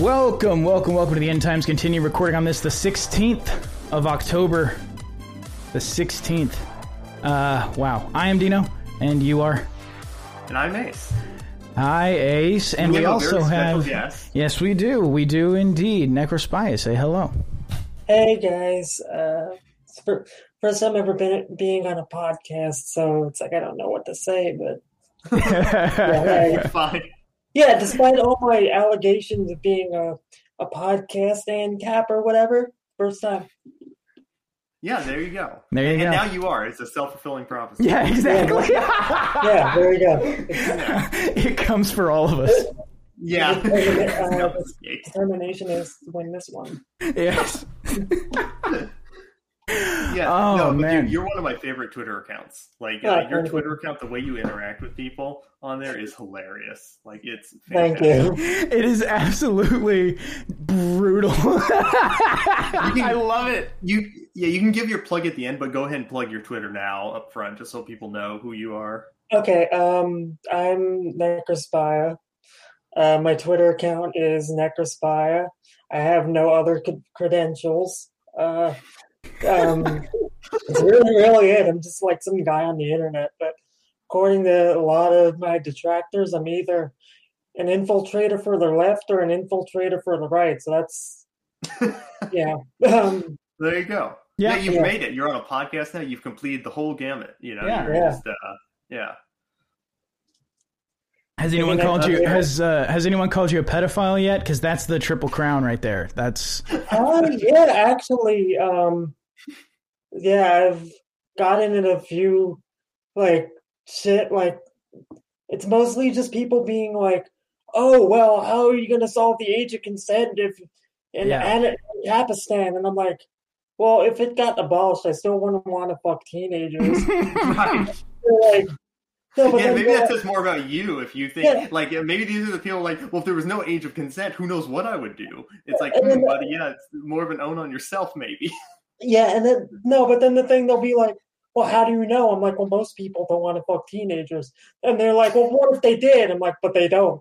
Welcome, welcome, welcome to the End Times Continue recording on this, the 16th of October. The 16th. Uh, wow. I am Dean-O, and you are? And I'm Ace. Hi, Ace. And We we, have also have. guest. Yes, we do. We do indeed. Necrospaia, say hello. Hey guys, uh, for, first time ever been being on a podcast, so it's like I don't know what to say, but yeah, You're hey. fine. Yeah. Despite all my allegations of being a a podcast and cap or whatever, first time. Yeah, there you go. There you and go. now you are. It's a self fulfilling prophecy. yeah, exactly. Yeah, there you go. it comes for all of us. Yeah. Uh, No determination is to win this one. Yes. yeah. Oh, no, man. Dude, you're one of my favorite Twitter accounts. Like Oh, uh, your thank you. Twitter account, the way you interact with people on there is hilarious. Like it's Thank you. It is absolutely brutal. I love it. You yeah, you can give your plug at the end, but go ahead and plug your Twitter now up front, just so people know who you are. Okay, um, I'm Necrospaia. Uh, my Twitter account is Necrospaia. I have no other c- credentials. Uh, um, it's really, really it. I'm just like some guy on the internet. But according to a lot of my detractors, I'm either an infiltrator for the left or an infiltrator for the right. So that's, yeah. Um, There you go. Yeah. Yeah, you've Yeah. made it. You're on a podcast now. You've completed the whole gamut. You know, Yeah. you're Yeah. just uh, yeah. Has anyone Yeah, called you? yeah. Has uh, Has anyone called you a pedophile yet? Because that's the triple crown right there. That's Oh yeah, actually, um, yeah, I've gotten in a few like shit. Like it's mostly just people being like, "Oh well, how are you gonna solve the age of consent if in Yeah. An- Afghanistan?" And I'm like, "Well, if it got abolished, I still wouldn't want to fuck teenagers." Right. Like, no, yeah, then maybe they're that says more about you if you think Yeah. like maybe these are the people like, well, if there was no age of consent, who knows what I would do? It's like, And then- hmm, buddy, yeah, it's more of an own on yourself, maybe. Yeah, and then no, but then the thing they'll be like, "Well, how do you know?" I'm like, "Well, most people don't want to fuck teenagers," and they're like, "Well, what if they did?" I'm like, "But they don't."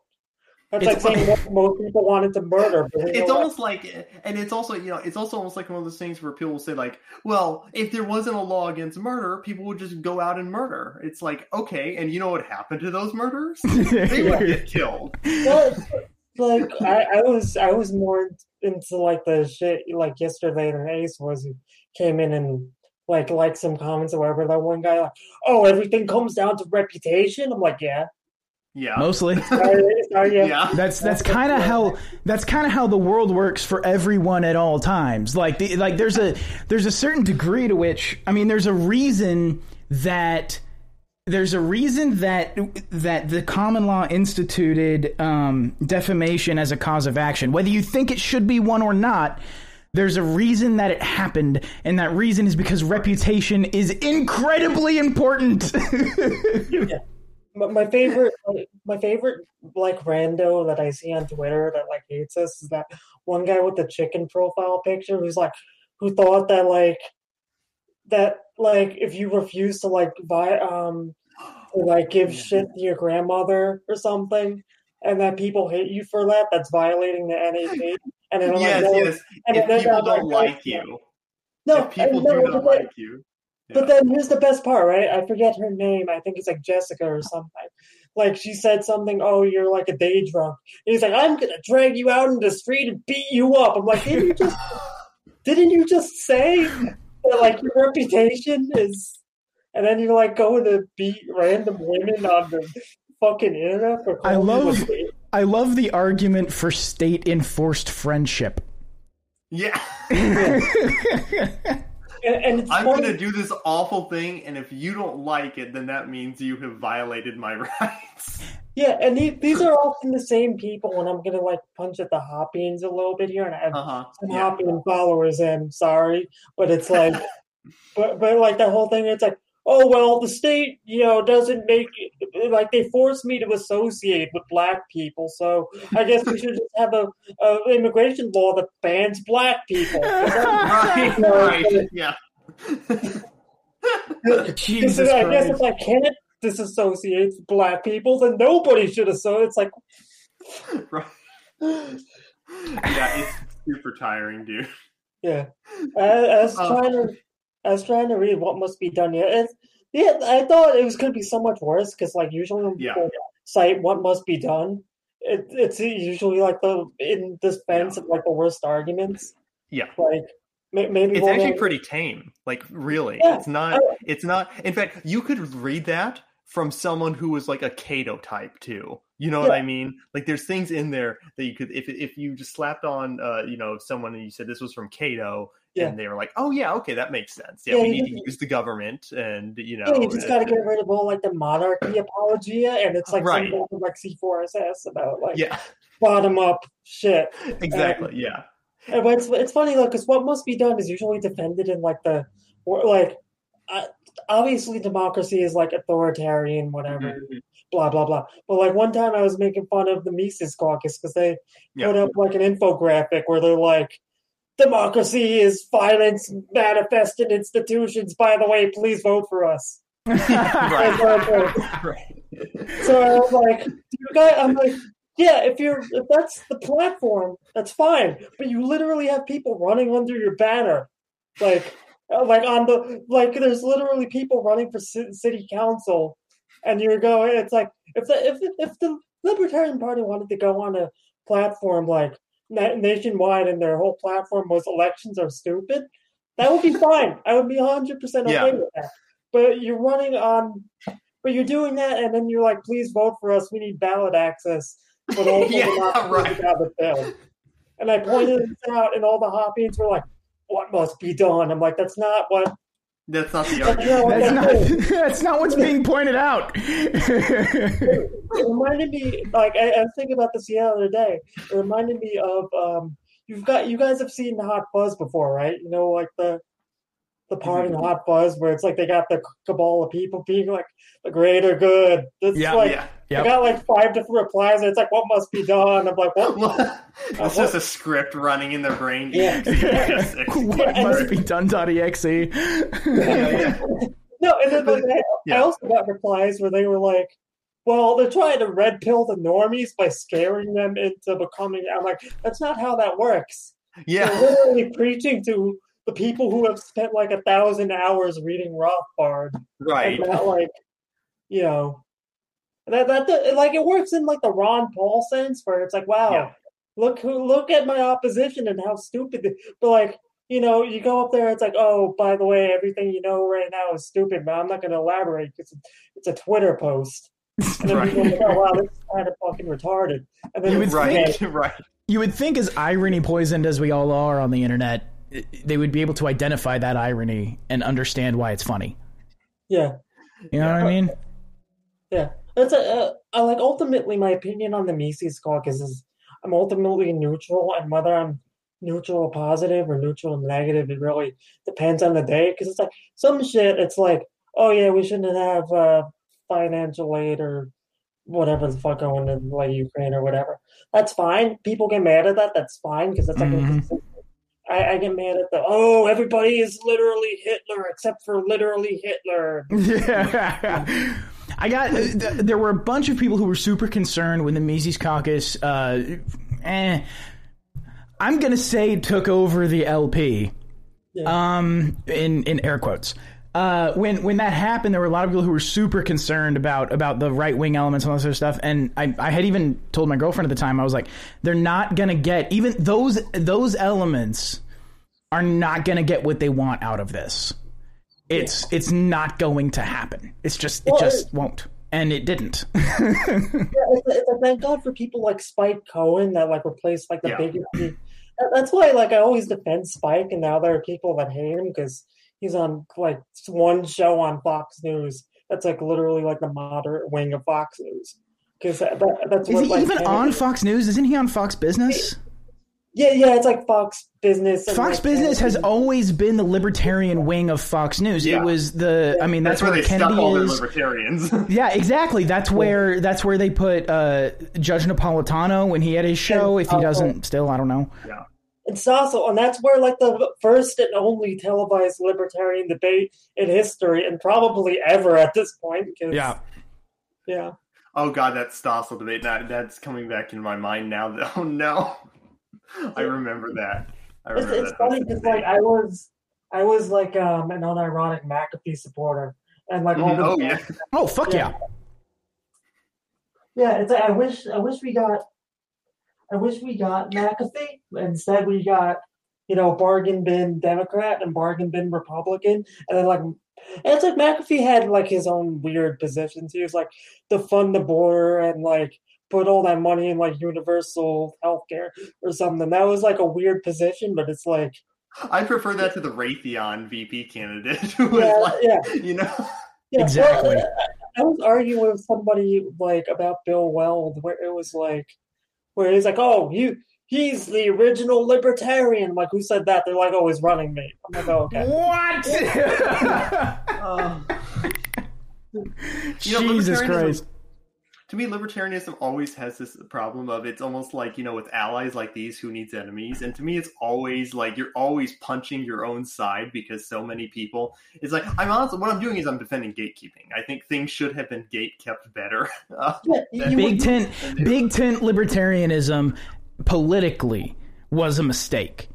That's It's like saying what most people wanted to murder. But It's know what? almost like, and it's also you know, it's also almost like one of those things where people will say like, well, if there wasn't a law against murder, people would just go out and murder. It's like okay, and you know what happened to those murderers? They would get killed. Well, it's like I, I was, I was more into like the shit like yesterday than Ace was. Who came in and like liked some comments or whatever. That one guy like, "Oh, everything comes down to reputation." I'm like, "Yeah, Yeah, mostly. sorry, sorry, yeah." yeah. That's that's kind of how that's kind of how the world works for everyone at all times. Like the, like there's a there's a certain degree to which I mean there's a reason that there's a reason that that the common law instituted um, defamation as a cause of action. Whether you think it should be one or not, there's a reason that it happened, and that reason is because reputation is incredibly important. My, my favorite, my favorite like rando that I see on Twitter that like hates us is that one guy with the chicken profile picture who's like, who thought that like, that like if you refuse to like buy um, to like give shit to your grandmother or something, and that people hate you for that, that's violating the NAP. And then yes, like, yes. and If then people don't like, like you, no, if people do not then- like you, But then here's the best part, right? I forget her name. I think it's like Jessica or something. Like she said something, oh, you're like a day drunk. And he's like, I'm gonna drag you out in the street and beat you up. I'm like, didn't you just didn't you just say that like your reputation is and then you're like going to beat random women on the fucking internet for I calling you a love- I love the argument for state enforced friendship. yeah. and, and it's I'm going to do this awful thing, and if you don't like it, then that means you have violated my rights. Yeah, and these, these are often the same people, and I'm gonna like punch at the Hoppians a little bit here, and I have Uh huh. some Yeah. Hoppian followers, and sorry, but it's like, but but like the whole thing, it's like, oh well, the state, you know, doesn't make it, like they force me to associate with black people, so I guess we should just have a, a immigration law that bans black people. Right. No, right. Yeah. Jesus I guess Christ. if I can't disassociate with black people, then nobody should associate. It's like. right. yeah, it's super tiring, dude. Yeah, I, I was Uh, trying to, I was trying to read what must be done. Yeah, it's, yeah. I thought it was going to be so much worse because, like, usually when Yeah. people cite what must be done, it, it's usually like the in defense of like the worst arguments. Yeah. Like maybe It's actually pretty tame. Like really, Yeah. it's not. It's not. In fact, you could read that from someone who was like a Cato type too. You know what I mean? Like there's things in there that you could, if if you just slapped on, uh, you know, someone and you said this was from Cato, Yeah. and they were like, oh yeah, okay, that makes sense. Yeah, Yeah, we need to use the government, and you know, Yeah, you just got to get rid of all like the monarchy apologia, and it's like Right. something like C4SS about like yeah, bottom up shit. exactly, yeah, And but it's it's funny though because what must be done is usually defended in like the or like uh, obviously democracy is like authoritarian whatever Mhm. blah blah blah. But like one time I was making fun of the Mises Caucus because they Yeah. put up like an infographic where they're like. Democracy is violence manifest in institutions. By the way, please vote for us. Right. So I was like, you guy, I'm like, yeah, if you're if that's the platform, that's fine. But you literally have people running under your banner, like uh, like on the like. There's literally people running for city council, and you're going. It's like if the if if the Libertarian Party wanted to go on a platform like nationwide, and their whole platform was elections are stupid, that would be fine. I would be 100 percent okay Yeah. with that. But you're running on but you're doing that, and then you're like, "Please vote for us. We need ballot access." Yeah, not right. right. ballot bill. And I pointed this out, and all the Hoppians were like, "What must be done?" I'm like, "That's not what." That's not the argument. That's not. That's not what's being pointed out. It reminded me, like, I, I was thinking about this the other day. It reminded me of um, you've got you guys have seen the Hot Fuzz before, right? You know, like the the part in Hot Fuzz where it's like they got the cabal of people being like the greater good. It's Yeah, like yeah. Yep. I got like five different replies. And it's like, what must be done? I'm like, what? Uh, it's just a script running in their brain. Yeah. what must be done.exe? yeah. No, and then like, I, I also got replies where they were like, well, they're trying to red pill the normies by scaring them into becoming. I'm like, that's not how that works. yeah. They're literally preaching to the people who have spent like a thousand hours reading Rothbard, Right. and not like, you know, that that, that like it works in like the Ron Paul sense where it's like, wow, Yeah. look who look at my opposition and how stupid. They, but like, you know, you go up there, it's like, oh, by the way, everything you know right now is stupid, but I'm not going to elaborate because it's a Twitter post. And then Right. people are like, oh wow, this is kind of fucking retarded. And then You would Right. like, Right. You would think, as irony poisoned as we all are on the internet, they would be able to identify that irony and understand why it's funny. yeah. You know what I mean? Yeah, that's a, uh, uh, like ultimately my opinion on the Mises caucus is I'm ultimately neutral, and whether I'm neutral or positive or neutral and negative, it really depends on the day. Because it's like some shit, it's like, oh yeah, we shouldn't have uh, financial aid or whatever the fuck going to like Ukraine or whatever. That's fine. People get mad at that. That's fine because that's like Mhm. I, I get mad at the oh everybody is literally Hitler except for literally Hitler. Yeah. I got. th- There were a bunch of people who were super concerned when the Mises Caucus. Uh, eh, I'm gonna say took over the LP. Yeah. Um, in in air quotes. Uh, when when that happened, there were a lot of people who were super concerned about about the right wing elements and all this sort of stuff. And I, I had even told my girlfriend at the time, I was like, they're not gonna get even those those elements are not gonna get what they want out of this. It's it's not going to happen. It's just it Well, just won't, and it didn't. Yeah, it's, it's a thank God for people like Spike Cohen that like replaced like the Yeah. biggest. That's why like I always defend Spike, and now there are people that hate him because he's on like one show on Fox News that's like literally like the moderate wing of Fox News. Because that, that's Is he like, even on Fox News? Isn't he on Fox Business? Yeah, yeah, it's like Fox Business. and, Fox like, Business has always been the libertarian wing of Fox News. Yeah. It was the, I mean, that's, That's where where they stuck Kennedy all the is. libertarians. Yeah, exactly. That's where that's where they put uh, Judge Napolitano when he had his show. If he Oh, doesn't, still, I don't know. yeah. It's also, and that's where like the first and only televised libertarian debate in history, and probably ever at this point. Because, Yeah, yeah. Oh god, that Stossel debate. That that's coming back in my mind now. Oh no. I remember that. I It's, remember it's that funny because like I was, I was like um an unironic McAfee supporter, and like all Mhm. the Oh yeah. Oh fuck yeah! Yeah, it's like I wish I wish we got I wish we got McAfee. Instead we got, you know, bargain bin Democrat and bargain bin Republican. And then like and it's like McAfee had like his own weird positions. He was like the fund the border and like put all that money in like universal healthcare or something. That was like a weird position, but it's like I prefer that to the Raytheon VP candidate who was yeah, like, yeah. you know, Yeah, Exactly. well, I was arguing with somebody like about Bill Weld, where it was like, where he's like, "Oh, you, he's the original libertarian." Like, who said that? They're like, "Oh, he's running mate." I'm like, "Oh, okay." What? uh, You know, Jesus libertarianism- Christ! To me, libertarianism always has this problem of it's almost like you know, with allies like these, who needs enemies? And to me, it's always like you're always punching your own side because so many people. It's like I'm honestly, what I'm doing is I'm defending gatekeeping. I think things should have been gate kept better. Uh, Yeah, you- you- Big tent, big tent libertarianism politically was a mistake.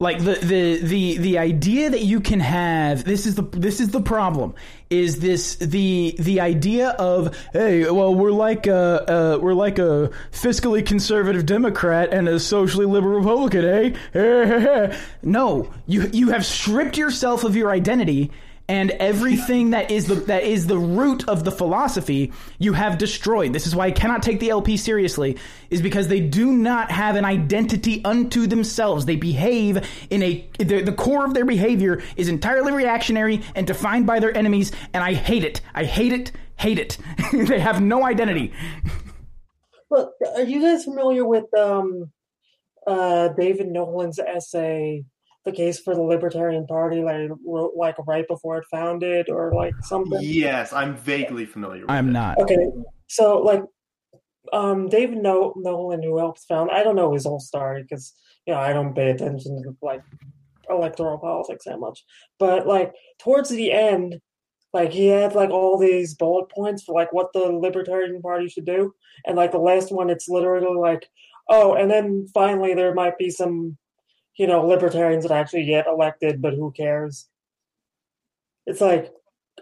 Like the the the the idea that you can have this is the this is the problem is this the the idea of hey well we're like a uh, we're like a fiscally conservative Democrat and a socially liberal Republican eh? No you you have stripped yourself of your identity and everything that is the that is the root of the philosophy you have destroyed. This is why I cannot take the LP seriously, is because they do not have an identity unto themselves. They behave in a the, the core of their behavior is entirely reactionary and defined by their enemies, and I hate it. I hate it. Hate it. they have no identity. But are you guys familiar with um, uh, David Nolan's essay, "The Case for the Libertarian Party"? Like, wrote like right before it founded, or like something. yes, I'm vaguely familiar. with I'm it. not. Okay, so like, um, David no- Nolan, who helps found, I don't know his whole story because you know I don't pay attention to like electoral politics that much, but like towards the end, like he had like all these bullet points for like what the Libertarian Party should do, and like the last one, it's literally like, oh, and then finally there might be some, you know, libertarians that actually get elected, but who cares? It's like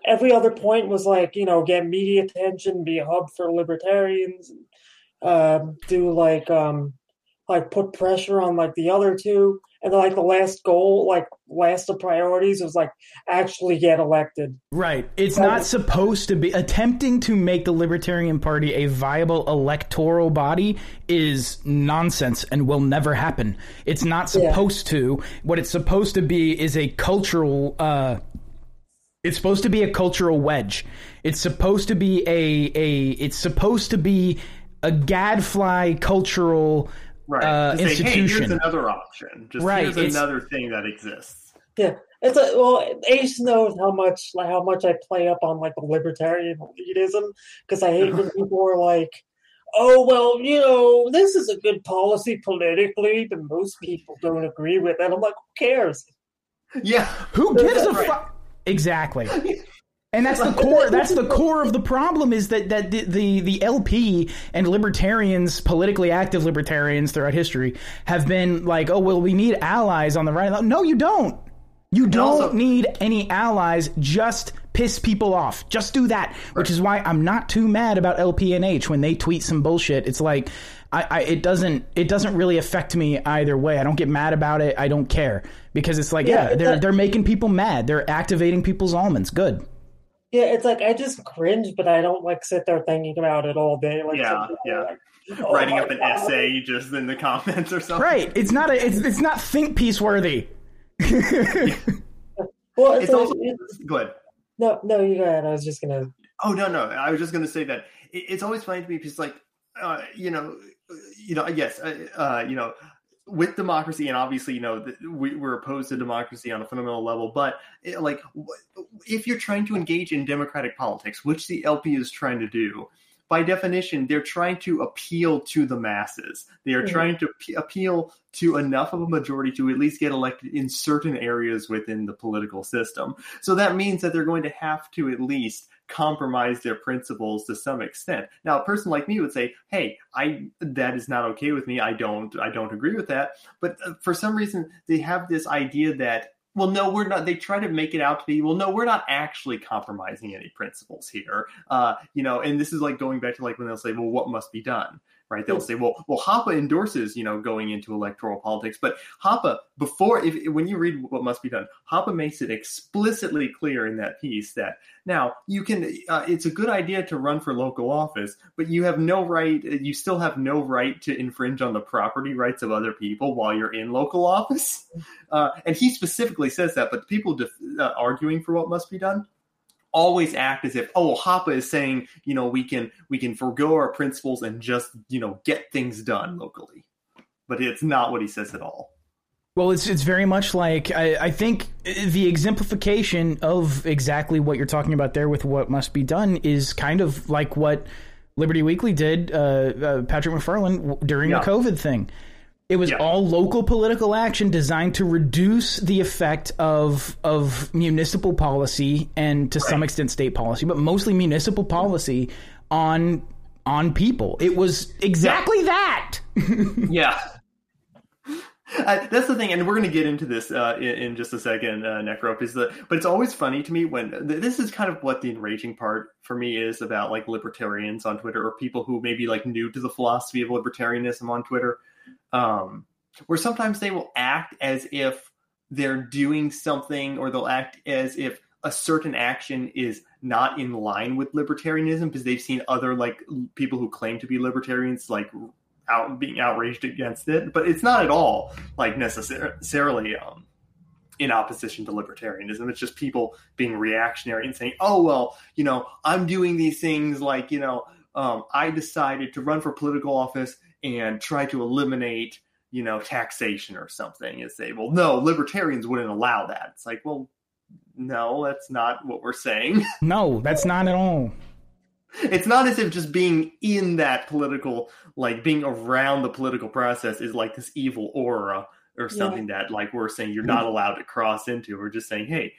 every other point was like you know get media attention be a hub for libertarians um, do like um like put pressure on like the other two and then like the last goal like last of priorities was like actually get elected Right. It's not supposed to be attempting to make the Libertarian Party a viable electoral body is nonsense and will never happen. It's not Yeah. supposed to. What it's supposed to be is a cultural uh it's supposed to be a cultural wedge. It's supposed to be a a it's supposed to be a gadfly cultural Right. uh, To say, hey, institution. here's another option. Just Right, here's it's- another thing that exists. yeah it's a, well ace knows how much like how much i play up on like the libertarian elitism because i hate when people are like oh well you know this is a good policy politically but most people don't agree with it i'm like who cares Yeah. Who gives a Right. fuck? Exactly. And that's the core. That's the core of the problem. Is that that the, the the LP and libertarians, politically active libertarians throughout history, have been like, oh well, we need allies on the right. No, you don't. You don't also- need any allies. Just piss people off. Just do that. Which is why I'm not too mad about LPNH when they tweet some bullshit. It's like. I, I, it doesn't it doesn't really affect me either way. I don't get mad about it. I don't care because it's like yeah, Yeah, they're that- they're making people mad. They're activating people's almonds. Good. Yeah, it's like I just cringe, but I don't like sit there thinking about it all day. Like Yeah, yeah. like, oh Writing up an God. essay just in the comments or something. Right. It's not a it's it's not think piece worthy. Well, it's, It's also it's- go ahead. no, no, you go ahead. I was just gonna. Oh no, no. I was just going to say that it, it's always funny to me because, like, uh, you know, you know, yes, uh, uh, you know, with democracy, and obviously, you know, we, we're opposed to democracy on a fundamental level. But like, if you're trying to engage in democratic politics, which the LP is trying to do. By definition, they're trying to appeal to the masses. They are Mhm. trying to p- appeal to enough of a majority to at least get elected in certain areas within the political system. So that means that they're going to have to at least compromise their principles to some extent. Now, a person like me would say, "Hey, I that is not okay with me. I don't I don't agree with that." But uh, for some reason, they have this idea that well, no, we're not. They try to make it out to be, well, no, we're not actually compromising any principles here. Uh, you know, and this is like going back to like when they'll say, well, what must be done? Right? They'll say, well, well, Hoppe endorses, you know, going into electoral politics, but Hoppe, before, if when you read what must be done, Hoppe makes it explicitly clear in that piece that now you can, uh, it's a good idea to run for local office, but you have no right, you still have no right to infringe on the property rights of other people while you're in local office. Uh, and he specifically says that, but the people def- uh, arguing for what must be done always act as if oh Hoppe is saying you know we can we can forego our principles and just you know get things done locally, but it's not what he says at all. Well, it's it's very much like I, I think the exemplification of exactly what you're talking about there with what must be done is kind of like what Liberty Weekly did, uh, uh, Patrick MacFarlane during yeah. the COVID thing. It was yeah. all local political action designed to reduce the effect of of municipal policy and to right. some extent state policy, but mostly municipal policy on on people. It was exactly yeah. that. yeah. Uh, that's the thing, and we're going to get into this uh, in, in, just a second, uh, Necrope. Is the but it's always funny to me when this is kind of what the enraging part for me is about like libertarians on Twitter or people who maybe like new to the philosophy of libertarianism on Twitter um, where sometimes they will act as if they're doing something or they'll act as if a certain action is not in line with libertarianism because they've seen other like people who claim to be libertarians like out being outraged against it. But it's not at all like necessarily um, in opposition to libertarianism. It's just people being reactionary and saying oh well you know i'm doing these things like you know um, i decided to run for political office and try to eliminate you know taxation or something and say well no libertarians wouldn't allow that. It's like well no that's not what we're saying. No that's not at all. It's not as if just being in that political like being around the political process is like this evil aura or something yeah. that like we're saying you're not allowed to cross into. We're just saying hey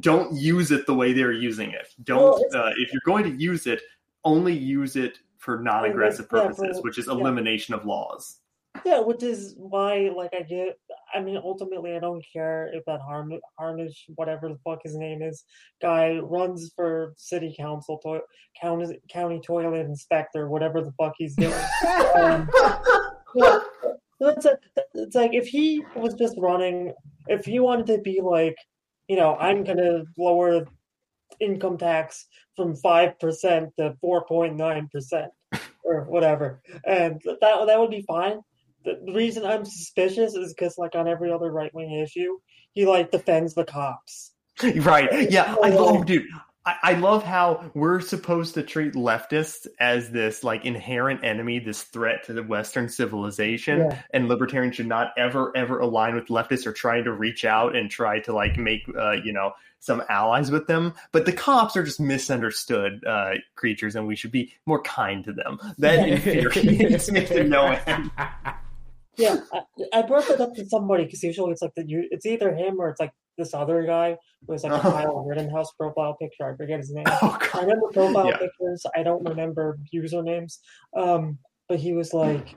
don't use it the way they're using it. Don't well, uh, if you're going to use it only use it for non-aggressive purposes, which is elimination yeah. of laws. Yeah, which is why, like, I get. I mean, ultimately, I don't care if that Harm, Harnish, whatever the fuck his name is, guy runs for city council, to, county, county toilet inspector, whatever the fuck he's doing. um, yeah, it's, a, it's like if he was just running, if he wanted to be like, you know, I'm gonna lower income tax from 5% to 4.9% or whatever. And that that would be fine. The reason I'm suspicious is because, like, on every other right wing issue, he, like, defends the cops. Right. Yeah. I love, dude. I, love how we're supposed to treat leftists as this like inherent enemy, this threat to the Western civilization, yeah. and libertarians should not ever, ever align with leftists or trying to reach out and try to like make, uh, you know, some allies with them. But the cops are just misunderstood uh, creatures, and we should be more kind to them. That infuriates me to no end. Yeah, I, I brought that up to somebody because usually it's like the you it's either him or it's like this other guy who has like a Kyle Rittenhouse profile picture. I forget his name. Oh, I remember profile yeah. pictures. I don't remember usernames. Um, but he was like,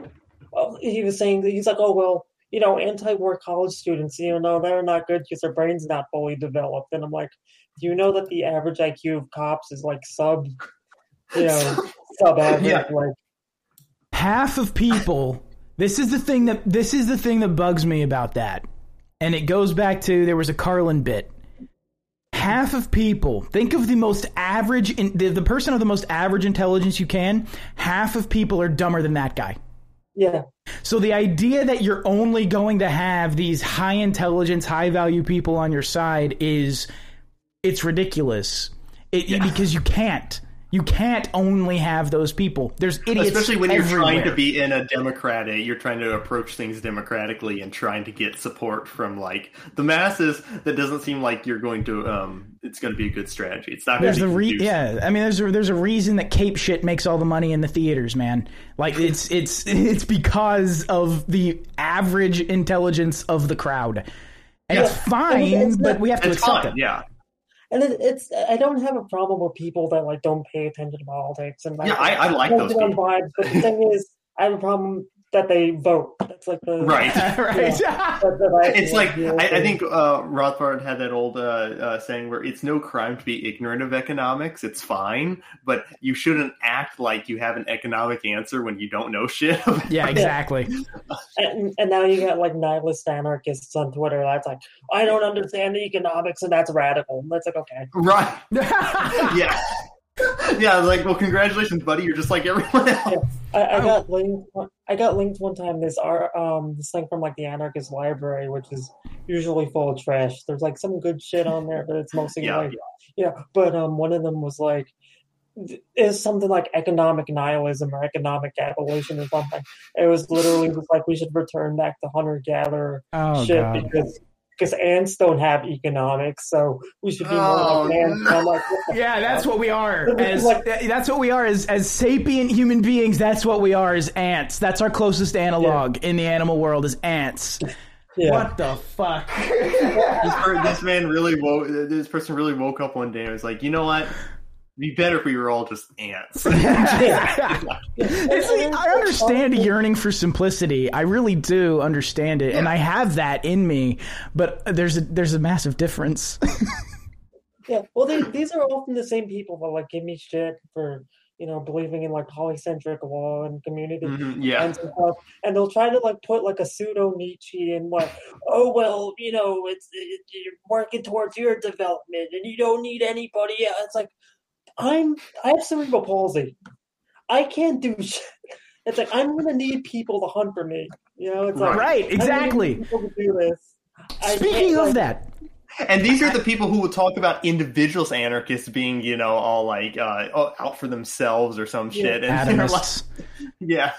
well, he was saying that he's like, oh well, you know, anti-war college students, you know, they're not good because their brain's not fully developed. And I'm like, do you know that the average IQ of cops is like sub, you know, sub average? Yeah. Like half of people. This is the thing that this is the thing that bugs me about that, and it goes back to there was a Carlin bit. Half of people think of the most average, the, the person of the most average intelligence you can. Half of people are dumber than that guy. Yeah. So the idea that you're only going to have these high intelligence, high value people on your side is it's ridiculous. It, yeah. because you can't. You can't only have those people. There's idiots, especially when everywhere. you're trying to be in a democratic. You're trying to approach things democratically and trying to get support from like the masses. That doesn't seem like you're going to. Um, it's going to be a good strategy. It's not. Going to be There's a re- yeah. I mean, there's a, there's a reason that Cape shit makes all the money in the theaters, man. Like it's it's it's because of the average intelligence of the crowd, and yeah. it's fine, it's but we have to accept fine, it. Yeah and it, it's I don't have a problem with people that like don't pay attention to politics and like, Yeah, I, I like those people. vibes. But the thing is, I have a problem that they vote. That's like the Right. right. that- that It's like I, I think uh, Rothbard had that old uh, uh, saying where it's no crime to be ignorant of economics. It's fine, but you shouldn't act like you have an economic answer when you don't know shit. Yeah, exactly. and, and now you got like nihilist anarchists on Twitter. That's like, I don't understand the economics, and that's radical. That's like, okay, right? Yeah, yeah. Like, well, congratulations, buddy. You're just like everyone else. I, I Oh. got linked. I got linked one time this art, um, this thing from like the anarchist library, which is usually full of trash. There's like some good shit on there, but it's mostly Yeah, like, yeah. But um, one of them was like, is something like economic nihilism or economic abolition or something. It was literally just like we should return back to hunter gatherer Oh shit god. because because ants don't have economics, so we should be more Oh, like ants. no. Like, Yeah, that's what we are. As like- that's what we are as as sapient human beings. That's what we are as ants. That's our closest analog in the animal world is ants. yeah. What the fuck? This, this man really woke. This person really woke up one day and was like, you know what? It'd be better if we were all just ants. It's, I understand yearning for simplicity. I really do understand it, and I have that in me. But there's a there's a massive difference. Yeah, well, they, these are often the same people that like give me shit for you know believing in like polycentric law and community Mhm, yeah. and stuff, and they'll try to like put like a pseudo Nietzsche and like, oh well, you know, it's it, you're working towards your development and you don't need anybody else. It's like I'm I have cerebral palsy. I can't do shit. It's like I'm gonna need people to hunt for me. You know, it's like right? I'm gonna need Exactly. to do this. Speaking of like- that, And these are the people who will talk about individuals anarchists being, you know, all like uh, oh, out for themselves or some shit. And like, yeah.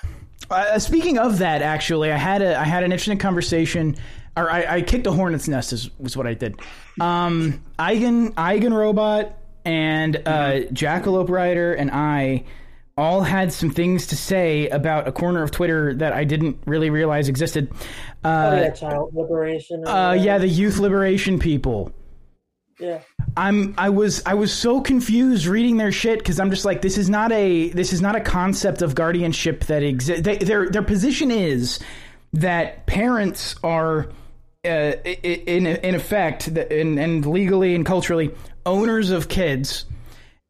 Uh, speaking of that, actually, I had a I had an interesting conversation, or I, I kicked a hornet's nest is was what I did. Um, Eigen eigenrobot and uh, Jackalope Rider and I all had some things to say about a corner of Twitter that I didn't really realize existed. Oh, Uh, yeah, child liberation. uh, yeah, the youth liberation people. yeah. I'm I was I was so confused reading their shit because I'm just like this is not a this is not a concept of guardianship that exists. They, their their position is that parents are uh, in in effect and and legally and culturally owners of kids,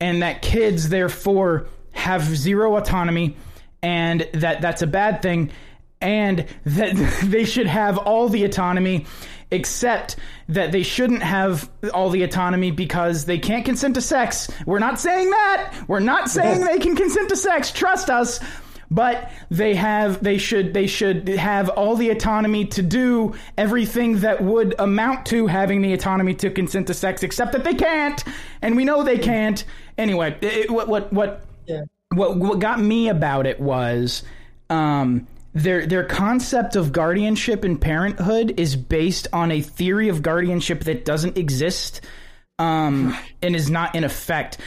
and that kids therefore have zero autonomy, and that that's a bad thing, and that they should have all the autonomy, except that they shouldn't have all the autonomy because they can't consent to sex. We're not saying that. We're not saying they can consent to sex. Trust us. But they have they should they should have all the autonomy to do everything that would amount to having the autonomy to consent to sex, except that they can't, and we know they can't. Anyway, it, what what what Yeah. what what got me about it was um, their their concept of guardianship and parenthood is based on a theory of guardianship that doesn't exist um, and is not in effect.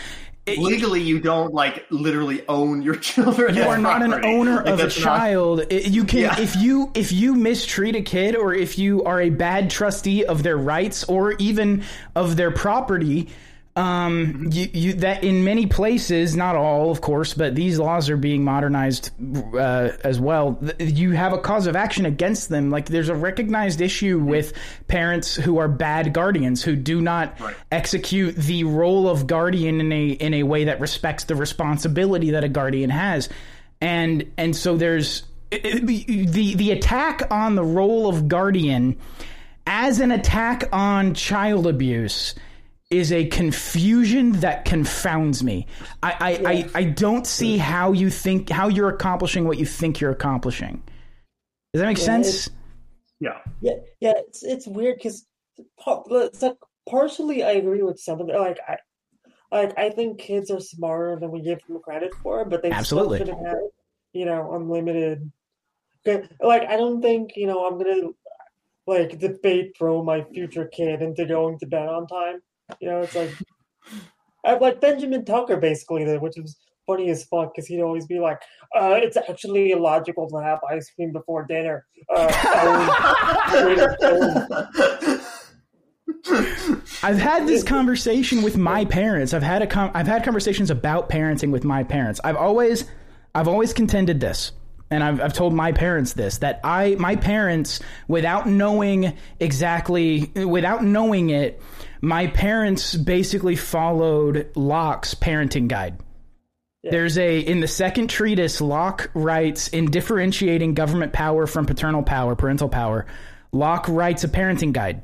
It- Legally, you don't like literally own your children. you are not an owner Like, of a that's not- child. It- you can Yeah. if you if you mistreat a kid or if you are a bad trustee of their rights or even of their property. Um, you, you that in many places, not all, of course, but these laws are being modernized uh, as well. You have a cause of action against them. Like there's a recognized issue with parents who are bad guardians who do not Right. execute the role of guardian in a in a way that respects the responsibility that a guardian has and and so there's the the attack on the role of guardian as an attack on child abuse is a confusion that confounds me. I I, I, I don't see how you think how you're accomplishing what you think you're accomplishing. Does that make Yeah, sense? Yeah. Yeah, yeah, it's it's weird because it's like partially I agree with some of it. Like I, like I think kids are smarter than we give them credit for, but they Absolutely. still shouldn't have, you know, unlimited. 'Cause, Like I don't think you know I'm gonna like debate throw my future kid into going to bed on time. You know, it's like I have like Benjamin Tucker basically, which is funny as fuck because he'd always be like, uh, "It's actually illogical to have ice cream before dinner." Uh, I've had this conversation with my parents. I've had a com- I've had conversations about parenting with my parents. I've always I've always contended this. And I've, I've told my parents this that I my parents without knowing exactly without knowing it my parents basically followed Locke's parenting guide. There's a in the second treatise Locke writes in differentiating government power from paternal power, parental power. Locke writes a parenting guide.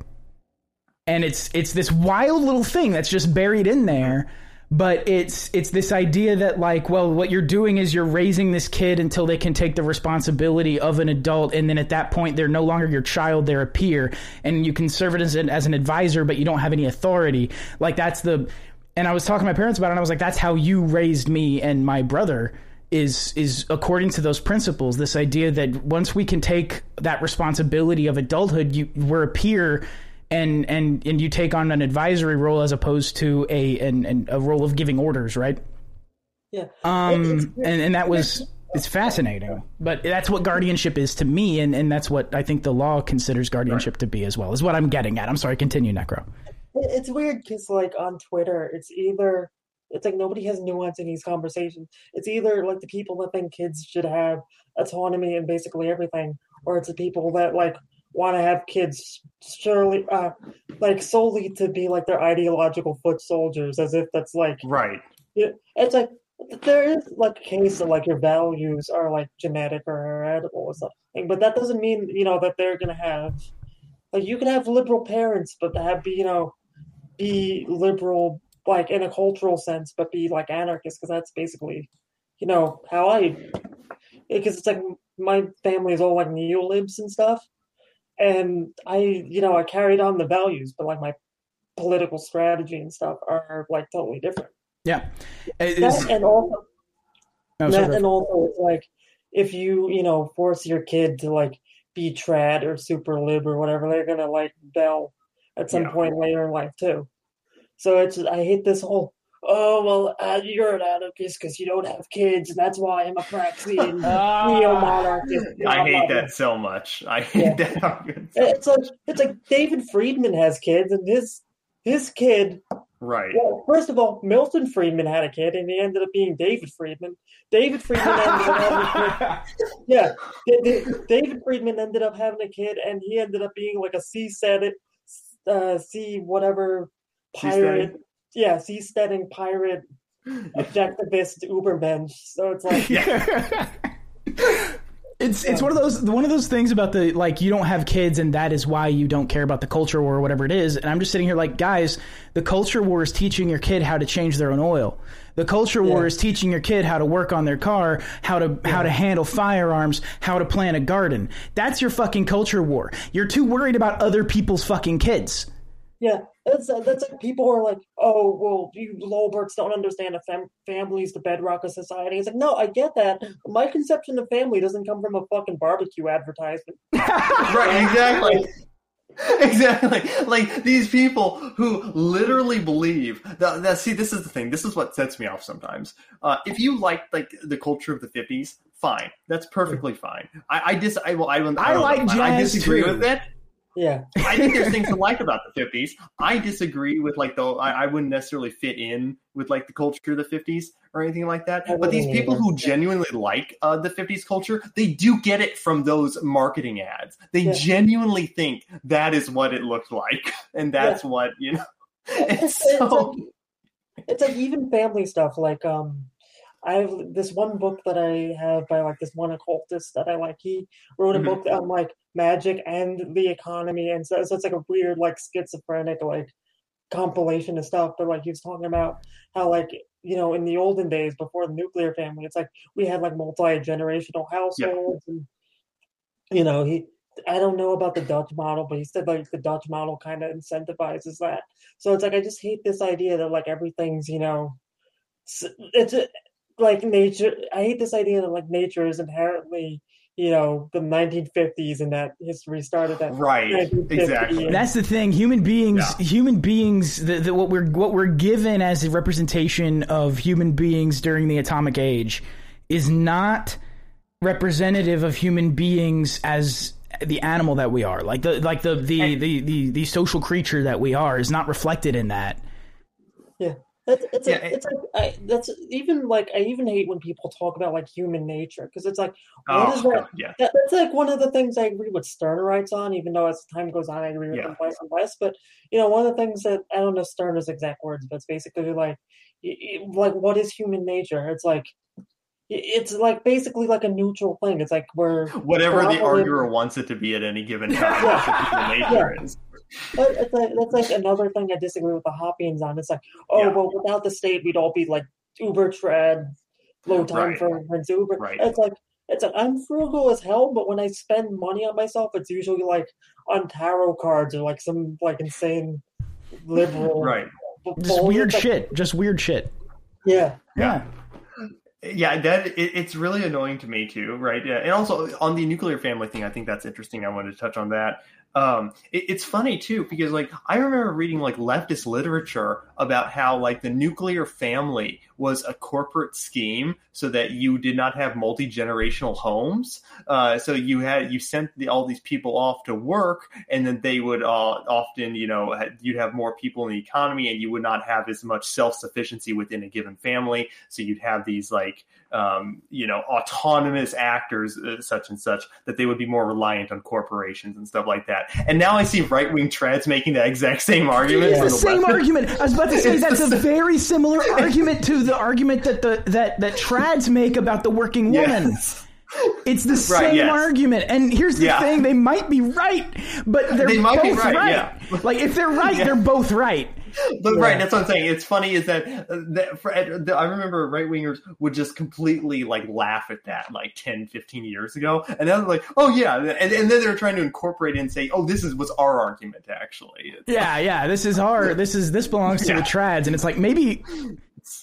And it's it's this wild little thing that's just buried in there, but it's it's this idea that like, well, what you're doing is you're raising this kid until they can take the responsibility of an adult. And then at that point they're no longer your child, they're a peer. And you can serve it as an as an advisor but you don't have any authority. Like that's the and I was talking to my parents about it and I was like that's how you raised me and my brother is is according to those principles. This idea that once we can take that responsibility of adulthood you we're a peer and and and you take on an advisory role as opposed to a an, an a role of giving orders right? Yeah. um and and that was it's fascinating. But that's what guardianship is to me and and that's what I think the law considers guardianship to be as well is what I'm getting at. I'm sorry continue necro. It's weird because, like, on Twitter, it's either it's like nobody has nuance in these conversations. It's either like the people that think kids should have autonomy and basically everything, or it's the people that like want to have kids surely, uh, like solely to be like their ideological foot soldiers, as if that's like Right. it's like there is like a case that like your values are like genetic or heritable or something, but that doesn't mean you know that they're gonna have like you can have liberal parents, but have be you know be liberal like in a cultural sense, but be like anarchist because that's basically you know how I because it's like my family is all like neolibs and stuff, and I you know I carried on the values, but like my political strategy and stuff are like totally different. yeah is- That, and also, oh, that, and also, it's like if you you know force your kid to like be trad or super lib or whatever, they're gonna like bell at some Yeah. point later in life too. So it's I hate this whole. Oh well, uh, you're an anarchist because you don't have kids, and that's why I'm a Praxian neo-monarchist. I hate that so much. I hate Yeah. that. It's like it's like David Friedman has kids, and his his kid right. Well, first of all, Milton Friedman had a kid, and he ended up being David Friedman. David Friedman ended up having a kid. Yeah, David Friedman ended up having a kid, and he ended up being like a seasteading, uh, sea whatever pirate. Yeah, seasteading pirate objectivist Ubermensch. So it's like, Yeah. It's it's one of those one of those things about the like you don't have kids and that is why you don't care about the culture war or whatever it is. And I'm just sitting here like, guys, the culture war is teaching your kid how to change their own oil. The culture war Yeah. is teaching your kid how to work on their car, how to how to handle firearms, how to plant a garden. That's your fucking culture war. You're too worried about other people's fucking kids. yeah, that's uh, that's like people are like, oh, well, you lowberts don't understand a fam- family's the bedrock of society. It's like, no, I get that. My conception of family doesn't come from a fucking barbecue advertisement. right. Exactly. Exactly. Like these people who literally believe that, that. See, this is the thing. This is what sets me off sometimes. Uh, if you like like the culture of the fifties, fine. That's perfectly fine. I, I dis. I, well, I, don't- I like know. I disagree too. with it. Yeah, I think there's things to like about the 50s. I disagree with like the I, I wouldn't necessarily fit in with like the culture of the 50s or anything like that. I But these people who genuinely like uh, the 50s culture, they do get it from those marketing ads. They Yeah. genuinely think that is what it looked like, and that's what you know. It's it's, it's so like it's like even family stuff. Like um, I have this one book that I have by like this one occultist that I like. He wrote a Mhm. book on like magic and the economy, and so, so it's like a weird like schizophrenic like compilation of stuff. But like he was talking about how like you know in the olden days before the nuclear family, it's like we had like multi generational households, and you know he. I don't know about the Dutch model, but he said like the Dutch model kind of incentivizes that. So it's like I just hate this idea that like everything's you know, it's like nature. I hate this idea that like nature is inherently you know the 1950s and that history started that right. 1950. Exactly. That's the thing. Human beings, Yeah. human beings. The, the, what we're what we're given as a representation of human beings during the atomic age is not representative of human beings as the animal that we are. Like the like the the, the, the, the social creature that we are is not reflected in that. Yeah. That's, it's Yeah, a, it's like I, that's even like I even hate when people talk about like human nature because it's like what oh, is Oh, that? yeah. that? That's like one of the things I agree with Stirner writes on, even though as time goes on I agree with Yeah. him less and less. But you know, one of the things that I don't know Stirner's exact words, but it's basically like like what is human nature? It's like it's like basically like a neutral thing. It's like we're Whatever the arguer wants it to be at any given time, that's what human nature is. But it's like, that's like another thing I disagree with the Hoppians on. It's like, oh, Yeah. well, without the state, we'd all be like Uber trad, low time Right. for rent Uber. Right. It's like, it's like I'm frugal as hell, but when I spend money on myself, it's usually like on tarot cards or like some like insane liberal, Right. Just weird Like, shit. Just weird shit. Yeah, Yeah. Yeah, that it, it's really annoying to me too, right? Yeah, and also on the nuclear family thing, I think that's interesting. I wanted to touch on that. Um, it, it's funny too because like I remember reading like leftist literature about how like the nuclear family was a corporate scheme so that you did not have multi generational homes. Uh, so you had you sent the, all these people off to work, and then they would uh, often you know you'd have more people in the economy, and you would not have as much self sufficiency within a given family. So you'd have these like um, you know autonomous actors uh, such and such that they would be more reliant on corporations and stuff like that. And now I see right wing trads making that exact same argument. It's the the same argument. I was about to say It's that's the a very similar argument to the argument that the that that trads make about the working woman. Yes. It's the Right, same yes. argument. And here's the Yeah. thing: they might be right, but they're They might be both right, right. yeah. Like if they're right, Yeah. they're both right. But Yeah. right, that's what I'm saying. It's funny is that, uh, that for, the, I remember right wingers would just completely like laugh at that like 10, 15 years ago, and then they're like, oh yeah, and, and then they're trying to incorporate it and say, oh, this is was our argument actually. It's Yeah, yeah. This is our. This is this belongs to Yeah. the trads, and it's like maybe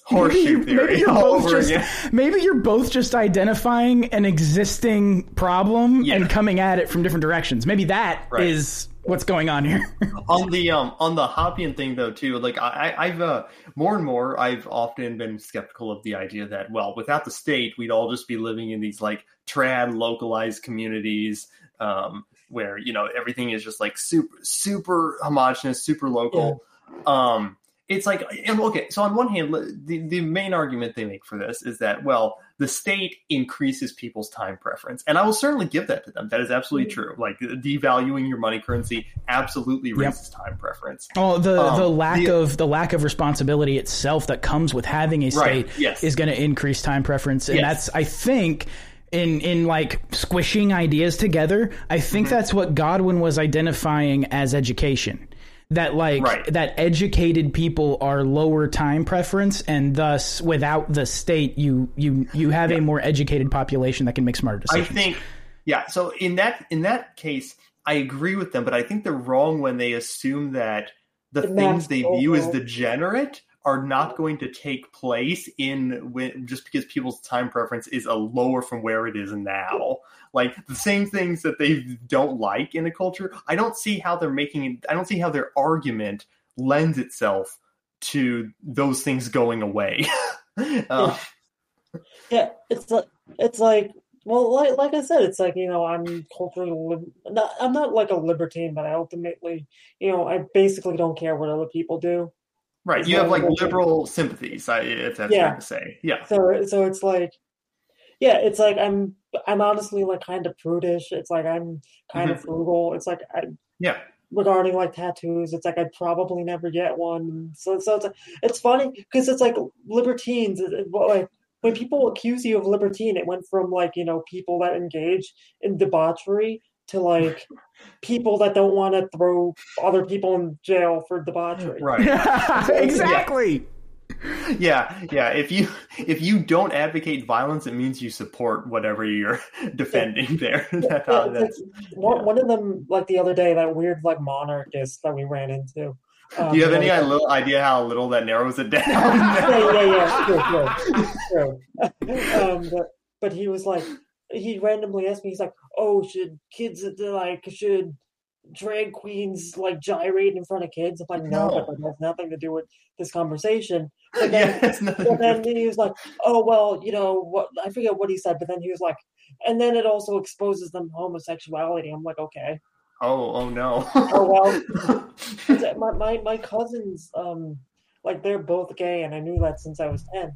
horseshoe maybe, theory maybe you're both just again. maybe you're both just identifying an existing problem Yeah. and coming at it from different directions. Maybe that is Right. what's going on here. on the um on the Hoppian thing though too like I I've uh more and more I've often been skeptical of the idea that well without the state we'd all just be living in these like trad localized communities um where you know everything is just like super super homogenous super local um it's like and okay so on one hand the, the main argument they make for this is that well the state increases people's time preference and i will certainly give that to them that is absolutely true like devaluing your money currency absolutely raises time preference Oh, the Um, the lack the- of the lack of responsibility itself that comes with having a state Right, yes. is going to increase time preference, and Yes. that's I think in in like squishing ideas together. I Mm-hmm. think that's what Godwin was identifying as education. That like Right. that educated people are lower time preference, and thus without the state, you you you have a more educated population that can make smarter decisions. I think, yeah. So in that in that case, I agree with them, but I think they're wrong when they assume that the The things they mass view as degenerate are not going to take place in when just because people's time preference is a lower from where it is now. Like the same things that they don't like in a culture, I don't see how they're making. I don't see how their argument lends itself to those things going away. um, yeah. It's like it's like well, like like I said, it's like you know I'm culturally lib- not, I'm not like a libertine, but I ultimately you know I basically don't care what other people do. Right, It's you have like liberal sympathies, I- if that's Yeah. fair to say. Yeah, So so it's like yeah, it's like I'm I'm honestly like kind of prudish. It's like I'm kind of mm-hmm. frugal. It's like I yeah, regarding like tattoos, it's like I'd probably never get one. So so it's it's funny because it's like libertines. it- it- Like when people accuse you of libertine, it went from like you know people that engage in debauchery to like people that don't want to throw other people in jail for debauchery. right. exactly. Yeah, yeah. Yeah. If you if you don't advocate violence, it means you support whatever you're defending there. That- Yeah, uh, that's- it's like, one, one of them, like the other day, that weird like monarchist that we ran into. Um, do you have any like- uh, little idea how little that narrows it down? yeah, yeah, yeah, sure, sure, sure. um, but, but he was like, he randomly asked me, he's like, "Oh, should kids like should drag queens like gyrate in front of kids?" If like, "No, No. but that has nothing to do with this conversation." yeah, But then, nothing. but then he was like, "Oh well, you know what? I forget what he said." But then he was like, and then it also exposes them to homosexuality. I'm like, okay. Oh, oh no. oh well. my, my my cousins, um, like they're both gay, and I knew that since I was ten.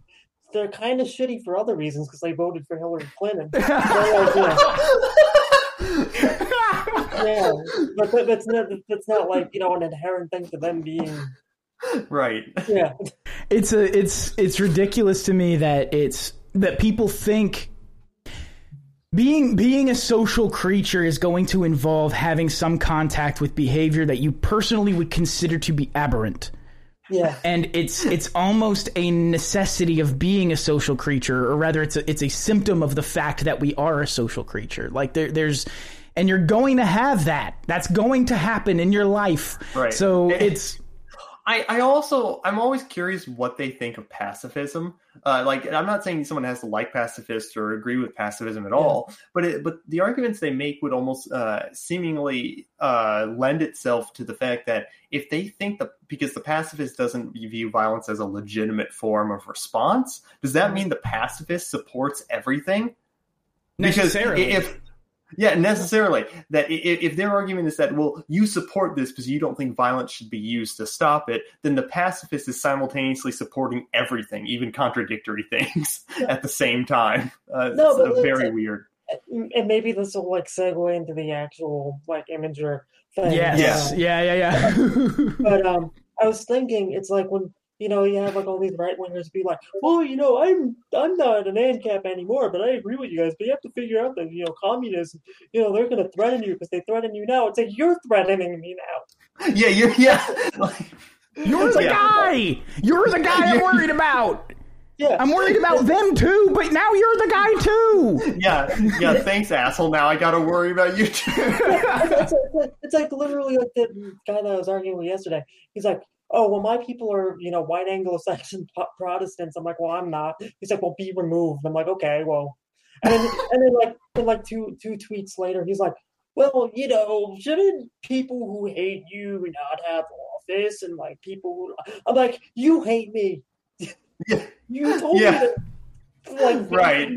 They're kind of shitty for other reasons because they voted for Hillary Clinton. like, yeah. yeah, but that's not that's not like you know an inherent thing to them being right. Yeah, it's a it's it's ridiculous to me that it's that people think being being a social creature is going to involve having some contact with behavior that you personally would consider to be aberrant. Yeah. And it's it's almost a necessity of being a social creature, or rather it's a it's a symptom of the fact that we are a social creature. Like there there's and you're going to have that. That's going to happen in your life. Right. So it's I, I also I'm always curious what they think of pacifism. Uh, like I'm not saying someone has to like pacifists or agree with pacifism at all, but it, but the arguments they make would almost uh, seemingly uh, lend itself to the fact that if they think that because the pacifist doesn't view violence as a legitimate form of response, does that mean the pacifist supports everything? Because if yeah, necessarily. That if their argument is that, well, you support this because you don't think violence should be used to stop it, then the pacifist is simultaneously supporting everything, even contradictory things, at the same time. Uh, no, but it's very weird. And maybe this will like segue into the actual like imgur thing. Yes. Yeah. Yeah. Yeah. Yeah. but um, I was thinking, it's like when you know, you have like all these right wingers be like, "Well, you know, I'm I'm not an ANCAP anymore, but I agree with you guys. But you have to figure out that you know, communism, you know, they're going to threaten you because they threaten you now. It's like you're threatening me now. Yeah, you're yeah. you're the yeah. guy. You're the guy I'm worried about. Yeah. I'm worried about them too, but now you're the guy too. Yeah, yeah. Thanks, asshole. Now I got to worry about you too. it's, like, it's, like, literally like the guy that I was arguing with yesterday. He's like, oh well my people are you know white anglo-saxon protestants. I'm like well i'm not. He's like well be removed. I'm like okay well. And then, and then like then like two two tweets later he's like well you know shouldn't people who hate you not have office? And like people who i'm like you hate me. Yeah. you told yeah. me that, like right.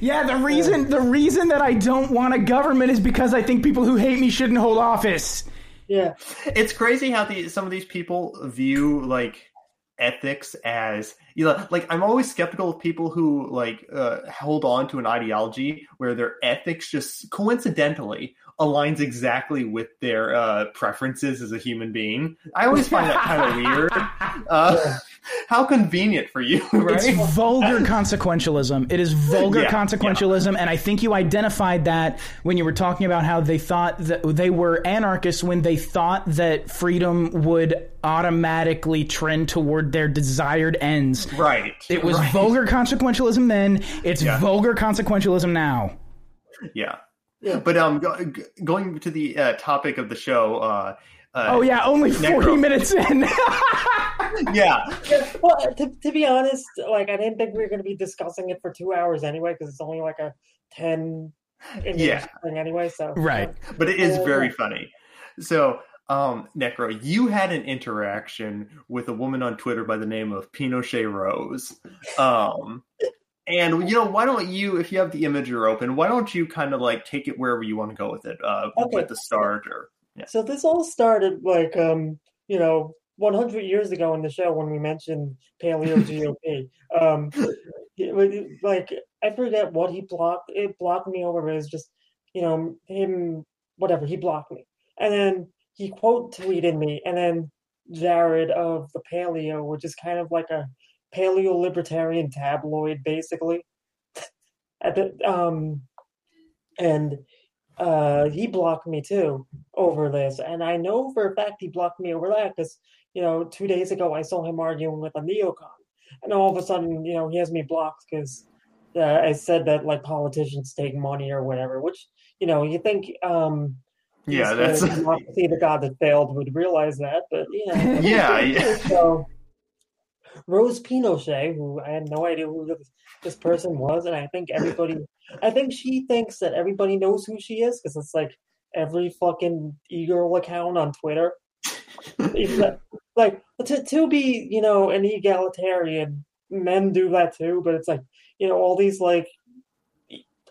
yeah, the reason the reason that I don't want a government is because I think people who hate me shouldn't hold office. Yeah, it's crazy how the some of these people view like ethics as you know like i'm always skeptical of people who like uh, hold on to an ideology where their ethics just coincidentally aligns exactly with their uh, preferences as a human being i always find that kind of weird uh, how convenient for you, right? It's vulgar consequentialism. It is vulgar yeah, consequentialism, yeah. and I think you identified that when you were talking about how they thought that they were anarchists when they thought that freedom would automatically trend toward their desired ends. Right. It was right. vulgar consequentialism then. It's yeah. vulgar consequentialism now. Yeah. Yeah. But um, go, going to the uh, topic of the show, uh, uh, oh yeah, only forty Necro. minutes in. yeah. Well, to, to be honest, like I didn't think we were going to be discussing it for two hours anyway, because it's only like a ten. Yeah. Thing anyway, so right. But it is very funny. So, um, Necro, you had an interaction with a woman on Twitter by the name of Pinochet Rose. Um, and you know, why don't you, if you have the imgur open, why don't you kind of like take it wherever you want to go with it, uh, okay. with the start or yeah. So this all started like um, you know, 100 years ago in the show when we mentioned Paleo GOP. um, it, like I forget what he blocked. It blocked me over. It was just you know him whatever he blocked me, and then he quote tweeted me, and then Jared of the Paleo, which is kind of like a paleo libertarian tabloid, basically. At the um, and uh, he blocked me too over this, and I know for a fact he blocked me over that because you know two days ago I saw him arguing with a neocon, and all of a sudden you know he has me blocked because uh, I said that like politicians take money or whatever, which you know you think um, yeah that's see the god that failed would realize that, but yeah yeah, yeah. so Rose Pinochet, who I had no idea who this, person was, and I think everybody, I think she thinks that everybody knows who she is because it's like every fucking e-girl account on Twitter. like to to be, you know, an egalitarian, men do that too, but it's like you know all these like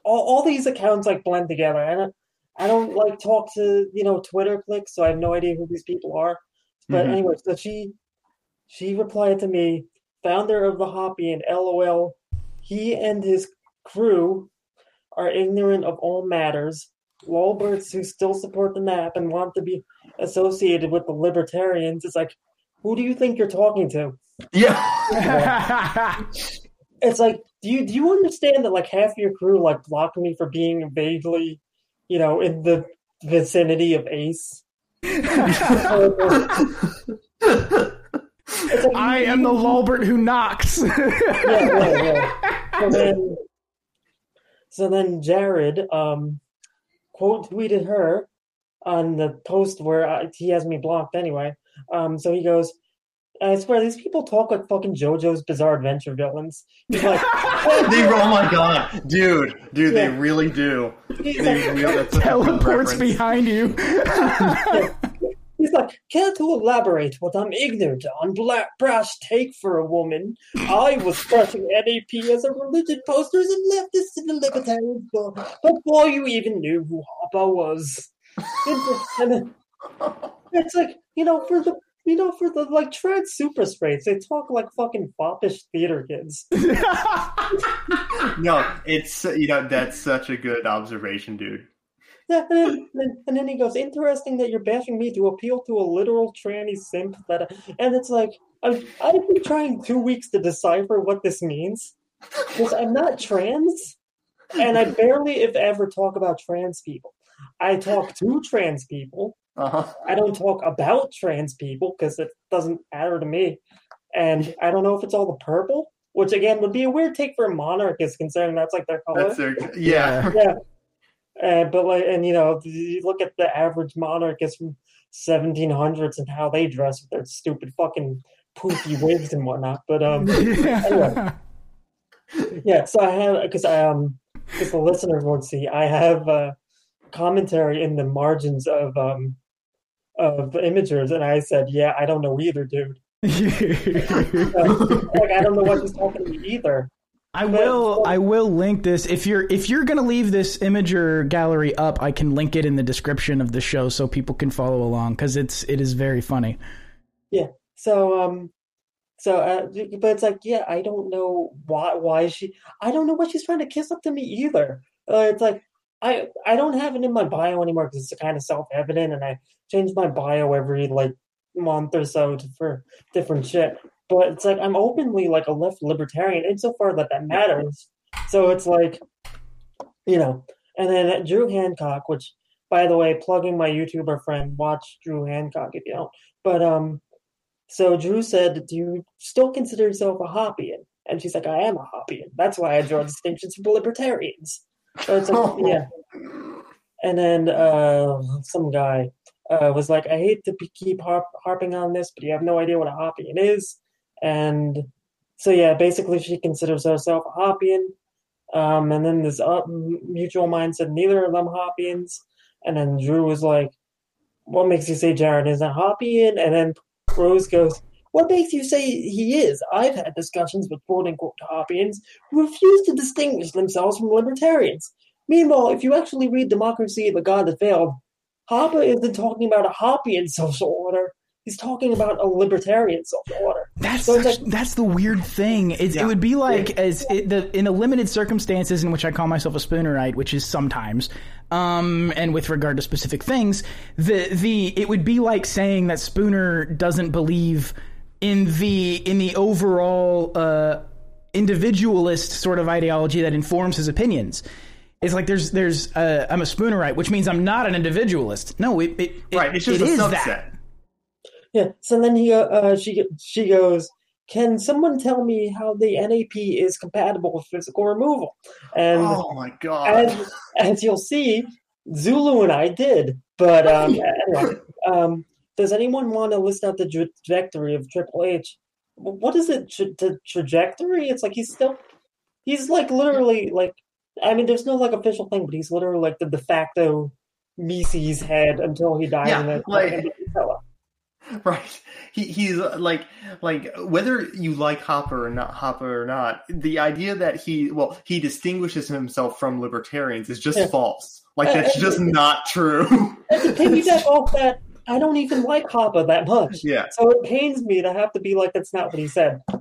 all, all these accounts like blend together. I don't, I don't like talk to you know Twitter clicks, so I have no idea who these people are. But Mhm. anyway, so she she replied to me, founder of the Hoppy and LOL. He and his crew are ignorant of all matters. Lolberts who still support the NAP and want to be associated with the libertarians. It's like, who do you think you're talking to? Yeah. It's like, do you do you understand that like half your crew like blocked me for being vaguely, you know, in the vicinity of Ace? It's like, I am the Lolbert who knocks. yeah, yeah, yeah. So then, so then Jared um, quote tweeted her on the post where I, he has me blocked anyway. Um, so he goes, I swear these people talk like fucking JoJo's Bizarre Adventure villains. He's like, they, oh my god, dude, dude, they really do. he's They like, really, that's such a good Teleports behind you. He's like, care to elaborate what I'm ignorant on? Black brash take for a woman. I was crushing NAP as a religion posters and leftists in the libertarian school before you even knew who Hoppe was. It's like, you know, for the you know, for the like trans super sprays, they talk like fucking foppish theater kids. No, it's you know that's such a good observation, dude. Yeah, and then, and, then he goes, "Interesting that you're bashing me to appeal to a literal tranny simp." That, and it's like I've I've been trying two weeks to decipher what this means because I'm not trans, and I barely, if ever, talk about trans people. I talk to trans people. Uh-huh. I don't talk about trans people because it doesn't matter to me, and I don't know if it's all the purple, which again would be a weird take for a monarchist, considering that's like their color. That's their yeah. Yeah. Uh, but like, and you know, you look at the average monarchist from 1700s and how they dress with their stupid fucking poofy wigs and whatnot. But um, yeah. So I have because I um, because the listeners won't see, I have uh, commentary in the margins of um of imgurs, and I said, yeah, I don't know either, dude. like I don't know what he's talking to me either. I will. I will link this if you're if you're gonna leave this imgur gallery up. I can link it in the description of the show so people can follow along because it's it is very funny. Yeah. So um so uh but it's like yeah, I don't know why why she I don't know what she's trying to kiss up to me either. Uh, it's like I I don't have it in my bio anymore because it's kind of self-evident and I change my bio every like month or so to, for different shit. But it's like I'm openly like a left libertarian insofar that that matters. So it's like you know, and then Drew Hancock, which by the way, plugging my YouTuber friend, watch Drew Hancock if you don't. But um, so Drew said, "Do you still consider yourself a Hoppian?" And she's like, "I am a Hoppian. That's why I draw distinctions from libertarians." So it's like, yeah. And then uh, some guy uh, was like, "I hate to be, keep harp, harping on this, but you have no idea what a Hoppian is." And so yeah, basically, she considers herself a Hoppian. Um, and then this uh, mutual mind said neither of them Hoppians. And then Drew was like, "What makes you say Jared is a Hoppian?" And then Rose goes, "What makes you say he is? I've had discussions with quote unquote Hoppians who refuse to distinguish themselves from libertarians. Meanwhile, if you actually read Democracy: The God That Failed, Hoppe isn't talking about a Hoppian social order. He's talking about a libertarian social order. That's So such- like- that's the weird thing. It's, Yeah. It would be like as it, the in the limited circumstances in which I call myself a spoonerite, which is sometimes, um, and with regard to specific things, the the it would be like saying that Spooner doesn't believe in the in the overall uh, individualist sort of ideology that informs his opinions. It's like there's there's uh, I'm a Spoonerite, which means I'm not an individualist. No, it, it, it Right, it's just it a is subset. that. Yeah. So then he, uh, she, she goes, "Can someone tell me how the NAP is compatible with physical removal?" And Oh my god. as, as you'll see, Zulu and I did. But um, anyway, um, does anyone want to list out the tra- trajectory of Triple H? What is it? Tra- the trajectory? It's like he's still, he's like literally like. I mean, there's no like official thing, but he's literally like the de facto Mises head until he died Yeah, in the like- in the Capella. Right. He he's uh, like like whether you like Hoppe or not Hoppe or not, the idea that he well he distinguishes himself from libertarians is just Yeah. false. Like that's just not true. And to piggyback off that, I don't even like Hoppe that much. yeah. So it pains me to have to be like, that's not what he said.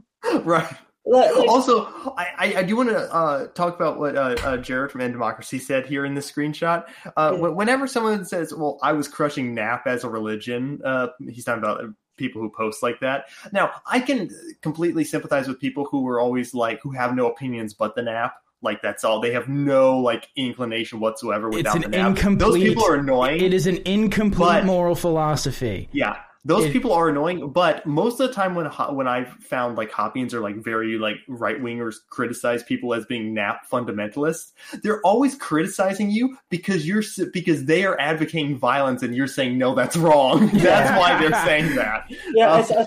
Right. Like, like- Also, I, I, I do want to uh, talk about what uh, uh, Jared from End Democracy said here in this screenshot. Uh, Yeah. Whenever someone says, "Well, I was crushing NAP as a religion," uh, he's talking about people who post like that. Now, I can completely sympathize with people who are always like who have no opinions but the NAP. Like that's all. They have no like inclination whatsoever without an the NAP. Those people are annoying. It is an incomplete But- moral philosophy. Yeah, those It- people are annoying. But most of the time, when when I've found like Hoppians are like very like right wingers criticize people as being nap fundamentalists, they're always criticizing you because you're because they are advocating violence and you're saying no, that's wrong. that's why they're saying that. yeah, I, Um, saw- I,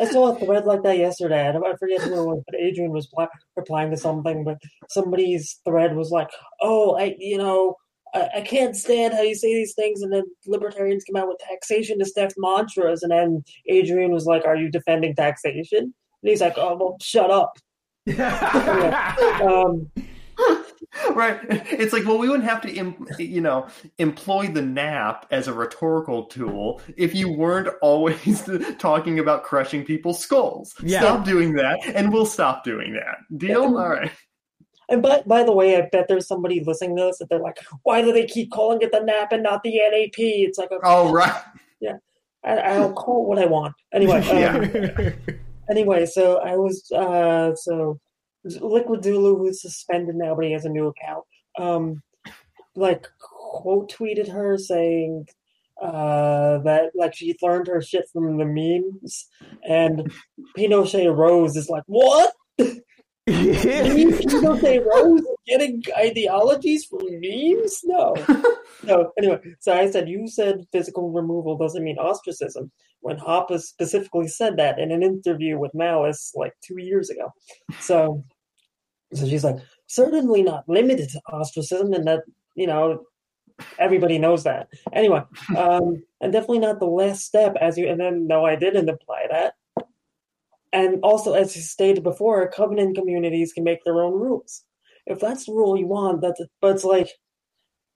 I saw a thread like that yesterday. I, don't, I forget who it was, but Adrian was pl- replying to something, but somebody's thread was like, oh, I, you know, I, I can't stand how you say these things, and then libertarians come out with taxation as death mantras, and then Adrian was like, are you defending taxation? And he's like, oh, well, shut up. Um, right. It's like, well, we wouldn't have to, im- you know, employ the nap as a rhetorical tool if you weren't always talking about crushing people's skulls. Yeah. Stop doing that, and we'll stop doing that. Deal? Yeah. All right. And by by the way, I bet there's somebody listening to this that they're like, why do they keep calling it the NAP and not the NAP? It's like, okay, Oh, right. I, I'll call it what I want. Anyway, um, Yeah. anyway, so I was uh so Liquid Zulu who's suspended now, but he has a new account. Um, like quote tweeted her saying uh that like she learned her shit from the memes, and Pinochet Rose is like, what? Pinochet Rose getting ideologies from memes? No. No, anyway, so I said, you said physical removal doesn't mean ostracism. When Hoppe specifically said that in an interview with Malice like two years ago. So, so she's like, certainly not limited to ostracism, and that, you know, everybody knows that. Anyway, um, and definitely not the last step, as you, and then, no, I didn't imply that. And also, as you stated before, covenant communities can make their own rules. If that's the rule you want, that's, but it's like,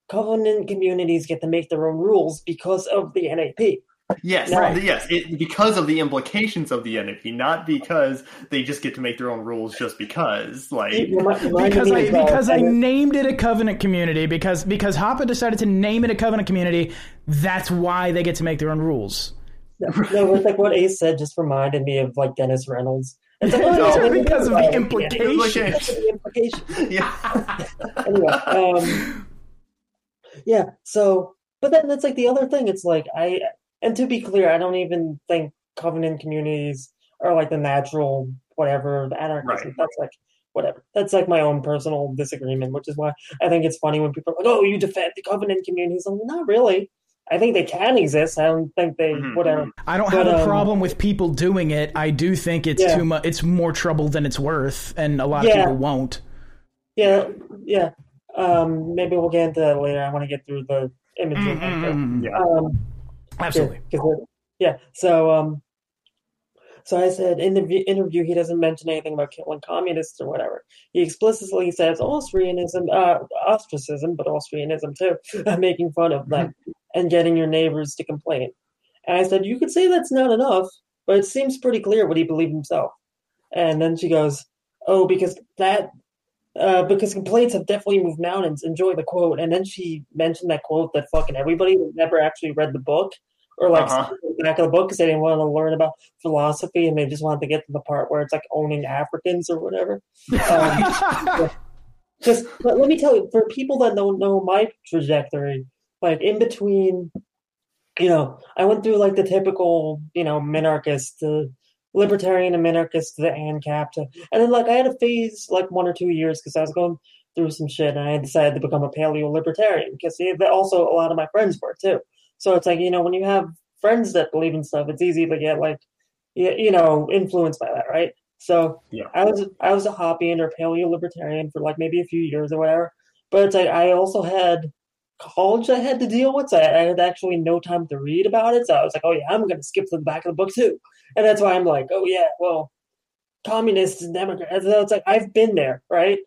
covenant communities get to make their own rules because of the NAP. Yes, Right. yes, it, because of the implications of the NAP, not because they just get to make their own rules just because. Like, Remi- reminded because I uh, because I named it a covenant community because because Hoppe decided to name it a covenant community. That's why they get to make their own rules. no, it's like what Ace said just reminded me of like Dennis Reynolds. It's like, No, oh, yeah, because of the implication. the implication. yeah, Anyway, um, yeah. So, but then that's like the other thing. It's like I, and to be clear, I don't even think covenant communities are like the natural whatever the anarchism. Right. That's like whatever. That's like my own personal disagreement, which is why I think it's funny when people are like, "Oh, you defend the covenant communities." I'm like, not really. I think they can exist. I don't think they Mhm. whatever. I don't But, have a um, problem with people doing it. I do think it's Yeah. too much. It's more trouble than it's worth, and a lot of Yeah. people won't. Yeah, yeah. Um, maybe we'll get into that later. I want to get through the imagery. Mm-mm-mm. yeah. Um, Absolutely. Yeah, 'cause it- yeah. So, um, so I said in the interview he doesn't mention anything about killing communists or whatever. He explicitly says Austrianism, uh, ostracism, but Austrianism too, making fun of them and getting your neighbors to complain. And I said you could say that's not enough, but it seems pretty clear what he believed himself. And then she goes, "Oh, because that." Uh, because complaints have definitely moved mountains. Enjoy the quote, and then she mentioned that quote that fucking everybody never actually read the book or like Uh-huh. the back of the book because they didn't want to learn about philosophy and they just wanted to get to the part where it's like owning Africans or whatever. Um, just but let me tell you, for people that don't know my trajectory, like in between, you know, I went through like the typical, you know, minarchist to libertarian and minarchist the ANCAP to, and then like I had a phase like one or two years because I was going through some shit and I decided to become a paleo libertarian because also a lot of my friends were too. So it's like you know when you have friends that believe in stuff, it's easy to get like you, you know influenced by that, right? So Yeah. I was I was a Hoppian or paleo libertarian for like maybe a few years or whatever. But it's like I also had college I had to deal with. So I, had actually no time to read about it. So I was like, oh yeah, I'm going to skip to the back of the book too. And that's why I'm like, oh yeah, well, communists and Democrats. So it's like I've been there, right?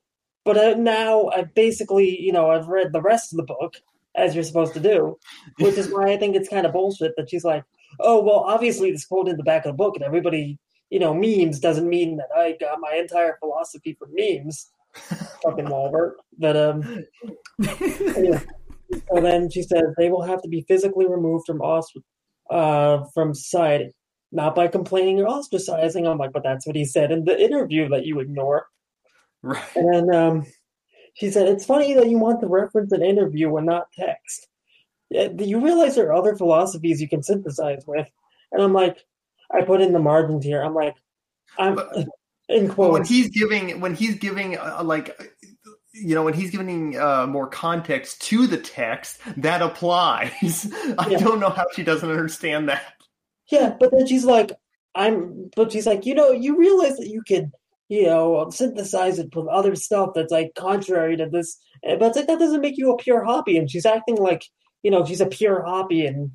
But uh, now I've basically, you know, I've read the rest of the book as you're supposed to do, which is why I think it's kind of bullshit that she's like, oh well, obviously this quote in the back of the book and everybody, you know, memes doesn't mean that I got my entire philosophy from memes. Fucking Walbert. But um, yeah. So then she says they will have to be physically removed from os- uh, from society, not by complaining or ostracizing. I'm like, but that's what he said in the interview that you ignore. Right. And um, she said, it's funny that you want to reference an interview and not text. Do you realize there are other philosophies you can synthesize with? And I'm like, I put in the margins here. I'm like, I'm But- in But when he's giving when he's giving uh, like you know when he's giving uh, more context to the text that applies i Yeah. don't know how she doesn't understand that Yeah, but then she's like, I'm, but she's like, you know, you realize that you can, you know, synthesize it with other stuff that's like contrary to this, Eh, but it's like that doesn't make you a pure hobby. And she's acting like, you know, she's a pure hobby, and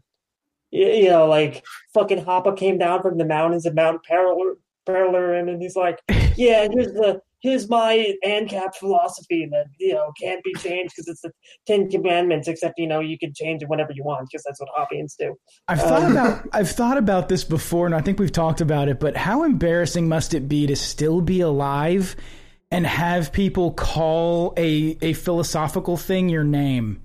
you know, like fucking Hoppe came down from the mountains of Mount Parallel, and he's like, yeah, here's the. Here's my ANCAP philosophy that you know can't be changed because it's the Ten Commandments. Except you know you can change it whenever you want because that's what Hoppians do. I've thought Um, about I've thought about this before, and I think we've talked about it. But how embarrassing must it be to still be alive and have people call a a philosophical thing your name?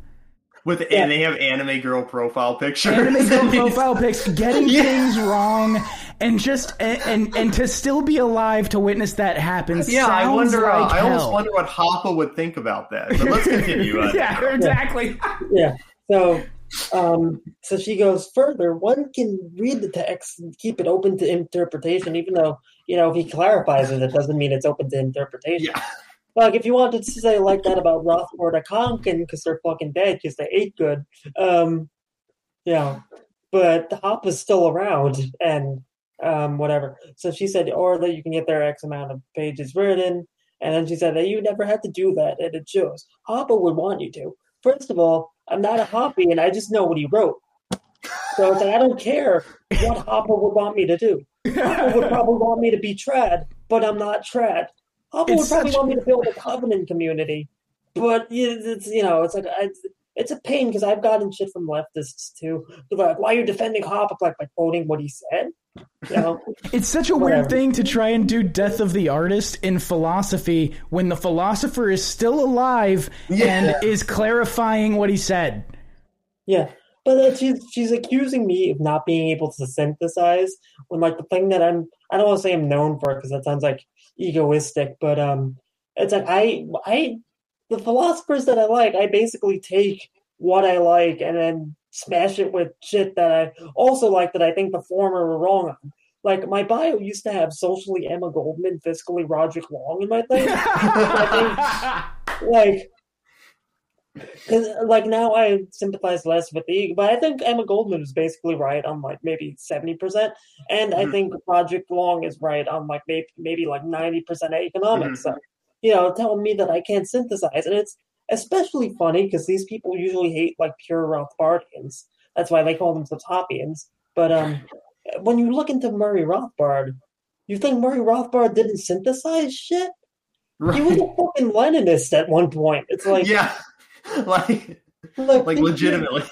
with Yeah. and they have anime girl profile pictures Anime girl profile pics, getting Yeah. things wrong, and just and, and and to still be alive to witness that happen. yeah i sounds wonder uh, i almost wonder what Hoppe would think about that but let's continue uh, yeah, exactly. yeah. So, um, so she goes further. One can read the text and keep it open to interpretation, even though you know if he clarifies it, it doesn't mean it's open to interpretation. yeah Like if you wanted to say like that about Rothbard or Konkin because they're fucking dead because they ate good, um, you know, but the hop is still around and um, whatever. So she said, or that you can get their X amount of pages written. And then she said that you never had to do that, and it shows. Hoppe would want you to. First of all, I'm not a Hoppy, and I just know what he wrote. So it's like I don't care what Hoppe would want me to do. Hoppe would probably want me to be trad, but I'm not trad. Hoppe It's would probably such- want me to build a covenant community, but you- it's you know it's like I, it's a pain because I've gotten shit from leftists too. They're like, "Why are you defending Hoppe?" Like by quoting what he said. You know, It's such a weird thing to try and do death of the artist in philosophy when the philosopher is still alive Yeah. and is clarifying what he said. yeah. But uh, she's she's accusing me of not being able to synthesize when like the thing that I'm I don't want to say I'm known for because that sounds like egoistic, but um, it's like I I the philosophers that I like, I basically take what I like and then smash it with shit that I also like that I think the former were wrong on. Like my bio used to have socially Emma Goldman, fiscally Roderick Long in my thing. like, cause like now I sympathize less with the, but I think Emma Goldman is basically right on like maybe seventy percent, and I Mhm. think Roderick Long is right on like maybe maybe like ninety percent economics. So, you know, telling me that I can't synthesize, and it's especially funny because these people usually hate like pure Rothbardians. That's why they call themselves Hoppians. But um, when you look into Murray Rothbard, you think Murray Rothbard didn't synthesize shit? He was a fucking Leninist at one point. It's like, yeah like like, like legitimately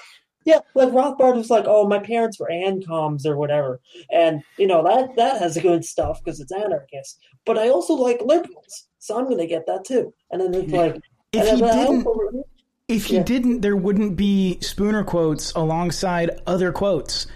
Yeah, like Rothbard was like, "Oh, my parents were ANCOMs or whatever," and you know that that has good stuff because it's anarchist. But I also like liberals, so I'm gonna get that too. And then it's Yeah. like, If and he didn't, if he Yeah. didn't, there wouldn't be Spooner quotes alongside other quotes.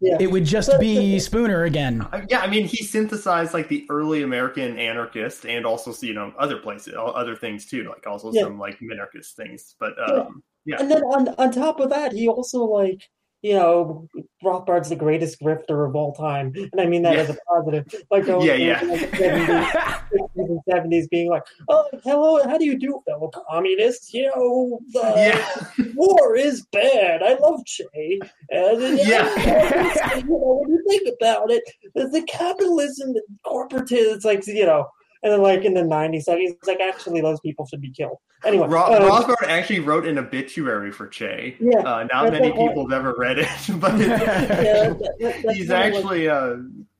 yeah, It would just be Spooner again. Uh, yeah, I mean, he synthesized like the early American anarchist and also, you know, other places, other things too, like also Yeah. some like minarchist things. But um, yeah, And then on on top of that, he also like you know Rothbard's the greatest grifter of all time, and I mean that Yeah. as a positive. Like going Yeah, yeah. like, the 70s, 60s and seventies, being like, "Oh, hello, how do you do, fellow communists? You know, uh, yeah, war is bad. I love Che. And, Yeah. you know, when you think about it, the, the capitalism and corporate, it's like, you know, and then like in the '90s, he's like, actually, those people should be killed. Anyway, Ro- uh, Rothbard actually wrote an obituary for Che. Yeah, uh, not many people have ever read it, but yeah, that- that- that's he's kinda like- actually uh,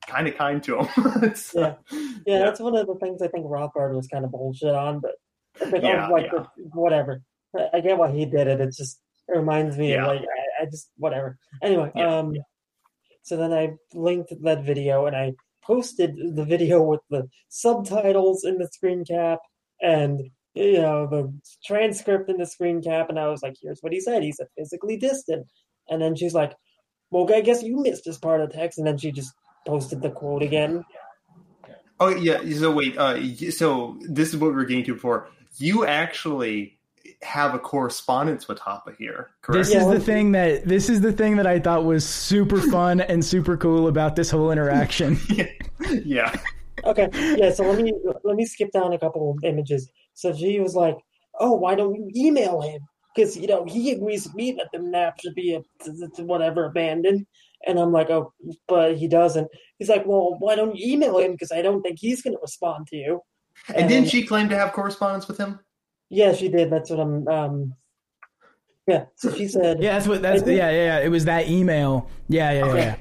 kind of kind to him. It's, uh, Yeah. yeah, that's one of the things I think Rothbard was kind of bullshit on, but I think Yeah, I'm like yeah. whatever. I, I get why he did it. It just it reminds me Yeah. of like I, I just whatever. Anyway, Yeah, um, so then I linked that video and I posted the video with the subtitles in the screen cap and you know the transcript in the screen cap, and I was like, "Here's what he said. He said physically distant," and then she's like, "Well, I guess you missed this part of the text," and then she just posted the quote again. Oh yeah. So wait. Uh, so this is what we were getting to before. You actually have a correspondence with Hoppe here, correct? This is the thing that this is the thing that I thought was super fun and super cool about this whole interaction. yeah. Okay, yeah. So let me let me skip down a couple of images. So she was like, "Oh, why don't you email him? Because you know he agrees with me that the NAP should be a, whatever abandoned." And I'm like, "Oh, but he doesn't." He's like, "Well, why don't you email him? Because I don't think he's going to respond to you." And didn't she claim to have correspondence with him? Yeah, she did. That's what I'm. um Yeah. So she said. yeah, that's what that's yeah, yeah, yeah. It was that email. Yeah, yeah, yeah. yeah.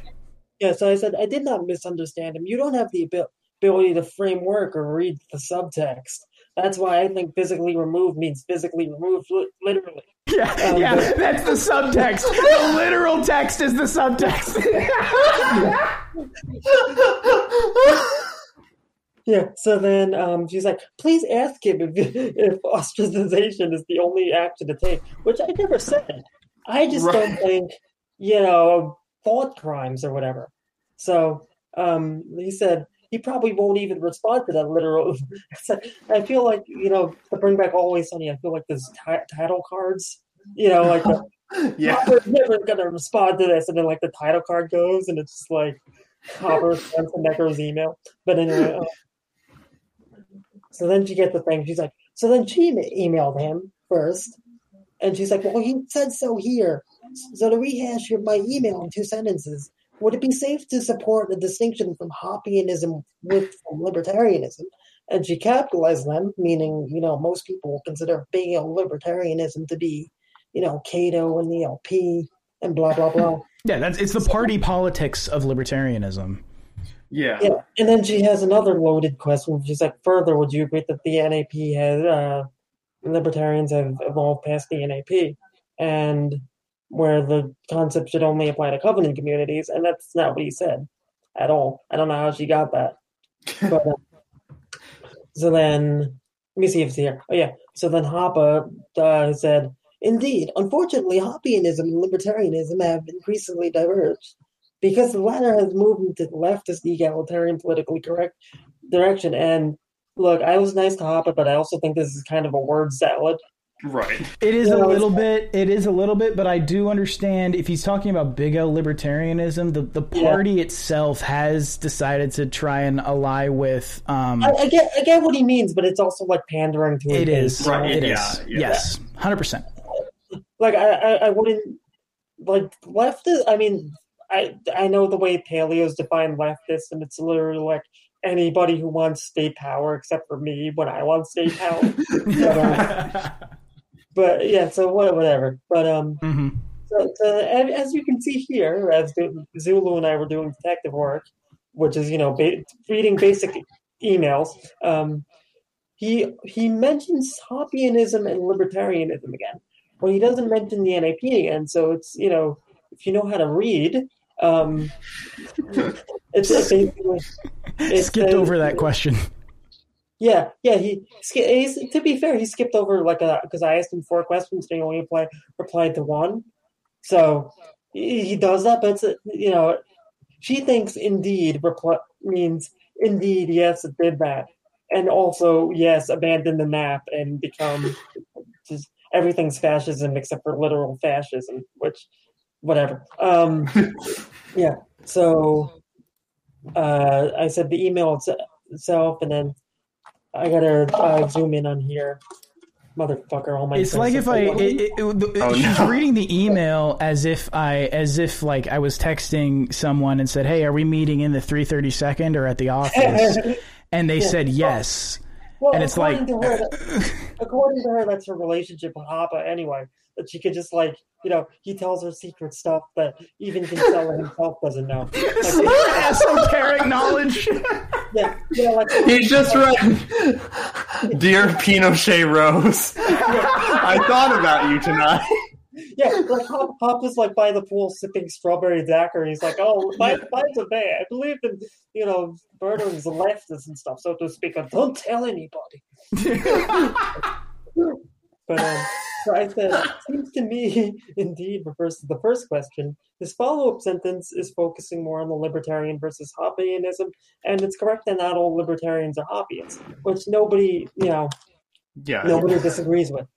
Yeah, so I said, I did not misunderstand him. You don't have the ability to frame work or read the subtext. That's why I think physically removed means physically removed, literally. Yeah, Um, yeah, but- that's the subtext. The literal text is the subtext. Yeah, so then um, she's like, please ask him if, if ostracization is the only action to take, which I never said. I just don't think, you know, thought crimes or whatever. So um, he said he probably won't even respond to that literal. I feel like, you know, to bring back Always Sunny, I feel like there's ti- title cards, you know, like the, yeah. Hoppe's never gonna respond to this, and then like the title card goes, and it's just like responds to Necro's email. But anyway, uh, so then she gets the thing. She's like, so then she emailed him first, and she's like, well, he said so here. So to rehash your, my email in two sentences, would it be safe to support the distinction from Hoppianism with libertarianism? And she capitalized them, meaning, you know, most people consider being a libertarianism to be you know, Cato and the LP and blah blah blah. yeah, that's it's the party politics of libertarianism. Yeah. yeah, and then she has another loaded question. She's like, "Further, would you agree that the NAP has uh, libertarians have evolved past the NAP, and where the concept should only apply to covenant communities?" And that's not what he said at all. I don't know how she got that. But uh, so then, let me see if it's here. Oh yeah. So then Hoppe uh, said, "Indeed, unfortunately, Hoppianism and libertarianism have increasingly diverged because the latter has moved into the leftist, egalitarian, politically correct direction." And look, I was nice to Hoppe, but I also think this is kind of a word salad. Right. It is Yeah, a little bit. It is a little bit, but I do understand if he's talking about big L libertarianism. The the Yeah. party itself has decided to try and ally with. Um, I, I get, I get what he means, but it's also like pandering to his it base, is. you know? Right, It is. yeah, yeah. Yes. Hundred percent. like I, I, I wouldn't like leftist. I mean, I I know the way paleos define leftist, and it's literally like anybody who wants state power except for me when I want state power. but yeah, so whatever. But um, hmm so, so and as you can see here, as Zulu and I were doing detective work, which is you know ba- reading basic emails, um, he he mentions Hoppianism and libertarianism again, but he doesn't mention the NAP again. So it's you know if you know how to read, um, it's basically it's Skipped uh, over that question. yeah, yeah. He, he's to be fair, he skipped over like a because I asked him four questions, and he only applied, replied to one. So he, he does that, but it's, you know, she thinks indeed reply, means indeed yes, it did that, and also yes, abandon the nap and become just everything's fascism except for literal fascism, which whatever. Um, yeah. So uh, I said the email itself, and then I gotta uh, zoom in on here, motherfucker. All my It's like if I it, it, it, Oh, she's no. reading the email as if I as if like I was texting someone and said, "Hey, are we meeting in the three thirty second or at the office?" and they Yeah. said yes. Well, And it's according like- to her, that- according to her, that's her relationship with Hoppe anyway. That she could just like, you know, he tells her secret stuff that even Kinsella himself doesn't know. This Like, is esoteric knowledge. yeah, yeah, like He just read, "Dear Pinochet Rose, I thought about you tonight." yeah, like Hop, Hop is like by the pool sipping strawberry daiquiri. He's like, oh, my, mine's a man. I believe in, you know, murdering the leftists and stuff, so to speak. And don't tell anybody. But um, so I said, seems to me, indeed, refers to the first question. His follow up sentence is focusing more on the libertarian versus Hoppianism, and it's correct that not all libertarians are hobbyists, which nobody, you know, Yeah, nobody disagrees with.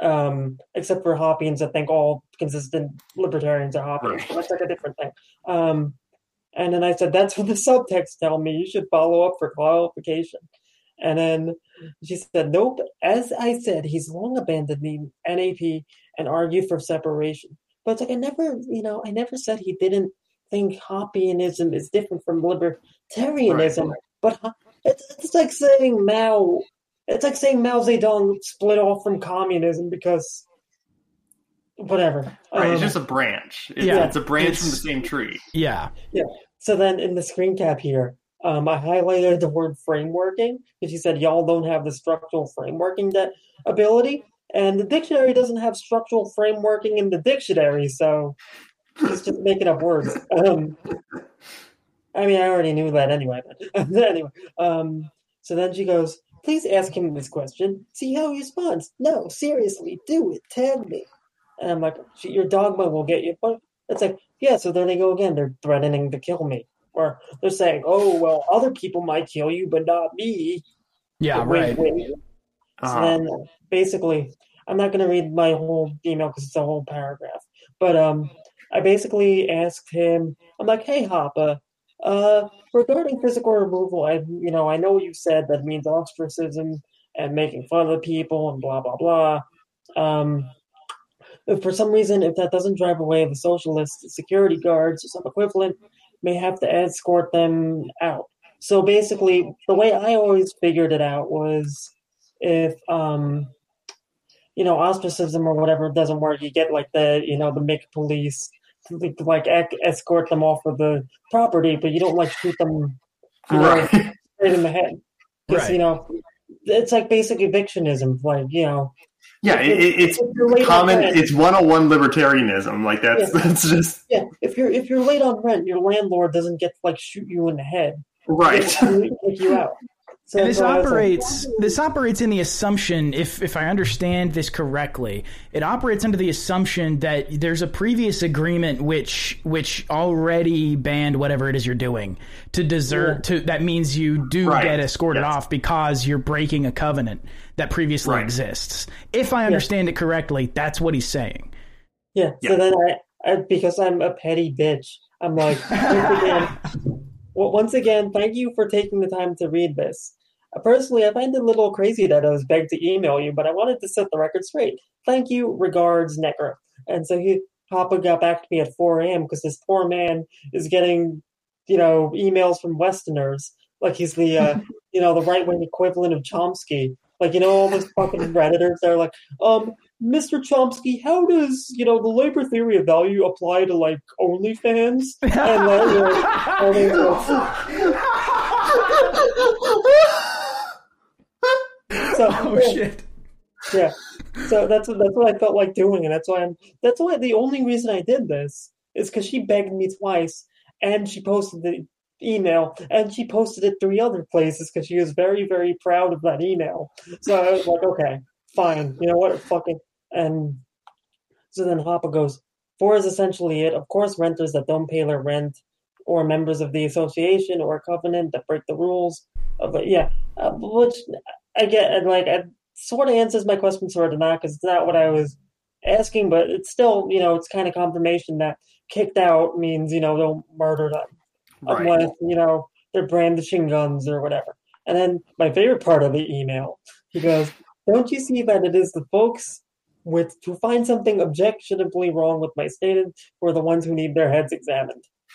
Um, except for Hoppians, I think all consistent libertarians are Hoppians. Right. That's like a different thing. Um, and then I said, that's what the subtext tell me. You should follow up for qualification. And then she said, nope. As I said, he's long abandoned the NAP and argued for separation. But it's like, I never, you know, I never said he didn't think Hoppeanism is different from libertarianism. But it's, it's like saying Mao it's like saying Mao Zedong split off from communism because whatever. right. It's Um, just a branch. It's, Yeah, it's a branch it's- from the same tree. Yeah. Yeah. so then in the screen cap here, um, I highlighted the word frameworking because you said y'all don't have the structural frameworking that ability, and the dictionary doesn't have structural frameworking in the dictionary, so it's just making up words. Um, I mean, I already knew that anyway. But anyway, um, so then she goes, "Please ask him this question. See how he responds. No, seriously, do it. Tag me." And I'm like, "Your dogma will get you." But it's like, yeah. So there they go again. They're threatening to kill me, or they're saying, "Oh, well, other people might kill you, but not me." Yeah, Wink, right. wink. So Uh-huh. then basically, I'm not going to read my whole email because it's a whole paragraph. But um, I basically asked him, I'm like, hey, Hoppe, uh, regarding physical removal, I, you know, I know you said that means ostracism and making fun of people and blah, blah, blah. Um, if for some reason, if that doesn't drive away the socialist security guards or some equivalent, may have to escort them out. So basically, the way I always figured it out was if um, you know ostracism or whatever doesn't work, you get like the you know the MIC police to, to, like ec- escort them off of the property, but you don't like shoot them you know, Right. straight in the head because Right. you know it's like basic evictionism, like you know. Yeah, it, it- it's on common. rent- It's one on one libertarianism. Like that's Yeah. that's just yeah, if you're if you're late on rent, your landlord doesn't get to like shoot you in the head, right. kick you out. So And this so I was like, operates this operates in the assumption, if if I understand this correctly, it operates under the assumption that there's a previous agreement which which already banned whatever it is you're doing to desert to that means you do Right. get escorted Yes. off because you're breaking a covenant that previously Right. exists. If I understand it correctly, that's what he's saying. Yeah. Yeah. So then I, I, because I'm a petty bitch, I'm like, again, well, once again, thank you for taking the time to read this. Uh, Personally, I find it a little crazy that I was begged to email you, but I wanted to set the record straight. Thank you, regards, Necker. And so he, Papa got back to me at 4 a.m. because this poor man is getting, you know, emails from Westerners like he's the, uh, you know, the right wing equivalent of Chomsky. Like, you know, all those fucking Redditors, they're like, um, Mr. Chomsky, how does you know the labor theory of value apply to like OnlyFans? And you know, uh, so Oh yeah, shit. yeah, so that's what that's what I felt like doing, and that's why I'm. That's why the only reason I did this is because she begged me twice, and she posted the email, and she posted it three other places because she was very very proud of that email. So I was like, okay, fine, you know what, fucking, and so then Hoppe goes, four is essentially it. Of course, renters that don't pay their rent, or members of the association or covenant that break the rules. Of it. Yeah, uh, which I get, and like, it sort of answers my question, sort of not, because it's not what I was asking, but it's still, you know, it's kind of confirmation that kicked out means, you know, don't murder them right. unless you know they're brandishing guns or whatever. And then my favorite part of the email, he goes, "Don't you see that it is the folks with to find something objectionably wrong with my statement are the ones who need their heads examined?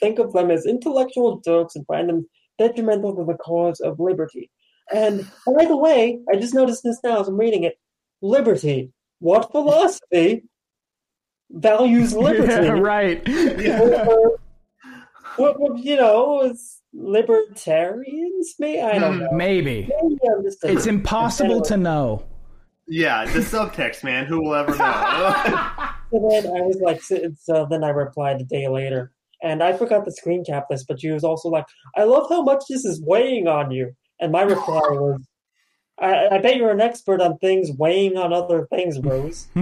Think of them as intellectual jokes and find them detrimental to the cause of liberty. And by the way, I just noticed this now as I'm reading it. Liberty. What philosophy values liberty? Yeah, right. Over- what, what, you know, is libertarians? May I don't hmm, know. Maybe. Maybe It's impossible to know. Yeah, the subtext, man. Who will ever know? So then I was like, so, so then I replied a day later, and I forgot to screen cap this, but she was also like, I love how much this is weighing on you. And my reply was, I, I bet you're an expert on things weighing on other things, Rose.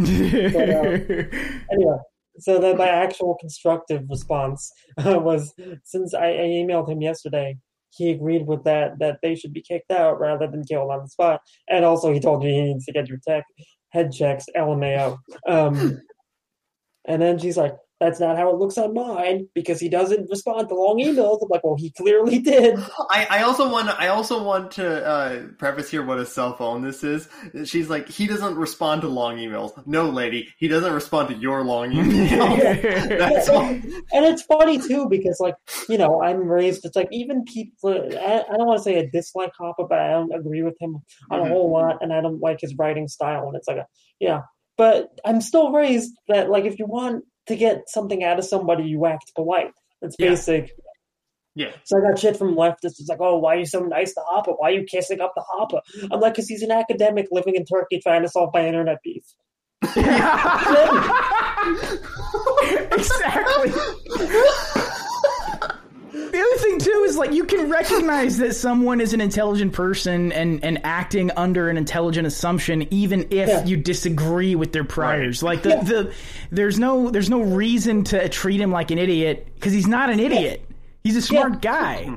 Anyway, so then my actual constructive response uh, was, since I, I emailed him yesterday, he agreed with that that they should be kicked out rather than killed on the spot, and also he told me he needs to get your tech head checks, LMAO. Um, and then she's like, "That's not how it looks on mine because he doesn't respond to long emails." I'm like, "Well, he clearly did." I, I also want I also want to uh, preface here what a cell phone this is. She's like he doesn't respond to long emails. No, lady, he doesn't respond to your long emails. That's all. and it's funny too because like you know i'm raised it's like even people i, I don't want to say I dislike Hoppe, but i don't agree with him on a Mhm. whole lot and i don't like his writing style and it's like a yeah but i'm still raised that like if you want to get something out of somebody you act polite that's Yeah. basic Yeah. so I got shit from leftists. It's like, oh, why are you so nice to Hoppe? Why are you kissing up the Hoppe? I'm like, because he's an academic living in Turkey trying to solve my internet beef. exactly. The other thing too is like you can recognize that someone is an intelligent person and and acting under an intelligent assumption even if Yeah. you disagree with their priors. Like the, Yeah. the there's no there's no reason to treat him like an idiot because he's not an idiot. He's a smart guy.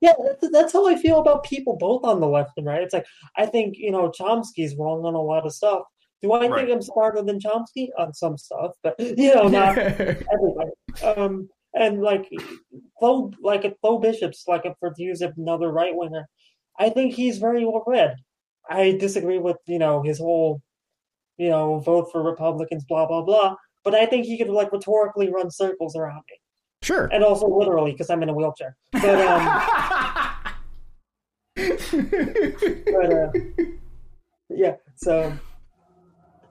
Yeah, that's, that's how I feel about people both on the left and right. It's like I think you know Chomsky's wrong on a lot of stuff. Do I Right. think I'm smarter than Chomsky on some stuff? But you know, not everybody. Um, and like Flo, like Flo Bishop's, like if we're to use another right winger, I think he's very well read. I disagree with you know his whole, you know, vote for Republicans, blah blah blah. But I think he could like rhetorically run circles around me, Sure. and also literally because I'm in a wheelchair. But um. but uh, yeah, so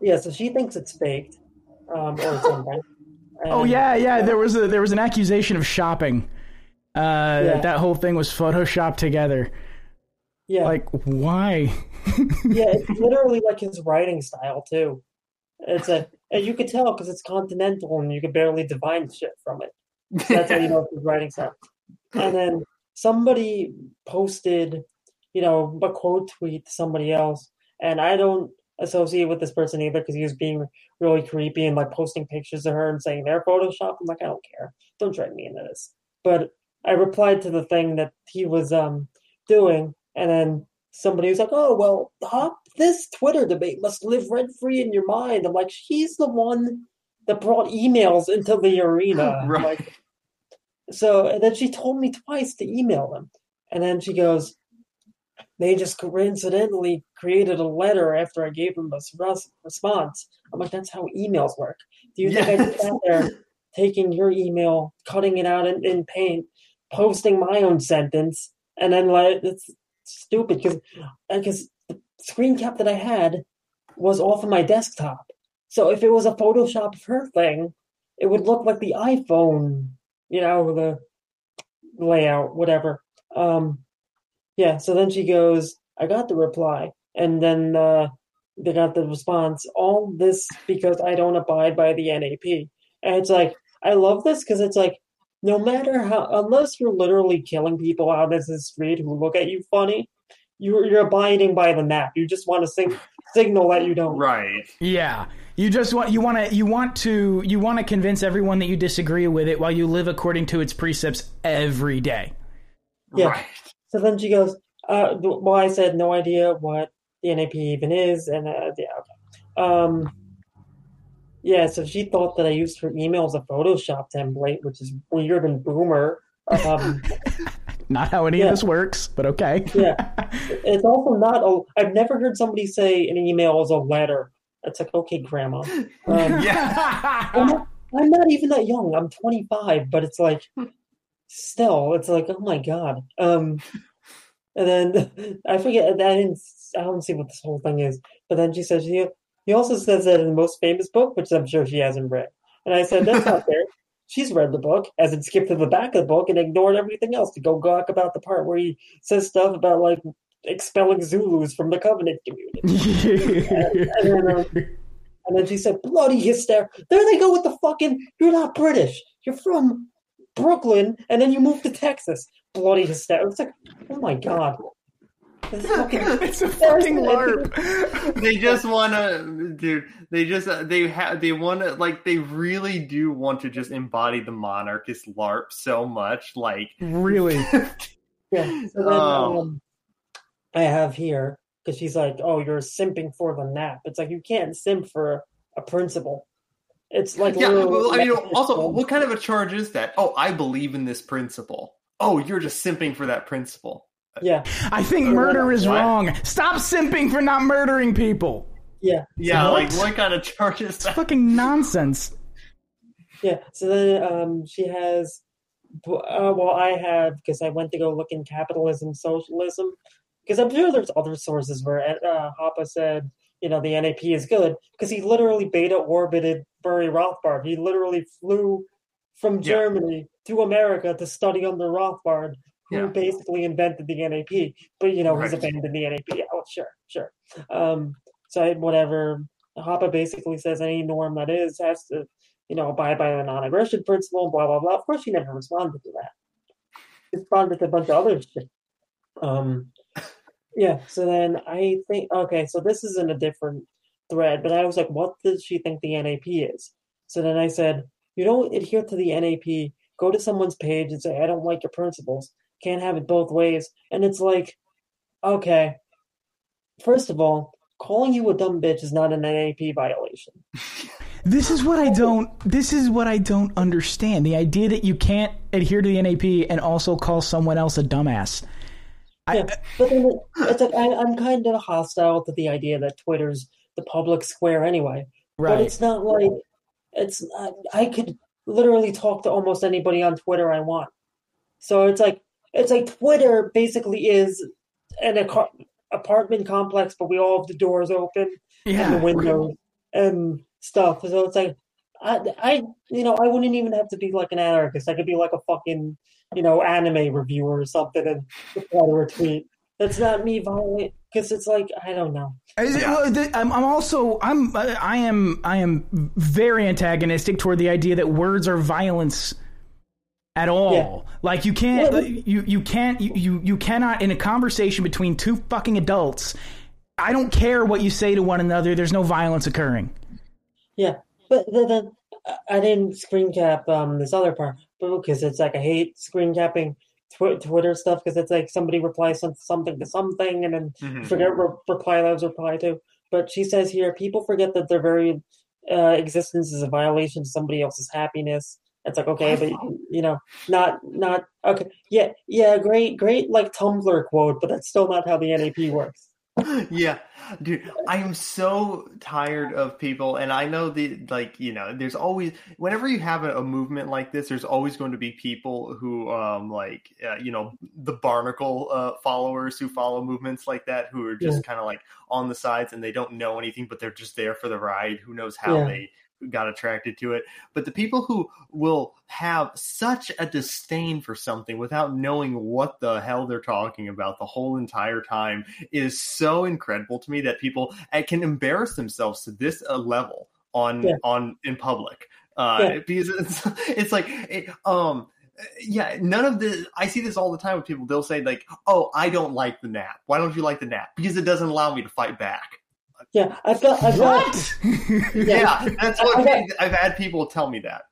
yeah, so she thinks it's faked, um, or something. Oh yeah, yeah. There was a there was an accusation of shopping. Uh, Yeah. That whole thing was photoshopped together. yeah, Like why? yeah. It's literally like his writing style too. It's a and you could tell because it's continental and you could barely divine shit from it. That's how you know his writing style. And then somebody posted, you know, a quote tweet to somebody else, and I don't associate with this person either because he was being really creepy and like posting pictures of her and saying they're Photoshop. I'm like, I don't care. Don't drag me into this. But I replied to the thing that he was um doing, and then somebody was like, "Oh well, Hop, this Twitter debate must live rent free in your mind." I'm like, he's the one that brought emails into the arena. Right. Like, so and then she told me twice to email them, and then she goes, "They just coincidentally created a letter after I gave them a response." I'm like, "That's how emails work." Do you think I just sat there taking your email, cutting it out in, in paint, posting my own sentence, and then like it's stupid because because the screen cap that I had was off of my desktop. So if it was a Photoshop of her thing, it would look like the iPhone, you know, the layout, whatever. Um, yeah. So then she goes, "I got the reply," and then uh, they got the response. All this because I don't abide by the NAP, and it's like I love this because it's like no matter how, unless you're literally killing people out in the street who look at you funny, you're you're abiding by the NAP. You just want to sing, signal that you don't. Right. Yeah. You just want you want to you want to you want to convince everyone that you disagree with it while you live according to its precepts every day. Yeah. Right. So then she goes, uh, well, I said no idea what the NAP even is, and uh, yeah, okay. Um, yeah, so she thought that I used her email as a Photoshop template, which is weird and boomer. Um, Not how any Yeah. of this works, but okay. yeah, it's also not. Oh, I've never heard somebody say an email is a letter. It's like, okay, grandma. Um, I'm, not, I'm not even that young. I'm 25, but it's like, still, it's like, oh my god. Um, and then I forget. I didn't. I don't see what this whole thing is. But then she says he he also says that in the most famous book, which I'm sure she hasn't read. And I said that's not fair. She's read the book, as it skipped to the back of the book and ignored everything else to go gawk about the part where he says stuff about like expelling Zulus from the Covenant community. and, and, then, um, and then she said, "Bloody hysteria!" There they go with the fucking. You're not British. You're from Brooklyn, and then you moved to Texas. Bloody hysteria! It's like, oh my god. It's, fucking, it's a fucking LARP. they just want to, dude. They just they have they want to like they really do want to just embody the monarchist LARP so much. Like really, yeah. So then, Oh. um, I have here because she's like, "Oh, you're simping for the NAP." It's like you can't simp for a principle. It's like yeah. Well, I mean, also, what kind of a charge is that? Oh, I believe in this principle. Oh, you're just simping for that principle. Yeah, I think murder is What? wrong. Stop simping for not murdering people. yeah. Yeah, What? like what kind of charge is that? Fucking nonsense. Yeah. So then um, she has, uh, well, I have because I went to go look in capitalism, socialism, because I'm sure there's other sources where uh, Hoppe said, you know, the NAP is good because he literally beta orbited Murray Rothbard. He literally flew from Yeah. Germany to America to study under Rothbard, who Yeah. basically invented the NAP. But you know, he's Right. abandoned the NAP. Oh, sure, sure. Um, so I, whatever. Hoppe basically says any norm that is has to you know, abide by the non-aggression principle, blah blah blah. Of course, she never responded to that. She responded to a bunch of other shit. Um, yeah. So then I think, okay, so this is in a different thread, but I was like, what does she think the NAP is? So then I said, you don't adhere to the NAP. Go to someone's page and say, I don't like your principles. Can't have it both ways. And it's like, okay. First of all, calling you a dumb bitch is not an NAP violation. This is what I don't. This is what I don't understand. The idea that you can't adhere to the NAP and also call someone else a dumbass. I, Yeah, but then it's like I, I'm kind of hostile to the idea that Twitter's the public square anyway. Right. But it's not like it's. I, I could literally talk to almost anybody on Twitter I want. So it's like it's like Twitter basically is an aco- apartment complex, but we all have the doors open and the Yeah. windows and stuff. So it's like I, I, you know, I wouldn't even have to be like an anarchist. I could be like a fucking, you know, anime reviewer or something and reply to a tweet. That's not me violent because it's like I don't know. Is it- Yeah. well, the- I'm, I'm also I'm I am I am very antagonistic toward the idea that words are violence at all. Yeah. Like you can't Well, you you can't you, you you cannot in a conversation between two fucking adults. I don't care what you say to one another. There's no violence occurring. Yeah, but then, then I didn't screen cap um this other part, because it's like I hate screen capping tw- Twitter stuff because it's like somebody replies something to something and then Mhm. forget re- reply that was reply to. But she says here, people forget that their very uh, existence is a violation of somebody else's happiness. It's like okay, but you know, not not okay. Yeah, yeah, great, great, like Tumblr quote, but that's still not how the NAP works. yeah dude i am so tired of people and i know the like you know there's always whenever you have a, a movement like this there's always going to be people who um like uh, you know the barnacle uh, followers who follow movements like that who are just kind of like on the sides and they don't know anything but they're just there for the ride who knows how Yeah. they got attracted to it. But the people who will have such a disdain for something without knowing what the hell they're talking about the whole entire time is so incredible to me that people uh, can embarrass themselves to this uh, level on Yeah. on in public. Uh Yeah. because it's it's like it, um yeah none of the i see this all the time with people they'll say like oh i don't like the NAP. Why don't you like the NAP? Because it doesn't allow me to fight back Yeah, I've got, I've got, What? yeah, that's what i've had people tell me that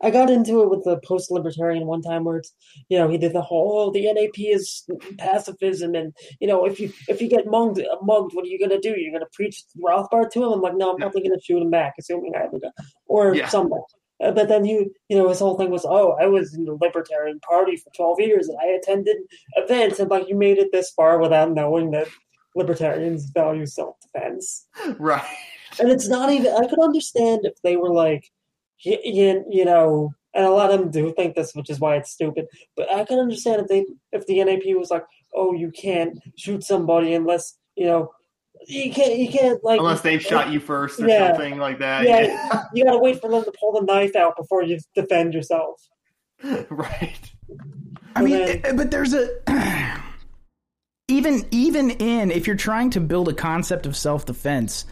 I got into it with the post-libertarian one time where it's, you know, he did the whole, oh, the NAP is pacifism, and you know, if you if you get mugged, mugged, what are you gonna do? You're gonna preach Rothbard to him? I'm like, no, I'm probably gonna shoot him back, assuming I have a gun, or Yeah. something. Uh, but then you, you know, his whole thing was, oh, I was in the Libertarian Party for 12 years, and I attended events, and like, you made it this far without knowing that libertarians value self-defense right and it's not even i could understand if they were like you, you, you know and a lot of them do think this, which is why it's stupid. But I can understand if they if the NAP was like, oh, you can't shoot somebody unless you know you can't you can't like Unless they've shot you first or Yeah. something like that. Yeah, you gotta wait for them to pull the knife out before you defend yourself. right. I mean, And eh, but there's a even even in if you're trying to build a concept of self defense,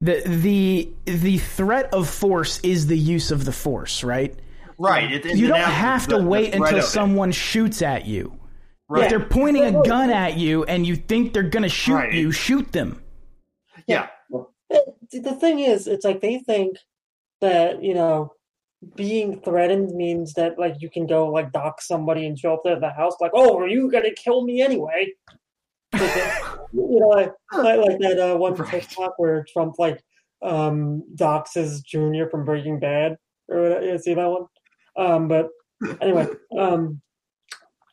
the the the threat of force is the use of the force, right? Right. It, it You don't have to the wait threat until of it. someone shoots at you. Right. If they're pointing a gun at you and you think they're gonna shoot Right. you, shoot them. Yeah. it- the thing is, it's like they think that you know being threatened means that like you can go like dock somebody and show up at the house like, oh, are you gonna kill me anyway? You know, I, like, like that uh, one Right. TikTok where Trump like um doxes Junior from Breaking Bad or whatever. You see that one? Um, but anyway, um,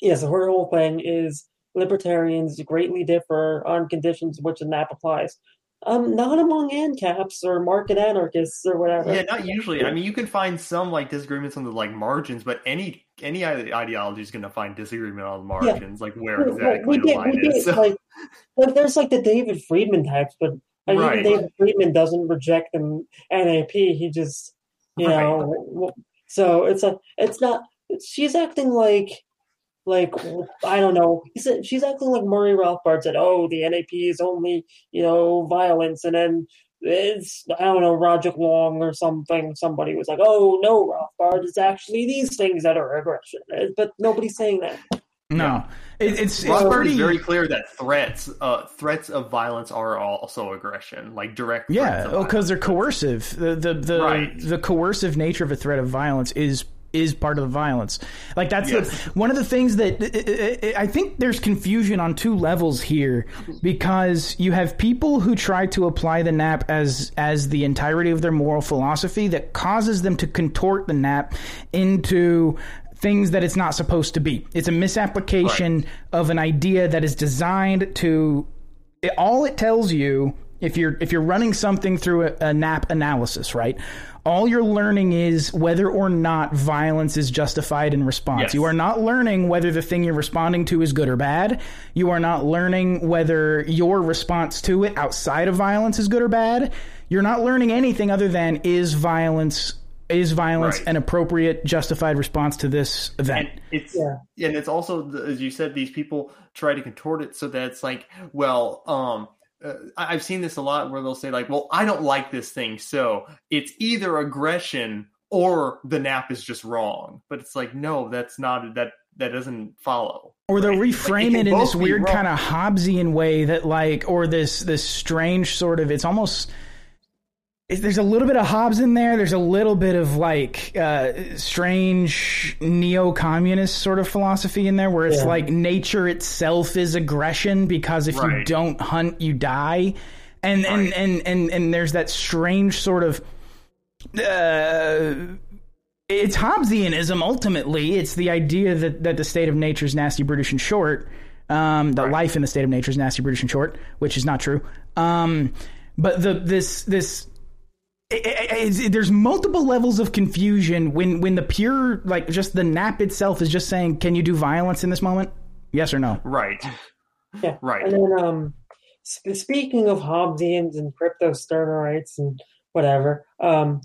yeah. So her whole thing is libertarians greatly differ on conditions which the NAP applies. Um, not among ANCAPs or market anarchists or whatever. Yeah, not usually. I mean, you can find some like disagreements on the like margins, but any any ideology is going to find disagreement on the margins, like where exactly the line we is. like, like there's like the David Friedman types, but like, Right. David Friedman doesn't reject the NAP. He just, you Right. know, so it's a, it's not. She's acting like, like I don't know. She's acting like Murray Rothbard said. Oh, the NAP is only you know violence, and then it's I don't know Roderick Long or something. Somebody was like, oh no, Rothbard, it's actually these things that are aggression, but nobody's saying that. No, it, it's, it's Rothbard pretty. is very clear that threats, uh, threats of violence are also aggression, like direct. Yeah, because violence. they're coercive. The the the, Right. the coercive nature of a threat of violence is is part of the violence. Like that's Yes. the, one of the things that I- think there's confusion on two levels here because you have people who try to apply the NAP as as the entirety of their moral philosophy that causes them to contort the NAP into things that it's not supposed to be. It's a misapplication of an idea that is designed to it, all it tells you if you're if you're running something through a, a NAP analysis right all you're learning is whether or not violence is justified in response Yes. you are not learning whether the thing you're responding to is good or bad you are not learning whether your response to it outside of violence is good or bad you're not learning anything other than is violence is violence Right. an appropriate justified response to this event and it's Yeah. and it's also as you said these people try to contort it so that it's like well um uh, I've seen this a lot where they'll say like well I don't like this thing so it's either aggression or the NAP is just wrong but it's like no that's not that that doesn't follow or they'll right? Reframe can it in this weird kind of Hobbesian way that like, or this this strange sort of. It's almost. There's a little bit of Hobbes in there. There's a little bit of like uh, strange neo-communist sort of philosophy in there, where it's Yeah. like nature itself is aggression because if you don't hunt, you die, and and, Right. and and and there's that strange sort of uh, it's Hobbesianism ultimately. It's the idea that, that the state of nature is nasty, brutish, and short. Um, that life in the state of nature is nasty, brutish, and short, which is not true. Um, but the this this it- it- it's- there's multiple levels of confusion when when the pure like just the NAP itself is just saying, can you do violence in this moment? Yes or no? right Yeah. Right. And then, um, sp- speaking of Hobbesians and crypto Stirnerites and whatever, um,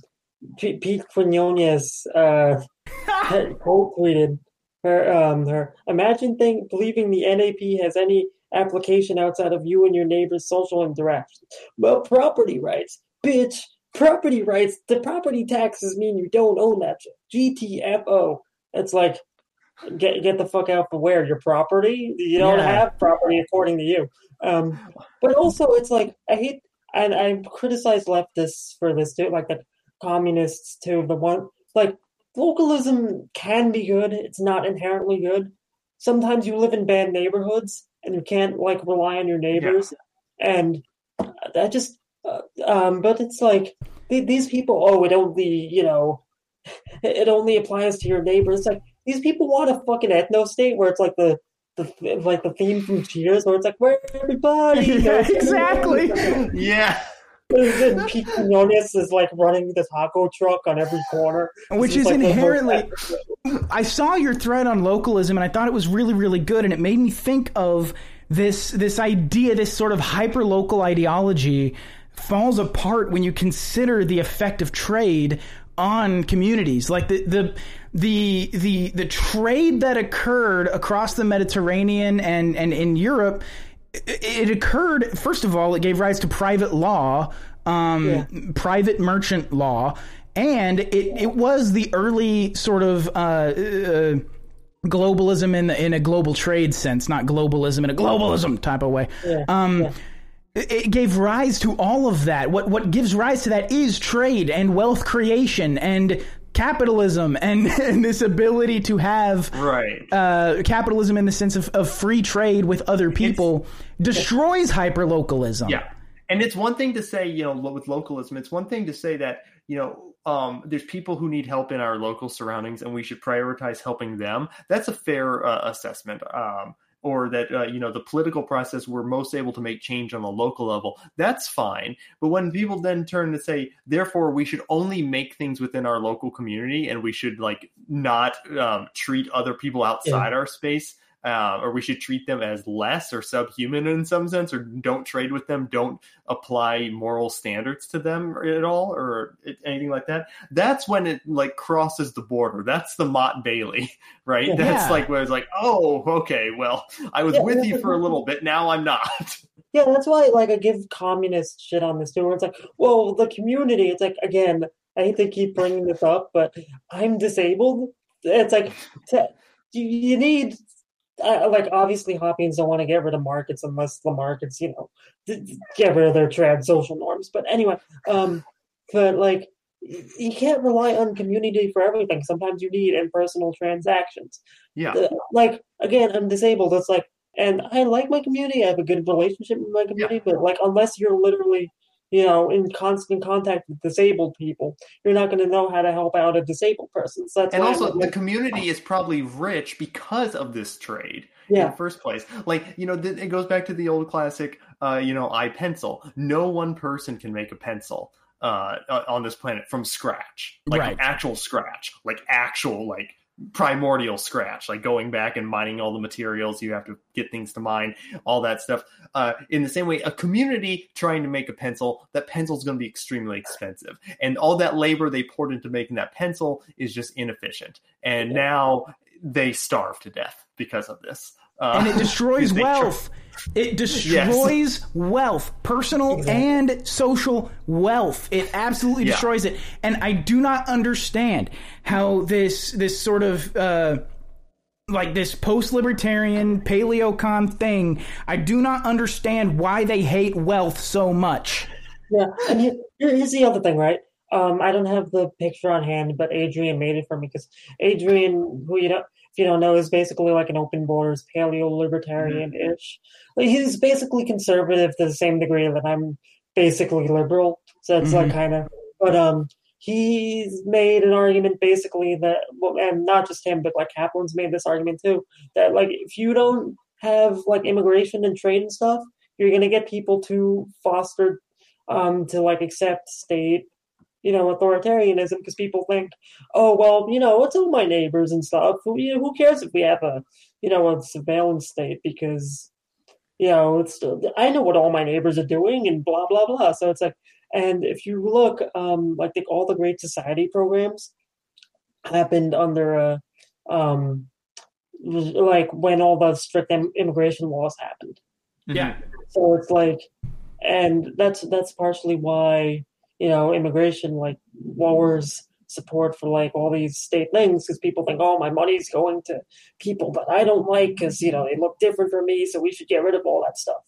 P- Pete Quinones uh, had quote tweeted her, um, her imagine think believing the NAP has any application outside of you and your neighbor's social interaction. Well, property rights, bitch. Property rights. The property taxes mean you don't own that shit. GTFO. It's like get get the fuck out from where your property. You don't Yeah. have property according to you. Um, but also, it's like I hate and I criticize leftists for this too, like the communists too. The one like localism can be good. It's not inherently good. Sometimes you live in bad neighborhoods and you can't like rely on your neighbors, and that just. Uh, um, but it's like th- these people. Oh, it only you know, it only applies to your neighbors. It's like these people want a fucking ethno state where it's like the the like the theme from Cheers, where it's like where everybody Yeah, goes. exactly. yeah then Pete Quinones is like running the taco truck on every corner, which This is like inherently. I saw your thread on localism, and I thought it was really, really good, and it made me think of this this idea, this sort of hyper local ideology falls apart when you consider the effect of trade on communities, like the the the the the trade that occurred across the Mediterranean and and in Europe. It it occurred. First of all, it gave rise to private law, um, Yeah. private merchant law, and it, it was the early sort of uh, uh, globalism in the, in a global trade sense, not globalism in a globalism type of way. Yeah, Um, yeah. It- gave rise to all of that. What what gives rise to that is trade and wealth creation and capitalism and, and this ability to have Right. uh, capitalism in the sense of, of free trade with other people destroys hyperlocalism. Yeah. And it's one thing to say, you know, with localism, it's one thing to say that, you know, um, there's people who need help in our local surroundings and we should prioritize helping them. That's a fair uh, assessment. Um, or that, uh, you know, the political process, we're most able to make change on the local level. That's fine. But when people then turn to say, therefore, we should only make things within our local community and we should, like, not um, treat other people outside our space uh, or we should treat them as less or subhuman in some sense, or don't trade with them, don't apply moral standards to them at all, or anything like that. That's when it like crosses the border. That's the Mott Bailey, right? Yeah. That's like where it's like, oh, okay, well, I was Yeah, with you for a little bit, now I'm not. Yeah, that's why like I give communist shit on this too. Where it's like, well, the community. It's like again, I hate to keep bringing this up, but I'm disabled. It's like to, you, you need. Uh, like obviously, Hoppeans don't want to get rid of markets unless the markets, you know, get rid of their trad social norms. But anyway, um, but like you can't rely on community for everything. Sometimes you need impersonal transactions yeah, like again i'm disabled it's like and i like my community i have a good relationship with my community but like unless you're literally you know in constant contact with disabled people you're not going to know how to help out a disabled person so that's and also I'm the like, community is probably rich because of this trade. in the first place. Like, you know, th- it goes back to the old classic, uh, you know, I pencil. No one person can make a pencil uh, uh, on this planet from scratch, like Right. actual scratch, like actual, like primordial scratch, like going back and mining all the materials you have to get things to mine, all that stuff. Uh, in the same way, a community trying to make a pencil, that pencil is going to be extremely expensive. And all that labor they poured into making that pencil is just inefficient. And now they starve to death because of this. Uh, and it destroys they try- wealth. It destroys wealth, personal Exactly. and social wealth. It absolutely Yeah. destroys it. And I do not understand how this this sort of uh, like this post-libertarian paleocon thing. I do not understand why they hate wealth so much. yeah and here, here- here's the other thing right um i don't have the picture on hand but adrian made it for me because adrian who you know if you don't know is basically like an open borders paleo libertarian ish like he's basically conservative to the same degree that i'm basically liberal. So it's like kind of but um he's made an argument basically that well, and not just him but like Caplan's made this argument too that like if you don't have like immigration and trade and stuff you're going to get people to foster um to like accept state you know authoritarianism because people think oh well you know it's all my neighbors and stuff. Who, you know, who cares if we have a you know a surveillance state because you know it's i know what all my neighbors are doing and blah blah blah. So it's like and if you look um like think all the great society programs happened under a um like when all the strict im- immigration laws happened. Yeah. so it's like, and that's that's partially why you know immigration like lowers support for like all these state things because people think, oh, my money's going to people that I don't like because you know they look different from me, so we should get rid of all that stuff.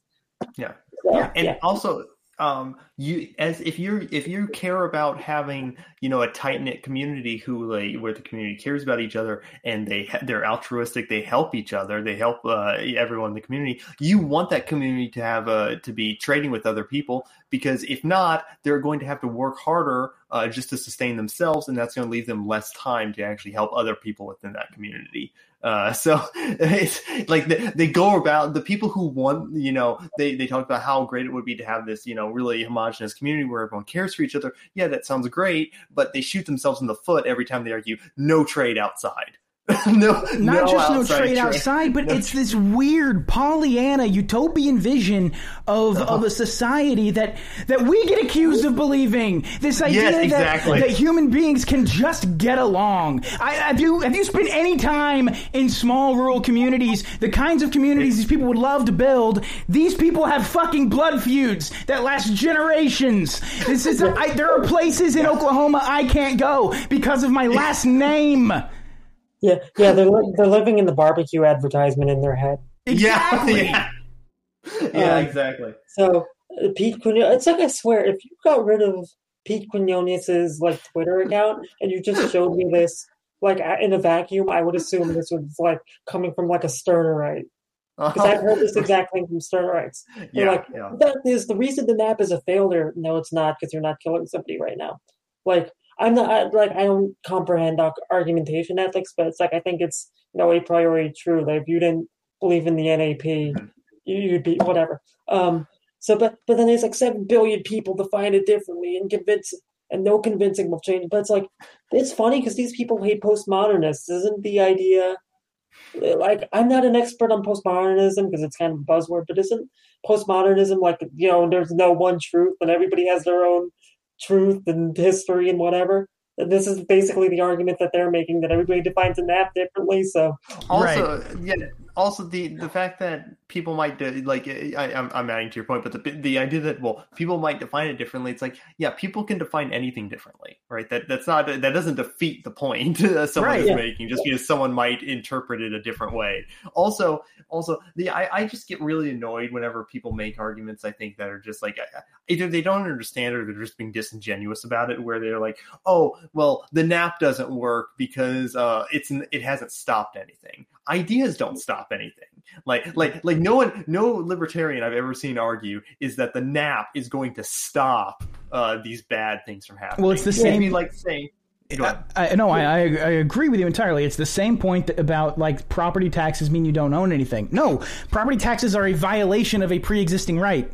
Yeah. So, yeah, and yeah. also um you as if you're if you care about having you know a tight knit community who like where the community cares about each other and they they're altruistic they help each other they help uh, everyone in the community you want that community to have uh, to be trading with other people because if not they're going to have to work harder uh, just to sustain themselves and that's going to leave them less time to actually help other people within that community Uh, so it's like they, they go about the people who want, you know, they, they talk about how great it would be to have this, you know, really homogenous community where everyone cares for each other. Yeah, that sounds great, but they shoot themselves in the foot every time they argue no trade outside. no, not no just no outside trade outside, but No it's this weird Pollyanna utopian vision of Uh-huh. of a society that that we get accused of believing. This idea that, exactly. that human beings can just get along. I, have you have you spent any time in small rural communities? The kinds of communities these people would love to build. These people have fucking blood feuds that last generations. This is I, there are places in Oklahoma I can't go because of my last name. Yeah, yeah, they're li- they're living in the barbecue advertisement in their head. Exactly. Yeah, yeah, yeah, Um, exactly. So uh, Pete Quinones, it's like I swear, if you got rid of Pete Quinones's like Twitter account and you just showed me this like in a vacuum, I would assume this was like coming from like a Stirnerite because I've heard this exact thing from Stirnerites. They're yeah, like, yeah. that is the reason the NAP is a failure. No, it's not because you're not killing somebody right now. Like I'm not I, like I don't comprehend ar- argumentation ethics, but it's like I think it's you know a priori true that if you didn't believe in the NAP, you- you'd be whatever. Um, so but but then there's like seven billion people define it differently and convince and no convincing will change. But it's like it's funny because these people hate postmodernists. Isn't the idea? like I'm not an expert on postmodernism because it's kind of a buzzword, but isn't postmodernism like you know there's no one truth and everybody has their own truth and history and whatever? And this is basically the argument that they're making that everybody defines a NAP differently. So Also, yeah. Also, the the fact that people might de- like eh, I, I'm I'm adding to your point, but the the idea that well, people might define it differently. It's like yeah, people can define anything differently, right? That that's not that doesn't defeat the point someone Right, is yeah. making just because someone might interpret it a different way. Also, also the I, I just get really annoyed whenever people make arguments. I think that are just like eh, eh, either they don't understand or they're just being disingenuous about it. Where they're like, oh well, the NAP doesn't work because uh, it's it hasn't stopped anything. Ideas don't stop anything. Like like like no one no libertarian I've ever seen argue is that the NAP is going to stop uh, these bad things from happening. Well, it's the It'd be same- like saying. Go ahead. I, no, I, I I agree with you entirely. It's the same point that, about like property taxes mean you don't own anything. No, property taxes are a violation of a pre-existing right.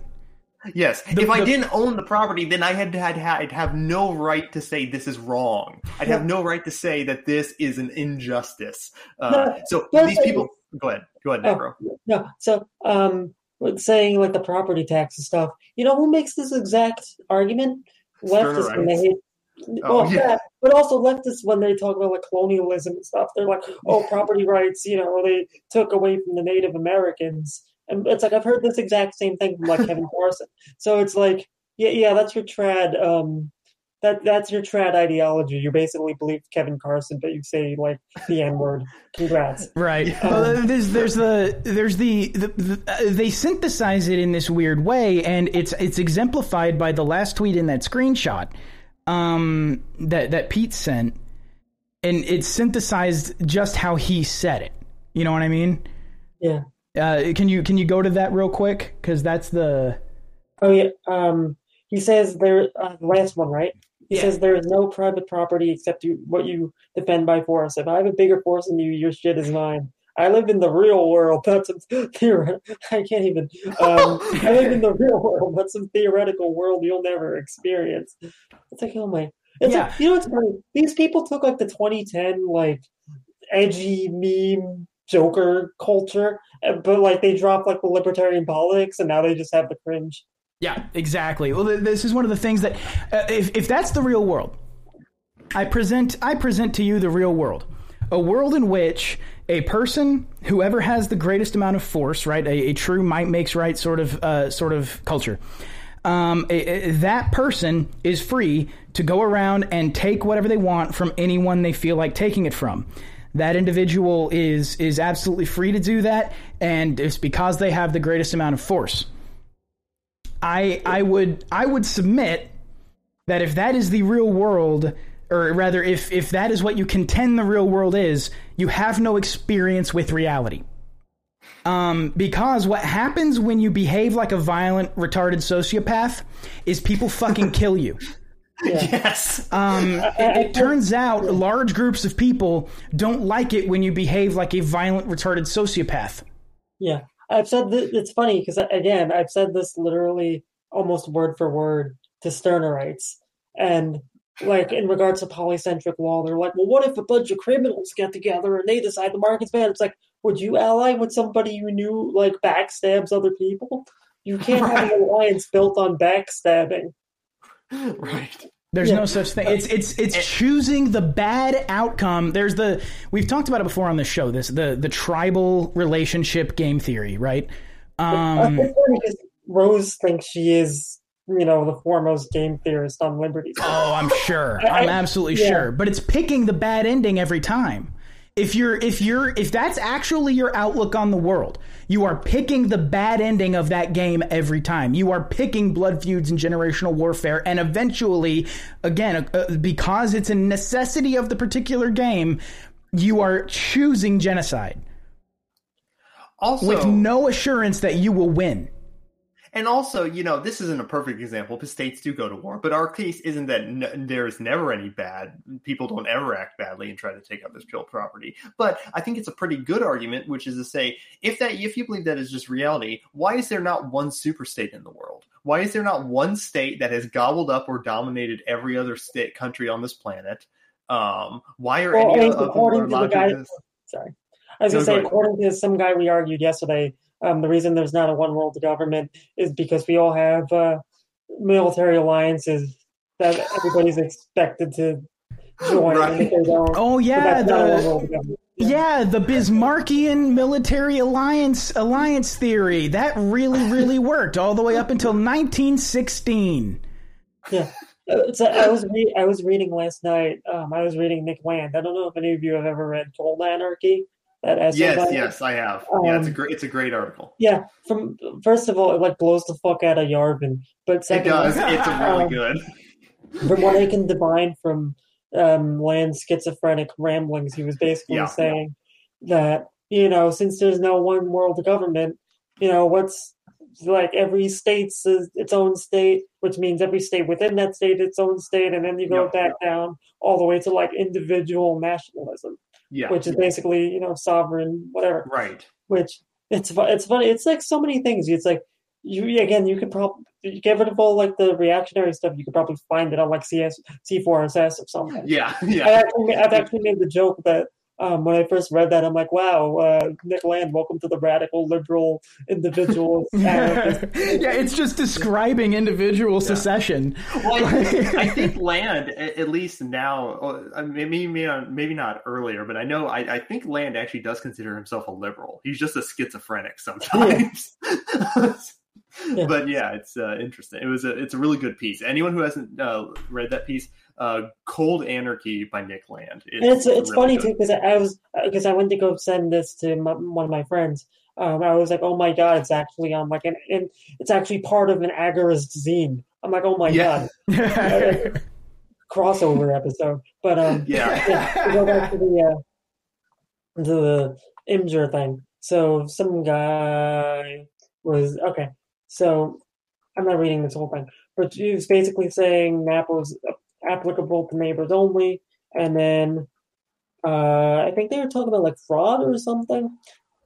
Yes. The- if I the- didn't own the property, then I had had I'd have no right to say this is wrong. I'd have no right to say that this is an injustice. Uh, No, so no, these people. Go ahead. Go ahead, Oh. No, so um, saying like the property tax and stuff. You know who makes this exact argument? Leftists when they hate. Oh, well, yeah. yeah, but also leftists when they talk about like colonialism and stuff. They're like, "Oh, property rights," you know, they took away from the Native Americans, and it's like I've heard this exact same thing from like Kevin Carson. So it's like, yeah, yeah, that's your trad. Um, that that's your trad ideology. You basically believe Kevin Carson, but you say like the N word. Congrats. Right. Um, Well, there's there's the there's the, the, the uh, they synthesize it in this weird way, and it's it's exemplified by the last tweet in that screenshot um, that that Pete sent, and it's synthesized just how he said it. You know what I mean? Yeah. Uh, can you can you go to that real quick? Because that's the Oh yeah. Um, he says there. Uh, the last one, right? He Yeah. says there is no private property except you, what you defend by force. If I have a bigger force than you, your shit is mine. I live in the real world. That's some theoretical. I can't even. Um, I live in the real world. That's some theoretical world you'll never experience. It's like, oh my. It's Yeah. like, you know what's funny? These people took like the 2010 like edgy meme Joker culture, uh, but like they dropped like the libertarian politics, and now they just have the cringe. Yeah, exactly. Well, th- this is one of the things that, uh, if if that's the real world, I present I present to you the real world, a world in which a person, whoever has the greatest amount of force, right, a, a true might makes right sort of uh, sort of culture. Um, a- a- that person is free to go around and take whatever they want from anyone they feel like taking it from. That individual is is absolutely free to do that, and it's because they have the greatest amount of force. I I would I would submit that if that is the real world, or rather if if that is what you contend the real world is, you have no experience with reality. Um, because what happens when you behave like a violent, retarded sociopath is people fucking kill you. Yeah. Yes. Um, it, it turns out large groups of people don't like it when you behave like a violent, retarded sociopath. Yeah, I've said that it's funny because again, I've said this literally almost word for word to Stirnerites, and like in regards to polycentric law, they're like, well, what if a bunch of criminals get together and they decide the market's bad? It's like, would you ally with somebody you knew like backstabs other people? You can't have an alliance built on backstabbing. right. There's Yeah. no such thing. It's it's it's choosing the bad outcome. There's the we've talked about it before on this show. This the the tribal relationship game theory, right? Um, because Rose thinks she is, you know, the foremost game theorist on Liberty. Oh, I'm sure. I- I'm absolutely yeah. sure. But it's picking the bad ending every time. If you're if you're if that's actually your outlook on the world, you are picking the bad ending of that game every time. You are picking blood feuds and generational warfare and eventually again uh, because it's a necessity of the particular game, you are choosing genocide Also, with no assurance that you will win. And also, you know, this isn't a perfect example because states do go to war, but our case isn't that n- there's never any bad. People don't ever act badly and try to take up this property. But I think it's a pretty good argument, which is to say, if that if you believe that is just reality, why is there not one super state in the world? Why is there not one state that has gobbled up or dominated every other state country on this planet? Um, why are Well, I any mean, of them according to the guy- Sorry. I was No, going to say, according to some guy we argued yesterday, um, the reason there's not a one world government is because we all have uh, military alliances that everybody's expected to join. And if they don't, Oh yeah, that's not a one the world. Yeah, the Bismarckian military alliance alliance theory. That really, really worked all the way up until 1916. Yeah. Uh, So I was re- I was reading last night. Um, I was reading Nick Land. I don't know if any of you have ever read Cold Anarchy. That essay Yes, yes, I have. yeah, it's a Um, great, it's a great article. Yeah. From first of all, it like blows the fuck out of Yarvin. But It second, does. It's a really um, good. from what I can divine from um, Land's schizophrenic ramblings, he was basically Yeah. saying that you know, since there's no one world government, you know, what's like every state's is its own state, which means every state within that state its own state, and then you go Yeah. back down all the way to like individual nationalism, Yeah, which is basically you know sovereign whatever. right. Which it's it's funny. It's like so many things. It's like you again. You could probably get rid of all like the reactionary stuff. You could probably find it on like CS C4SS or something. Yeah, I yeah. actually, I've actually made the joke that um, when I first read that, I'm like, wow, uh, Nick Land, welcome to the radical liberal individual. yeah, it's just describing individual secession. Well, I think, I think Land, at least now, uh, maybe maybe not, maybe not earlier, but I know I, I think Land actually does consider himself a liberal. He's just a schizophrenic sometimes. Yeah. But yeah, it's uh, interesting. It was a it's a really good piece. Anyone who hasn't uh, read that piece, uh, "Cold Anarchy" by Nick Land. And it's it's really funny good. too because I was because I went to go send this to my, one of my friends. Um, I was like, oh my god, it's actually on like an and it's actually part of an agorist zine. I'm like, oh my Yeah. god, crossover episode. But um, Yeah. yeah, to go back to the uh, to the Imgur thing. So some guy was okay. So I'm not reading this whole thing, but he was basically saying NAP was applicable to neighbors only, and then uh, I think they were talking about like fraud or something.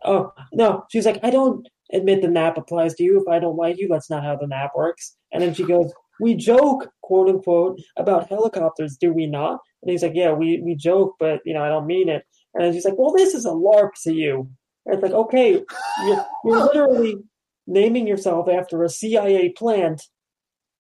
Oh no, she was like, I don't admit the NAP applies to you. If I don't like you, that's not how the NAP works. And then she goes, We joke, quote unquote, about helicopters, do we not? And he's like, Yeah, we, we joke, but you know, I don't mean it. And then she's like, Well, this is a LARP to you. And it's like, okay, you're, you're literally naming yourself after a CIA plant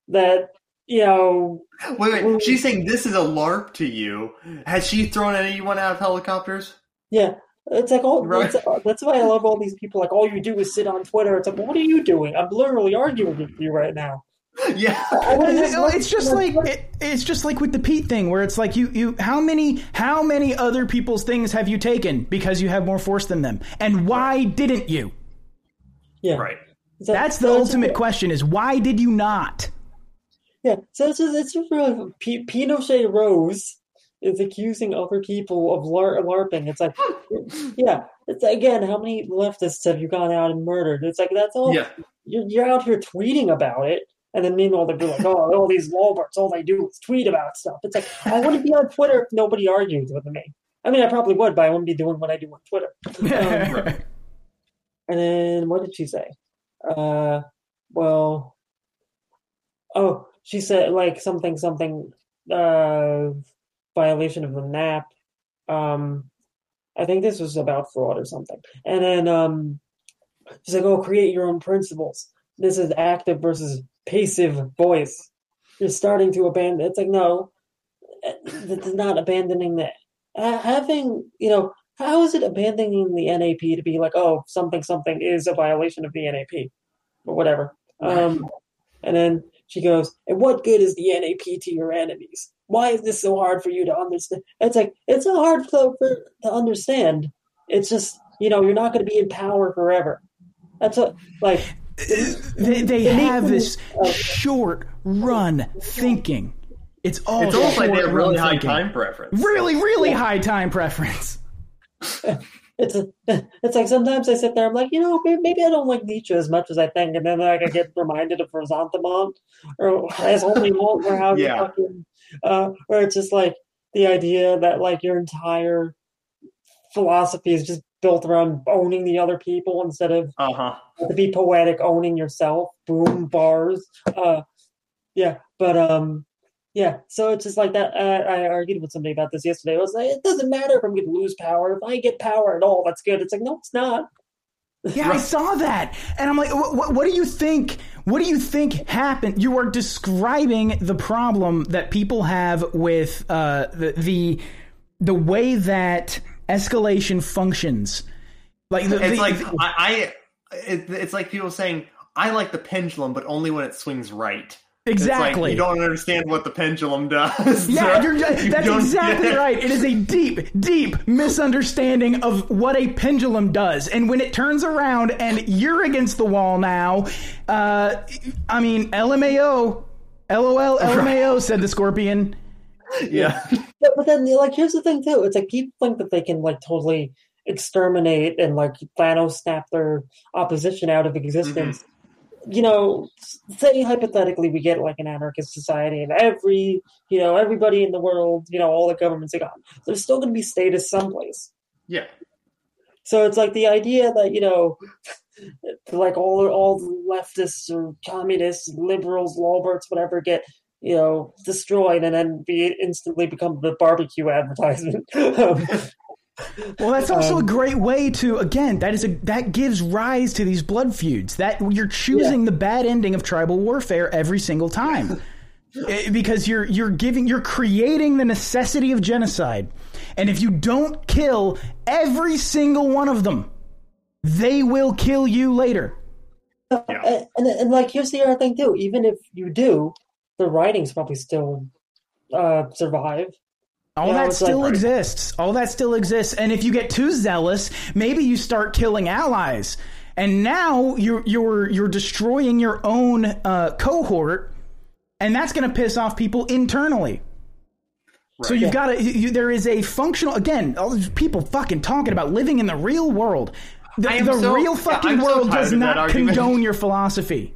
that, you know, Wait, wait. Mm. She's saying this is a LARP to you. Has she thrown anyone out of helicopters? yeah. It's like all Right. that's, that's why I love all these people. Like all you do is sit on Twitter. It's like, what are you doing? I'm literally arguing with you right now. Yeah. I wanna just it's just like it, it's just like with the Pete thing, where it's like you you how many how many other people's things have you taken because you have more force than them, and why didn't you? yeah. Right. So- That's the so it's- ultimate question: is why did you not? Yeah, so it's just, it's just really P- Pinochet Rose is accusing other people of lar- LARPing. It's like, yeah, it's again, how many leftists have you gone out and murdered? It's like that's all. Yeah. You're, you're out here tweeting about it, And then meanwhile they're like, "Oh, all these Lolberts, all they do is tweet about stuff." It's like I wouldn't be on Twitter if nobody argues with me. I mean, I probably would, but I wouldn't be doing what I do on Twitter. Um, and then what did she say? Uh, well, oh, she said like something, something, uh, violation of the NAP. Um, I think this was about fraud or something. And then um, she's like, "Oh, create your own principles. This is active versus passive voice. You're starting to abandon." It's like, no, that's not abandoning that. Having you know, how is it abandoning the NAP to be like, oh, something something is a violation of the NAP, or whatever. Um, and then she goes, and what good is the NAP to your enemies? Why is this so hard for you to understand? It's like it's not hard for, for to understand. It's just you know you're not going to be in power forever. That's a like uh, they, they have this short run thinking. It's all It's almost like they have really high thinking. time preference. Really, really high time preference. it's a, it's like sometimes I sit there, I'm like, you know, maybe, maybe I don't like Nietzsche as much as I think, and then like I get reminded of Chrysanthemum or as only Walt, or how Yeah. fucking, uh, where it's just like the idea that like your entire philosophy is just built around owning the other people instead of Uh huh. to be poetic, owning yourself. Boom bars. Uh, yeah, but um, yeah. So it's just like that. Uh, I argued with somebody about this yesterday. I was like, it doesn't matter if I'm going to lose power. If I get power at all, that's good. It's like, no, it's not. Yeah, I saw that, and I'm like, what, what, what do you think? What do you think happened? You are describing the problem that people have with uh, the, the the way that escalation functions. Like the, It's the- like I, I it, it's like people saying I like the pendulum, but only when it swings right. It's like exactly. you don't understand what the pendulum does. Yeah, you're, You that's don't- exactly yeah. right. It is a deep, deep misunderstanding of what a pendulum does. And when it turns around and you're against the wall now, uh, I mean, LMAO, LOL, LMAO, said the scorpion. Yeah. But, but then, like, here's the thing too. It's like people think that they can like totally exterminate and like Thanos snap their opposition out of existence. You know, say hypothetically we get like an anarchist society and every, you know, everybody in the world, you know, all the governments are gone. There's still going to be status someplace. Yeah. So it's like the idea that you know, like all all the leftists or communists, liberals, Lolberts, whatever, get you know destroyed and then be instantly become the barbecue advertisement. Um, Well, that's also a Um, great way to again. That is a that gives rise to these blood feuds. That you're choosing the bad ending of tribal warfare every single time, Eh, because you're you're giving you're creating the necessity of genocide, and if you don't kill every single one of them, they will kill you later. Yeah. and, and, and like here's the other thing too. Even if you do, the writings probably still uh, survive. All Yeah, that it's like- still exists. All that still exists. And if you get too zealous, maybe you start killing allies. And now you're you're you're destroying your own uh, cohort, and that's going to piss off people internally. So you've got to. You, there is a functional. Again, all these people fucking talking about living in the real world. The, the so- real fucking I'm so world does not condone your philosophy.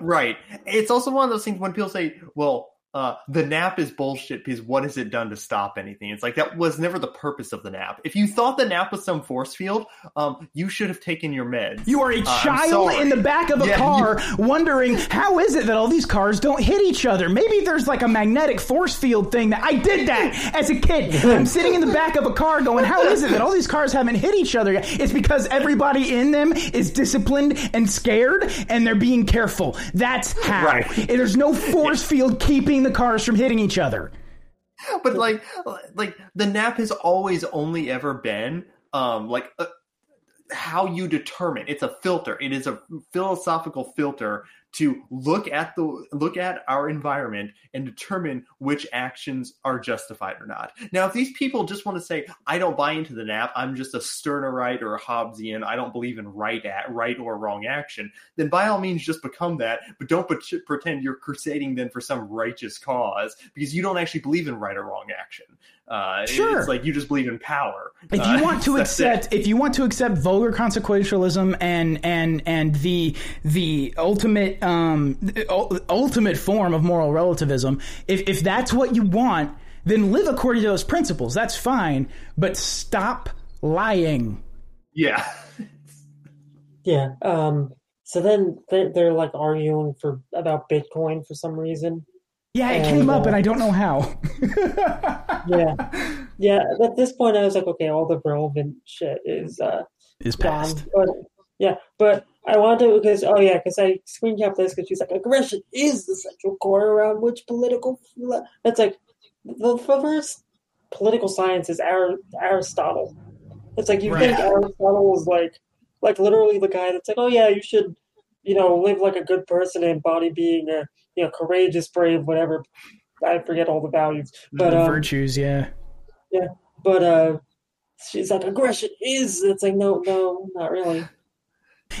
Right. It's also one of those things when people say, well, uh, the NAP is bullshit because what has it done to stop anything? It's like that was never the purpose of the NAP. If you thought the NAP was some force field, um, you should have taken your meds. You are a Uh, child in the back of a Yeah, car wondering how is it that all these cars don't hit each other? Maybe there's like a magnetic force field thing that I did that as a kid. I'm sitting in the back of a car going, how is it that all these cars haven't hit each other yet? It's because everybody in them is disciplined and scared and they're being careful. That's how. Right. There's no force field keeping the cars from hitting each other. but like like the NAP has always only ever been um like uh, how you determine it's a filter it is a philosophical filter to look at the look at our environment and determine which actions are justified or not. Now if these people just want to say i don't buy into the NAP. I'm just a Stirnerite or a hobbesian. I don't believe in right at right or wrong action then by all means just become that but don't pre- pretend you're crusading then for some righteous cause because you don't actually believe in right or wrong action Uh, Sure. It's like you just believe in power. if Uh, you want to that's it. accept if you want to accept vulgar consequentialism and and and the the ultimate um the ultimate form of moral relativism if if that's what you want then live according to those principles that's fine but stop lying Yeah. Yeah. Um. So then they're, they're like arguing for about Bitcoin for some reason. Yeah it And, came up uh, and i don't know how Yeah. Yeah. At this point, I was like, okay, all the relevant shit is uh is past But yeah, but I want to because oh yeah, because I screen capped this because she's like aggression is the central core around which political. It's like the first political science is Ar- Aristotle. It's like you think Right. Aristotle was like like literally the guy that's like oh yeah you should you know live like a good person and body being a you know courageous brave whatever. I forget all the values. But the um, virtues yeah. Yeah. but uh she's like aggression is it's like no no not really.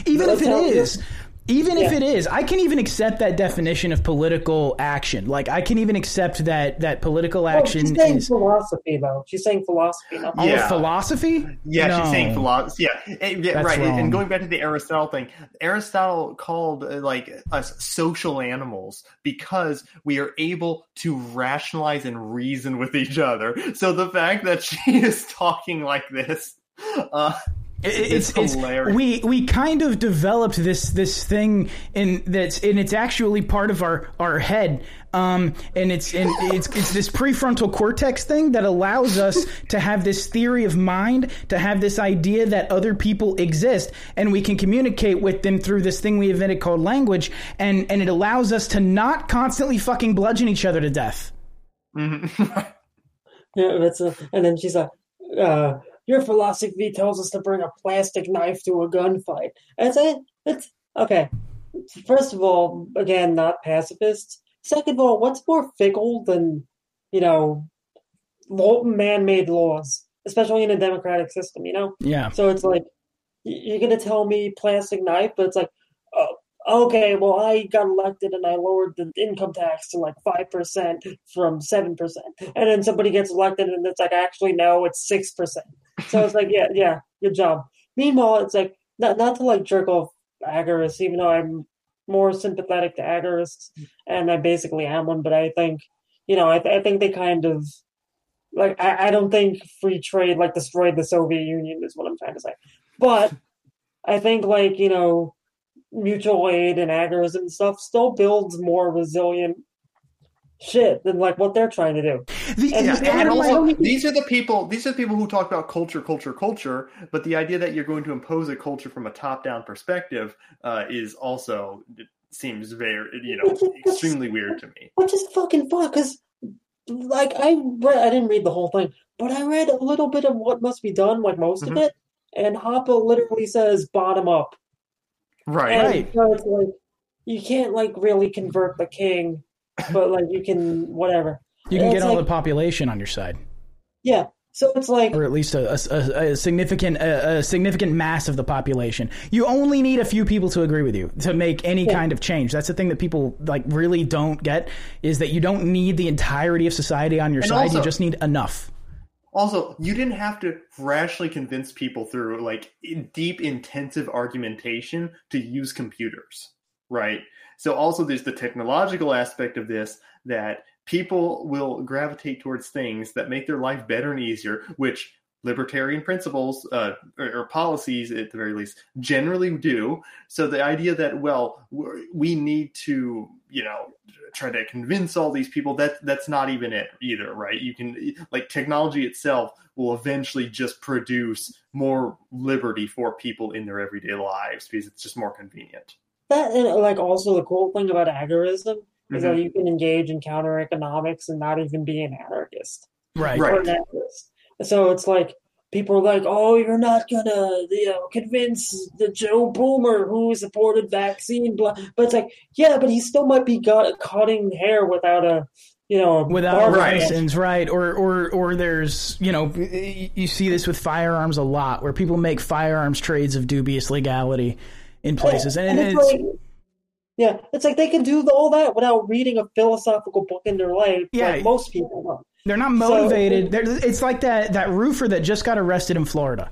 Even if it is even if it is i can even accept that definition of political action like i can even accept that that political Well, action she's saying is philosophy though she's saying philosophy not oh, Yeah. philosophy Yeah, No. she's saying philosophy. Yeah, eh, yeah That's right. And- wrong. And going back to the Aristotle thing, Aristotle called uh, like us social animals because we are able to rationalize and reason with each other. So the fact that she is talking like this, uh, It- it's, It's it's hilarious. we we kind of developed this this thing in that's and it's actually part of our our head um and it's and it's it's this prefrontal cortex thing that allows us to have this theory of mind to have this idea that other people exist and we can communicate with them through this thing we invented called language and and it allows us to not constantly fucking bludgeon each other to death mhm. yeah that's a, and then she's like uh your philosophy tells us to bring a plastic knife to a gunfight. It's, it's okay. First of all, again, not pacifists. Second of all, what's more fickle than you know man-made laws, especially in a democratic system? You know. Yeah. So it's like you're gonna tell me plastic knife, but it's like, oh, okay, well, I got elected and I lowered the income tax to like 5% from 7%. And then somebody gets elected and it's like, actually, no, it's 6%. So I was like, yeah, yeah, good job. Meanwhile, it's like not not to like jerk off agorists, even though I'm more sympathetic to agorists, and I basically am one. But I think, you know, I, th- I think they kind of like I, I don't think free trade like destroyed the Soviet Union is what I'm trying to say, but I think like you know mutual aid and agorism stuff still builds more resilient shit than like what they're trying to do. The- And Yeah, Yeah, and also don't- these are the people. These are the people who talk about culture, culture, culture. But the idea that you're going to impose a culture from a top-down perspective uh, is also it seems very, you know, extremely weird to me. Which is fucking fun because like I read I didn't read the whole thing, but I read a little bit of what must be done, like most Mhm. of it, and Hoppe literally says bottom up. Right. And Right. so it's like you can't like really convert the king, but like you can whatever. you can It's get all like- the population on your side Yeah. So it's like or at least a, a, a significant a, a significant mass of the population. You only need a few people to agree with you to make any Yeah. kind of change. That's the thing that people like really don't get is that you don't need the entirety of society on your And side. also- you just need enough. Also, you didn't have to rationally convince people through like deep, intensive argumentation to use computers, right? So, also, there's the technological aspect of this that people will gravitate towards things that make their life better and easier, which libertarian principles uh, or, or policies, at the very least, generally do. So, the idea that well, we need to, you know, try to convince all these people that that's not even it either right you can like technology itself will eventually just produce more liberty for people in their everyday lives because it's just more convenient that and like also the cool thing about agorism is that Mhm. you can engage in counter economics and not even be an anarchist. Right. Right. An anarchist. So it's like people are like, "Oh, you're not gonna, you know, convince the Joe Boomer who supported vaccine." Blah. But it's like, yeah, but he still might be got, cutting hair without a, you know, Without barber Right. license, right? Or, or, or there's, you know, you see this with firearms a lot, where people make firearms trades of dubious legality in places, and, And it's, it's like, yeah, it's like they can do all that without reading a philosophical book in their life, Yeah. like most people. Know. They're not motivated. They're, it's like that that roofer that just got arrested in Florida.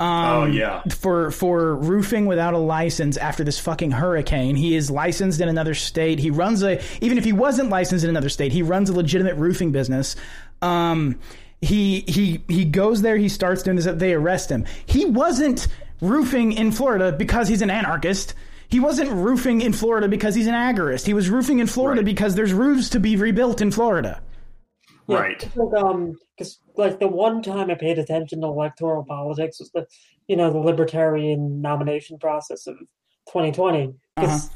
Um, Oh, yeah. for for roofing without a license after this fucking hurricane. He is licensed in another state. He runs a even if he wasn't licensed in another state, he runs a legitimate roofing business. Um, he he he goes there. He starts doing this. They arrest him. He wasn't roofing in Florida because he's an anarchist. He wasn't roofing in Florida because he's an agorist. He was roofing in Florida Right. because there's roofs to be rebuilt in Florida. Yeah, Right. it's Like, um, because like the one time I paid attention to electoral politics was the, you know, the libertarian nomination process of 2020. 'Cause-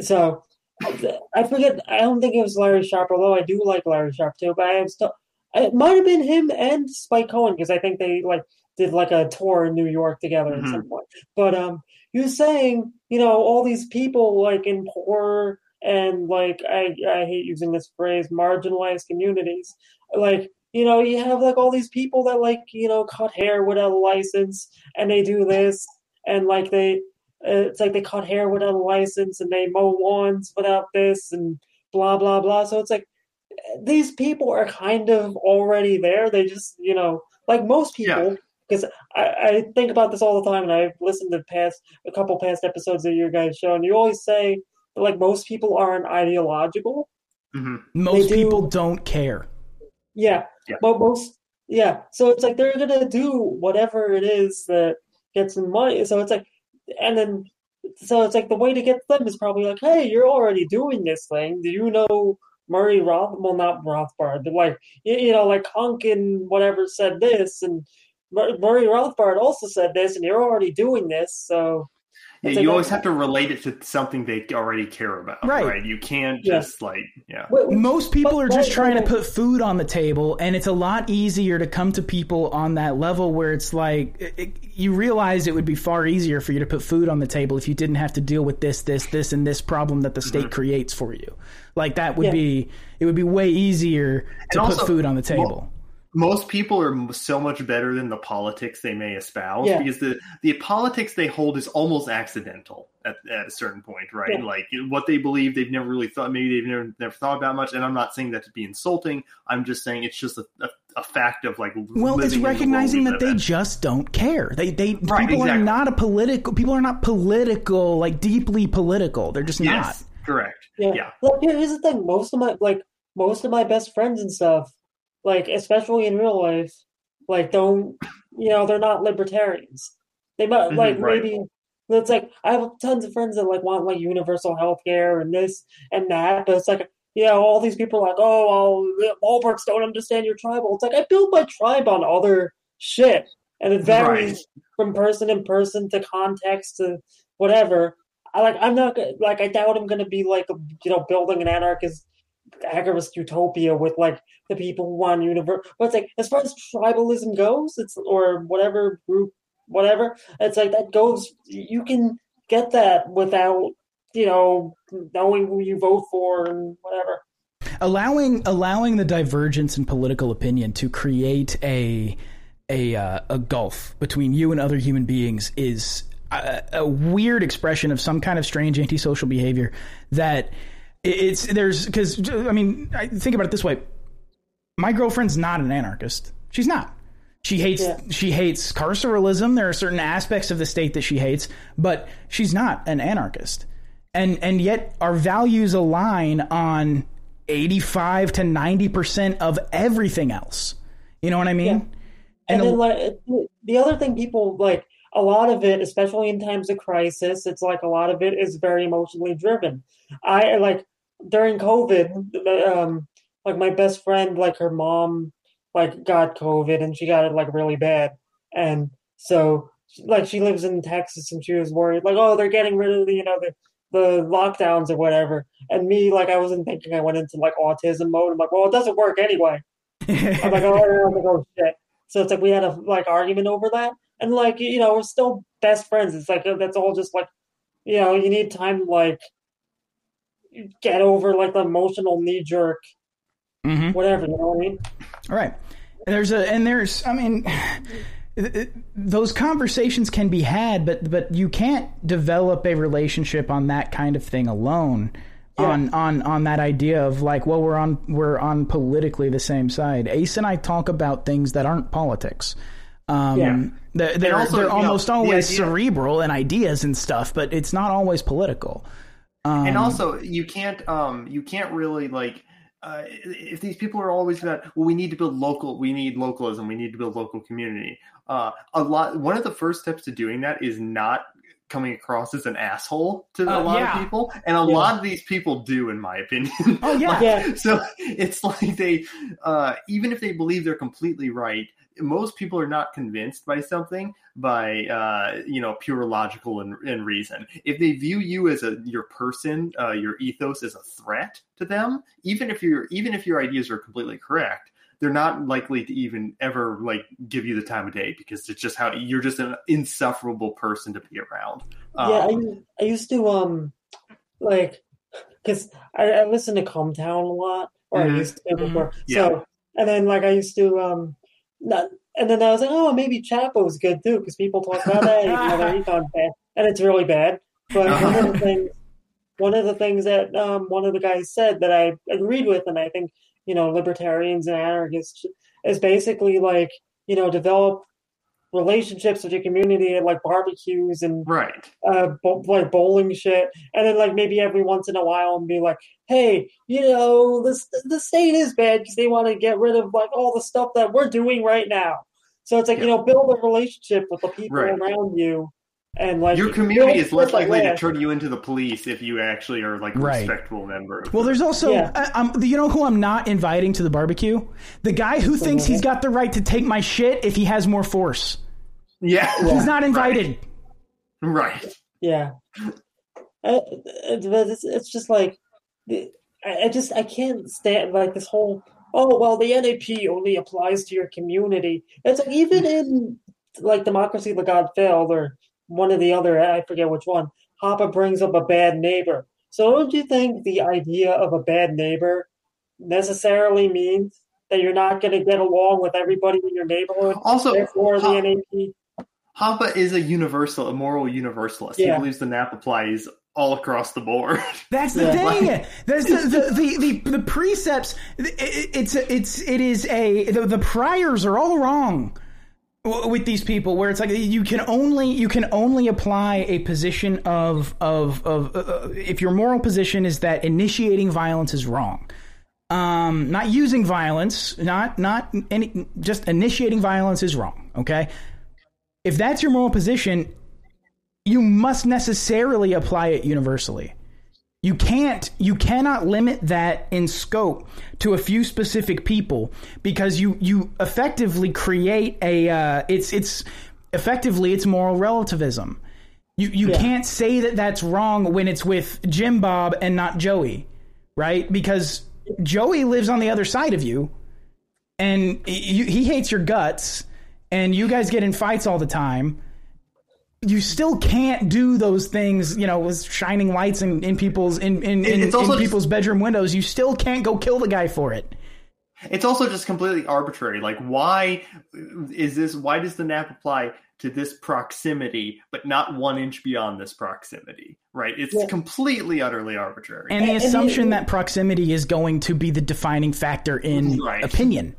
So I forget. I don't think it was Larry Sharpe, although I do like Larry Sharpe too. But I am still. It might have been him and Spike Cohen because I think they like did like a tour in New York together at Mhm. some point. But um, he was saying, you know, all these people like in poor and like I I hate using this phrase, marginalized communities. Like you know, you have like all these people that like you know cut hair without a license, and they do this, and like they, uh, it's like they cut hair without a license, and they mow lawns without this, and blah blah blah. So it's like these people are kind of already there. They just you know, like most people. Because I, I think about this all the time, and I've listened to past a couple past episodes of your guys' show, and you always say that, like most people aren't ideological. hmm Most do- people don't care. Yeah, Yeah. but most yeah. So it's like they're gonna do whatever it is that gets them money. So it's like, and then so it's like the way to get them is probably like, hey, you're already doing this thing. Do you know Murray Roth? Well, not Rothbard, but like you, you know, like Konkin whatever said this, and Mur- Murray Rothbard also said this, and you're already doing this. So Yeah, you always have to relate it to something they already care about, Right. right? You can't Yeah. just like, yeah. wh- wh- Most people But- are just but- trying to put food on the table, and it's a lot easier to come to people on that level where it's like it, it- you realize it would be far easier for you to put food on the table if you didn't have to deal with this, this, this, and this problem that the mm-hmm. state creates for you. Like that would Yeah. be it would be way easier to And put also, food on the table. Most people are so much better than the politics they may espouse Yeah. because the, the politics they hold is almost accidental at, at a certain point, right? Yeah. Like what they believe, they've never really thought, maybe they've never, never thought about much. And I'm not saying that to be insulting. I'm just saying it's just a, a, a fact of like, Well, living it's in the recognizing that they in. just don't care. They they Right, people are not a political people are not political, like deeply political. They're just not. correct. Yeah. Yeah. Like here- here's the thing. Most of my like most of my best friends and stuff, like especially in real life, like don't you know, they're not libertarians. They might Mhm, like right. maybe it's like I have tons of friends that like want like universal health care and this and that, but it's like you know, all these people like, oh, well, Lolberts don't understand your tribal. It's like I build my tribe on other shit, and it varies Right. from person in person to context to whatever. I like I'm not like I doubt I'm gonna be like you know building an anarchist agorist utopia with like the people want universe. But it's like as far as tribalism goes, it's or whatever group, whatever. It's like that goes. You can get that without you know knowing who you vote for and whatever. allowing allowing the divergence in political opinion to create a a uh, a gulf between you and other human beings is a, a weird expression of some kind of strange antisocial behavior that it's there's because I mean I think about it this way my girlfriend's not an anarchist she's not she hates Yeah. she hates carceralism there are certain aspects of the state that she hates but she's not an anarchist and and yet our values align on 85 to 90% of everything else you know what i mean Yeah. And, And then a- like the other thing people like a lot of it, especially in times of crisis, it's like a lot of it is very emotionally driven. I like during COVID, um, like my best friend, like her mom, like got COVID and she got it like really bad, and so like she lives in Texas and she was worried like oh they're getting rid of the you know the the lockdowns or whatever, and me like I wasn't thinking I went into like autism mode. I'm like well it doesn't work anyway. I'm like, oh, I'm like, oh shit. So it's like we had a like argument over that, and like you know we're still best friends. It's like uh, that's all just like you know you need time to like get over like the emotional knee jerk, Mhm. whatever. You know what I mean? All right. There's a and there's I mean those conversations can be had but but you can't develop a relationship on that kind of thing alone Yeah. on on on that idea of like, well, we're on we're on politically the same side. Ace and I talk about things that aren't politics. Um, Yeah. they're they're, also, they're you know, almost the always cerebral and ideas and stuff, but it's not always political. Um, and also you can't um you can't really like uh, if these people are always about well we need to build local we need localism we need to build local community uh a lot one of the first steps to doing that is not coming across as an asshole to Uh, a lot yeah. of people and a Yeah. lot of these people do in my opinion Oh, yeah. Like, Yeah. so it's like they uh even if they believe they're completely right most people are not convinced by something by uh, you know pure logical and, and reason. If they view you as a your person, uh, your ethos as a threat to them, even if your even if your ideas are completely correct, they're not likely to even ever like give you the time of day because it's just how you're just an insufferable person to be around. Um, yeah, I, I used to um like because I, I listen to Cum Town a lot, or Mhm. I used to before. Yeah. So and then like I used to um not, and then I was like, oh, maybe Chapo's good too because people talk about that. even though their econ bad, and it's really bad. But one of the things, one of the things that um one of the guys said that I agreed with, and I think you know libertarians and anarchists is basically like you know develop relationships with your community at like barbecues and right. uh bo- like bowling shit and then like maybe every once in a while and be like hey you know this the state is bad because they want to get rid of like all the stuff that we're doing right now so it's like you know build a relationship with the people Right. around you and like Your build community is less stuff like likely to turn you into the police if you actually are like a Right. respectable member. Of Well, there's also, Yeah. uh, um, you know who I'm not inviting to the barbecue? The guy who thinks he's got the right to take my shit if he has more force. Yeah, He's not invited. right. Yeah, Uh, but it's it's just like I, I just I can't stand like this whole oh well the NAP only applies to your community. It's like even in like Democracy the God Failed or one of the other I forget which one. Hoppe brings up a bad neighbor. So don't you think the idea of a bad neighbor necessarily means that you're not going to get along with everybody in your neighborhood? Also, Therefore, the NAP Hoppe is a universal, a moral universalist. Yeah. He believes the NAP applies all across the board. That's the Yeah. thing. There's the the, the, the, the precepts. it- It's it's it is a the, the priors are all wrong with these people. Where it's like you can only you can only apply a position of of of uh, if your moral position is that initiating violence is wrong. Um, not using violence, not not any, just initiating violence is wrong. Okay, if that's your moral position, you must necessarily apply it universally. You can't you cannot limit that in scope to a few specific people because you you effectively create a uh, it's it's effectively it's moral relativism. You you Yeah. can't say that that's wrong when it's with Jim Bob and not Joey, right? Because Joey lives on the other side of you and he, he hates your guts and you guys get in fights all the time you still can't do those things, you know, with shining lights in, in people's in in, in, It's also in just- people's bedroom windows. You still can't go kill the guy for it. It's also just completely arbitrary. Like, why is this? Why does the NAP apply to this proximity, but not one inch beyond this proximity? Right? It's Yeah. completely, utterly arbitrary. And the And- and assumption you- that proximity is going to be the defining factor in Right. opinion.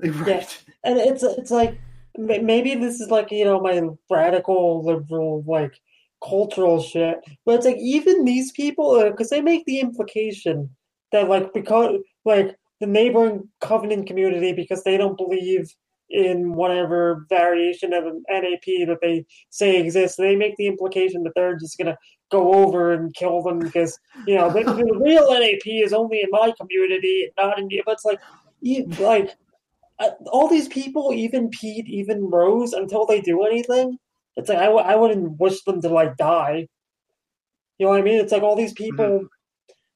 right? and it's it's like ma- maybe this is like you know my radical liberal like cultural shit but it's like even these people because they make the implication that like because like the neighboring covenant community because they don't believe in whatever variation of an NAP that they say exists they make the implication that they're just gonna go over and kill them because you know the, the real NAP is only in my community not in you. but it's like you like uh, Uh, all these people, even Pete, even Rose, until they do anything, it's like I w- I wouldn't wish them to like die. You know what I mean? It's like all these people. Mm-hmm.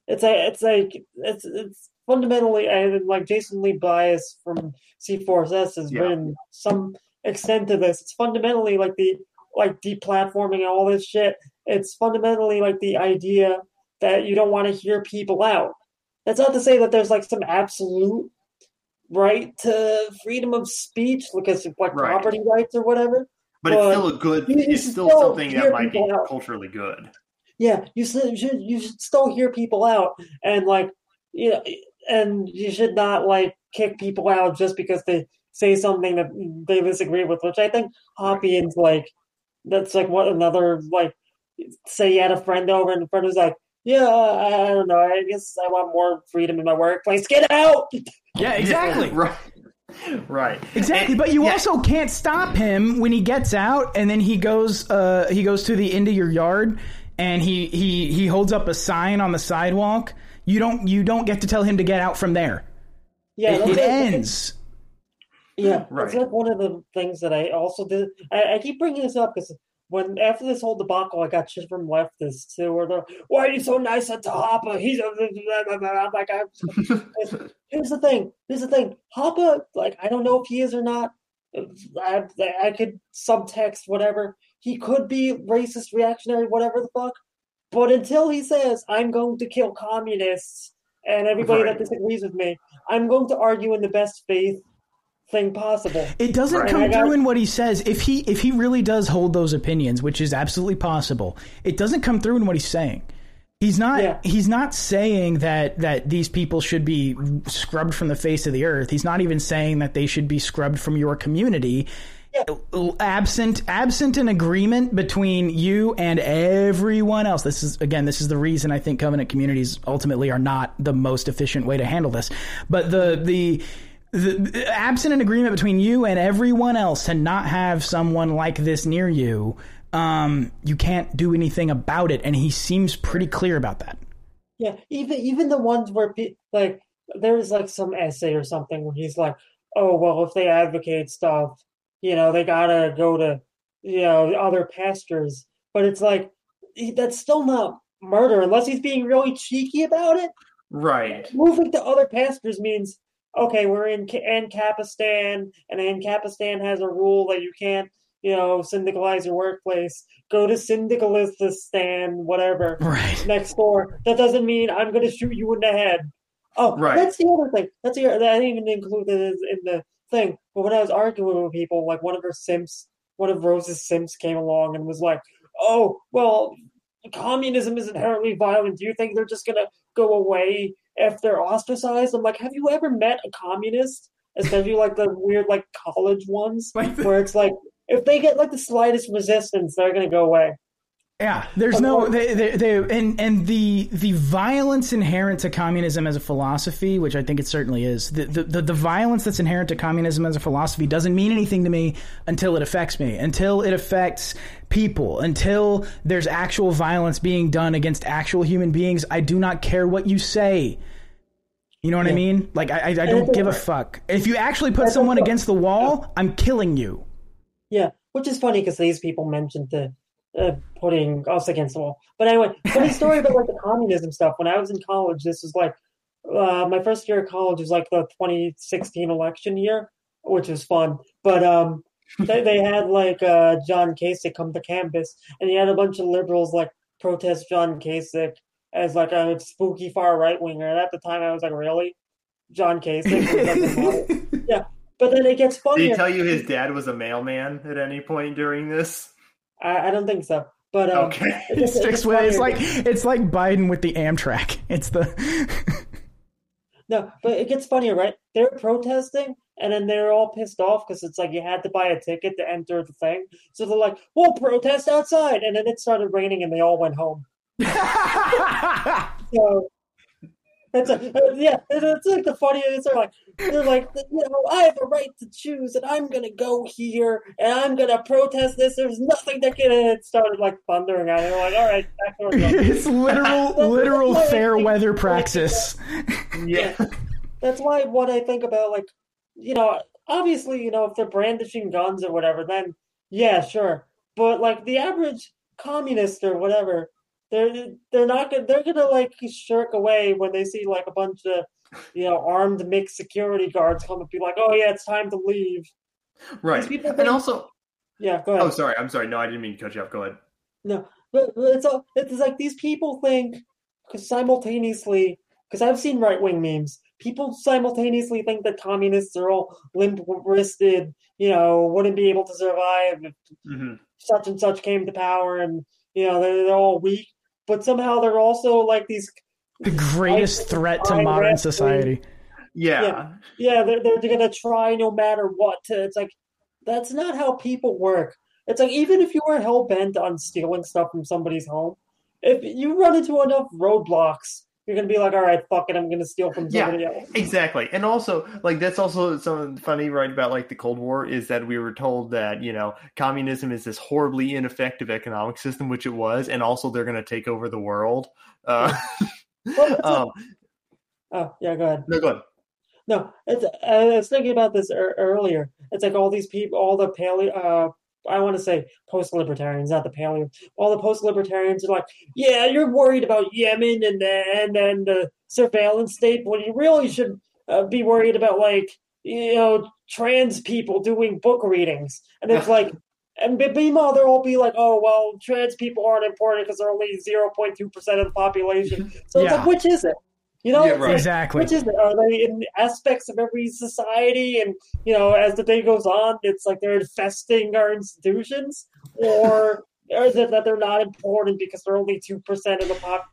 It's like it's like it's it's fundamentally and like Jason Lee Byas from C4S has Yeah. written some extent to this. It's fundamentally like the like deplatforming and all this shit. It's fundamentally like the idea that you don't want to hear people out. That's not to say that there's like some absolute right to freedom of speech because of like Right. property rights or whatever. But it's still a good. It's still still something that might be out. culturally good. yeah, you should you should still hear people out and like you know, and you should not like kick people out just because they say something that they disagree with, which I think Hoppeans like that's like what another like say you had a friend over and the friend was like, Yeah, I, I don't know, I guess I want more freedom in my workplace. Get out Yeah, exactly. right. Right. Exactly, And- but you yeah, also can't stop him when he gets out and then he goes uh he goes to the end of your yard and he he he holds up a sign on the sidewalk. You don't you don't get to tell him to get out from there. Yeah, it, it ends. Yeah, Right. it's like one of the things that I also did. I, I keep bringing this up because when after this whole debacle, I got shit from leftists too, where they're, "Why are you so nice to Hoppe? He's a." I'm like, I, here's the thing. Here's the thing. Hoppe, like, I don't know if he is or not. I, I could subtext whatever. He could be racist, reactionary, whatever the fuck. But until he says, "I'm going to kill communists," and everybody Right. that disagrees with me, I'm going to argue in the best faith thing possible. It doesn't Right. come through in what he says. If he if he really does hold those opinions, which is absolutely possible, it doesn't come through in what he's saying. He's not Yeah. he's not saying that that these people should be scrubbed from the face of the earth. He's not even saying that they should be scrubbed from your community. Absent absent an agreement between you and everyone else. This is again this is the reason I think covenant communities ultimately are not the most efficient way to handle this. But the the the, absent an agreement between you and everyone else to not have someone like this near you, um, you can't do anything about it. And he seems pretty clear about that. Yeah, even even the ones where pe- like there's like some essay or something where he's like, "Oh well, if they advocate stuff, you know, they gotta go to you know other pastors." But it's like he- that's still not murder unless he's being really cheeky about it. Right. Moving to other pastors means okay, we're in Ca- Ancapistan, and Ancapistan has a rule that you can't, you know, syndicalize your workplace. Go to Syndicalistan, whatever Right. next door. That doesn't mean I'm going to shoot you in the head. Oh, Right. that's the other thing. That's the I didn't even include it in the thing. But when I was arguing with people, like one of her simps, one of Rose's simps came along and was like, "Oh, well, communism is inherently violent. Do you think they're just going to go away if they're ostracized?" I'm like, "Have you ever met a communist?" Especially like the weird like college ones, where it's like if they get like the slightest resistance, they're going to go away. Yeah, there's no they, they, they and and the the violence inherent to communism as a philosophy, which I think it certainly is. The, the the violence that's inherent to communism as a philosophy doesn't mean anything to me until it affects me, until it affects people, until there's actual violence being done against actual human beings. I do not care what you say. You know what I mean? Like I I, I don't give a fuck. If you actually put someone against the wall, I'm killing you. Yeah, which is funny because these people mentioned the uh, putting us against the wall. But anyway, funny story about like the communism stuff. When I was in college, this was like uh, my first year of college was like the 2016 election year, which was fun. But um, they, they had like uh, John Kasich come to campus, and he had a bunch of liberals like protest John Kasich as like a spooky far right winger. And at the time, I was like, really, John Kasich? yeah. But then it gets funny. Did he tell you his dad was a mailman at any point during this? I, I don't think so. But um, Okay. it It gets- it sticks gets with it's like it's like Biden with the Amtrak. It's the no, but it gets funnier, right? They're protesting, and then they're all pissed off because it's like you had to buy a ticket to enter the thing. So they're like, "We'll protest outside," and then it started raining, and they all went home. So it's a, uh, yeah, it's, it's like the funniest. They're like, they're like, you know, I have a right to choose, and I'm gonna go here, and I'm gonna protest this. There's nothing that can. And it started like thundering out. They're like, all right, back to work. it's literal literal fair weather praxis. Yeah. That's why what I think about like, you know, obviously, you know, if they're brandishing guns or whatever, then yeah, sure. But like the average communist or whatever, they're they're not gonna they're gonna like shirk away when they see like a bunch of you know armed mixed security guards come and be like, oh yeah, it's time to leave. Right. These people And also, Yeah, go ahead. oh, sorry. I'm sorry. No, I didn't mean to cut you off. Go ahead. No, but, but it's all it's like these people think because simultaneously because I've seen right wing memes. People simultaneously think that communists are all limp wristed, you know, wouldn't be able to survive if hmm such and such came to power, and you know they're, they're all weak. But somehow they're also like these the greatest threat to modern society. Yeah. Yeah. yeah, they're they're gonna try no matter what. To, it's like that's not how people work. It's like even if you were hell bent on stealing stuff from somebody's home, if you run into enough roadblocks, you're gonna be like, all right, fuck it, I'm gonna steal from somebody yeah, else. Exactly. And also, like that's also something funny, right, about like the Cold War is that we were told that, you know, communism is this horribly ineffective economic system, which it was, and also they're gonna take over the world. Uh, um, oh yeah, go ahead. No, go ahead. No, it's, I was thinking about this er- earlier. It's like all these people, all the paleo, uh, I want to say post-libertarians, not the paleo. All the post-libertarians are like, yeah, you're worried about Yemen and then and then the surveillance state, when you really should uh, be worried about like you know trans people doing book readings. And it's like, and meanwhile they'll all be like, oh well, trans people aren't important because they're only zero point two percent of the population. So it's like, which is it? You know, Yeah, right. Exactly. which is? Are they in aspects of every society? And you know, as the day goes on, it's like they're infesting our institutions, or or is it that they're not important because they're only two percent of the pop?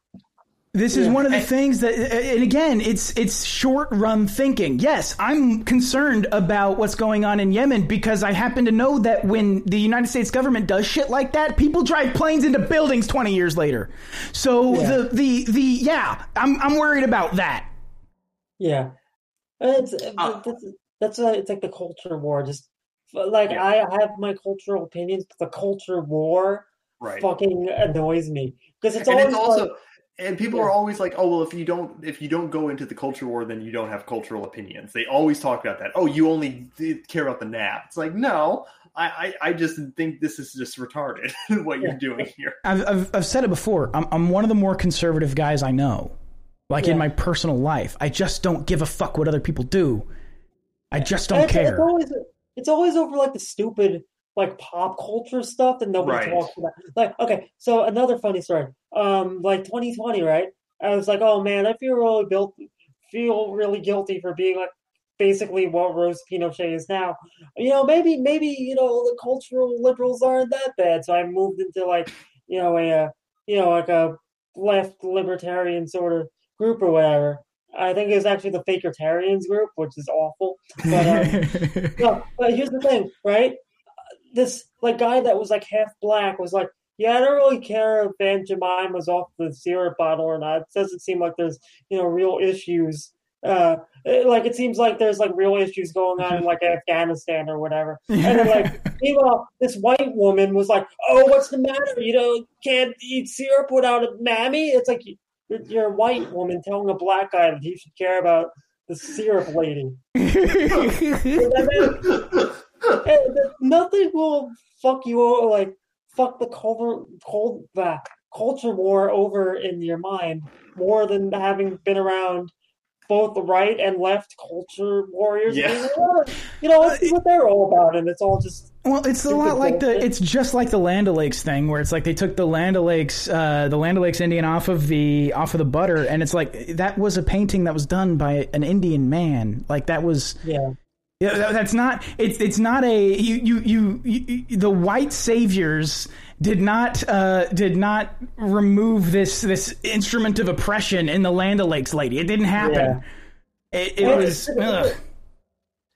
This is Yeah. one of the things that, and again, it's it's short run thinking. Yes, I'm concerned about what's going on in Yemen because I happen to know that when the United States government does shit like that, people drive planes into buildings 20 years later. So Yeah. the the the yeah, I'm I'm worried about that. Yeah, it's Uh, that's that's uh, it's like the culture war. Just like Yeah. I have my cultural opinions, but the culture war Right. fucking annoys me because it's and always it's also like, and people Yeah. are always like oh well if you don't if you don't go into the culture war then you don't have cultural opinions they always talk about that oh you only care about the NAP it's like no i i, I just think this is just retarded what you're doing here I've, I've, I've said it before. I'm, I'm one of the more conservative guys I know. Like in my personal life, I just don't give a fuck what other people do. I just don't And it's, care. It's always it's always over like the stupid like pop culture stuff that nobody Right. talks about. Like, okay, so another funny story. Um, like 2020, right? I was like, oh man, I feel really built, feel really guilty for being like basically what Rose Pinochet is now. You know, maybe maybe you know the cultural liberals aren't that bad. So I moved into like you know a uh, you know like a left libertarian sort of group or whatever. I think it was actually the Fakertarians group, which is awful. But um, no, but here's the thing, right? This like guy that was like half black was like, yeah, I don't really care if Aunt Jemima's off the syrup bottle or not. It doesn't seem like there's you know real issues. Uh, it- like it seems like there's like real issues going on in like Afghanistan or whatever. And then like meanwhile, this white woman was like, "Oh, what's the matter? You know, can't eat syrup without a mammy." It's like you're, you're a white woman telling a black guy that he should care about the syrup lady. Hey, nothing will fuck you over like fuck the culture cold uh, culture war over in your mind more than having been around both the right and left culture warriors. Yeah. You know, let's see what they're all about, and it's all just Well, it's a Stupid lot like the. It's just like the Land O'Lakes thing, where it's like they took the Land O'Lakes, uh, the Land O'Lakes Indian off of the off of the butter, and it's like that was a painting that was done by an Indian man. Like that was. yeah. Yeah, that's not. It's it's not a you you you, you the white saviors did not uh, did not remove this this instrument of oppression in the Land O'Lakes lady. It didn't happen. It, it Yeah, was. ugh.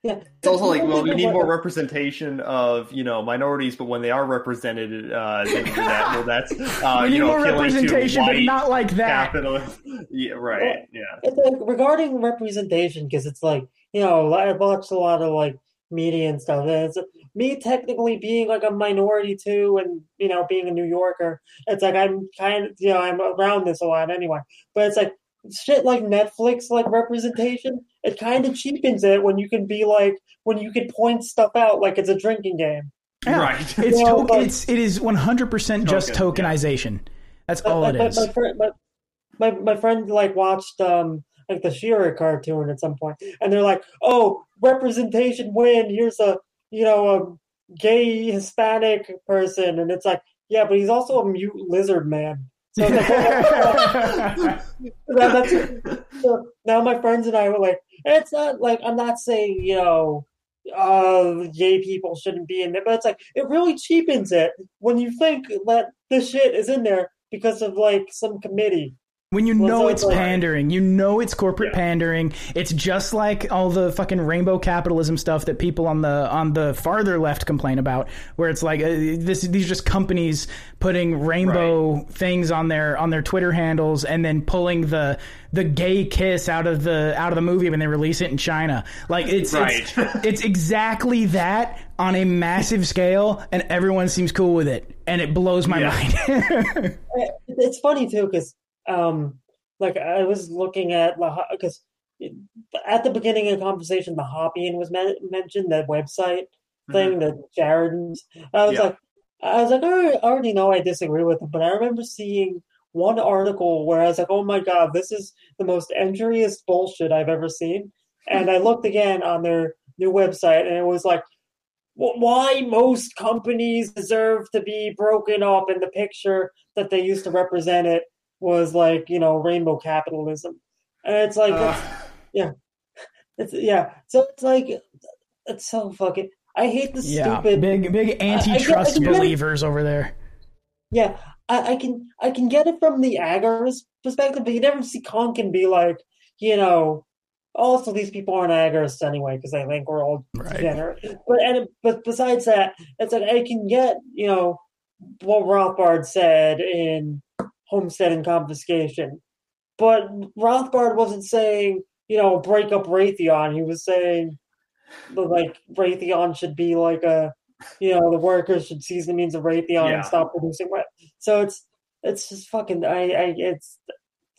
Yeah. It's also like, well, we need more representation of you know minorities, but when they are represented, uh, then that, well, that's uh, we need you know more representation, but not like that. capitalists. Yeah, right. Yeah. It's like regarding representation, because it's like you know I've watched a lot of like media and stuff. And it's me technically being like a minority too, and you know being a New Yorker. It's like I'm kind of you know I'm around this a lot anyway. But it's like shit like Netflix like representation. It kind of cheapens it when you can be like when you can point stuff out like it's a drinking game. Yeah. Right. It's Yeah, to- but- it's it is one hundred percent just Token, yeah. tokenization. That's But- all it but- but is. My, my, my my friend like watched um like the She-Ra cartoon at some point, and they're like, "Oh, representation win. Here's a you know a gay Hispanic person," and it's like, yeah, but he's also a mute lizard man. So like, that, that's so now my friends and I were like, it's not like I'm not saying you know, uh, gay people shouldn't be in there, but it's like it really cheapens it when you think that this shit is in there because of like some committee. When you Well, know so it's it's like- pandering, you know it's corporate Yeah. pandering. It's just like all the fucking rainbow capitalism stuff that people on the on the farther left complain about, where it's like uh, this these are just companies putting rainbow things on their on their Twitter handles and then pulling the the gay kiss out of the out of the movie when they release it in China. Like it's it's, it's exactly that on a massive scale, and everyone seems cool with it, and it blows my Yeah. mind. It's funny too because um like I was looking at because at the beginning of the conversation the Hoppean was men- mentioned that website thing that Jared's I was Yeah. like I was like I already- know I disagree with him but I remember seeing one article where I was like oh my god this is the most injurious bullshit I've ever seen. And I looked again on their new website and it was like why most companies deserve to be broken up in the picture that they used to represent it was like you know rainbow capitalism. And it's like Uh, it's, it's yeah. So it's like it's so fucking i hate the yeah, stupid big big I antitrust get it. believers over there. yeah. I, I can i can get it from the agorist perspective but you never see Konkin be like you know also these people aren't agorists anyway because they think we're all Right. degenerate. But and but besides that it's like i can get you know what rothbard said in homestead and confiscation. But rothbard wasn't saying you know break up raytheon. He was saying like raytheon should be like a you know the workers should seize the means of raytheon Yeah. and stop producing so it's it's just fucking i i it's,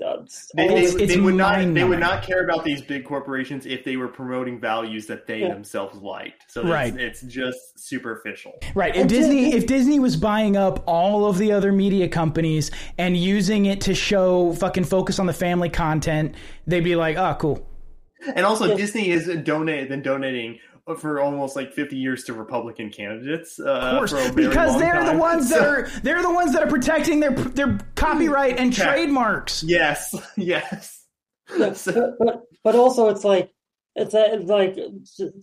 it's They, they, It's- it's they would not. They mind-numbing. would not care about these big corporations if they were promoting values that they Yeah. themselves liked. So Right. it's, it's just superficial. Right. If Disney if Disney was buying up all of the other media companies and using it to show fucking focus on the family content, they'd be like, "Oh, cool." And also, Yeah. Disney is donate been donating for almost like fifty years to Republican candidates. Uh, Of course, for a very because long they're the time. ones that are they're the ones that are protecting their their copyright and Yeah. trademarks. Yes, yes. So- but, but but also it's like it's, a, like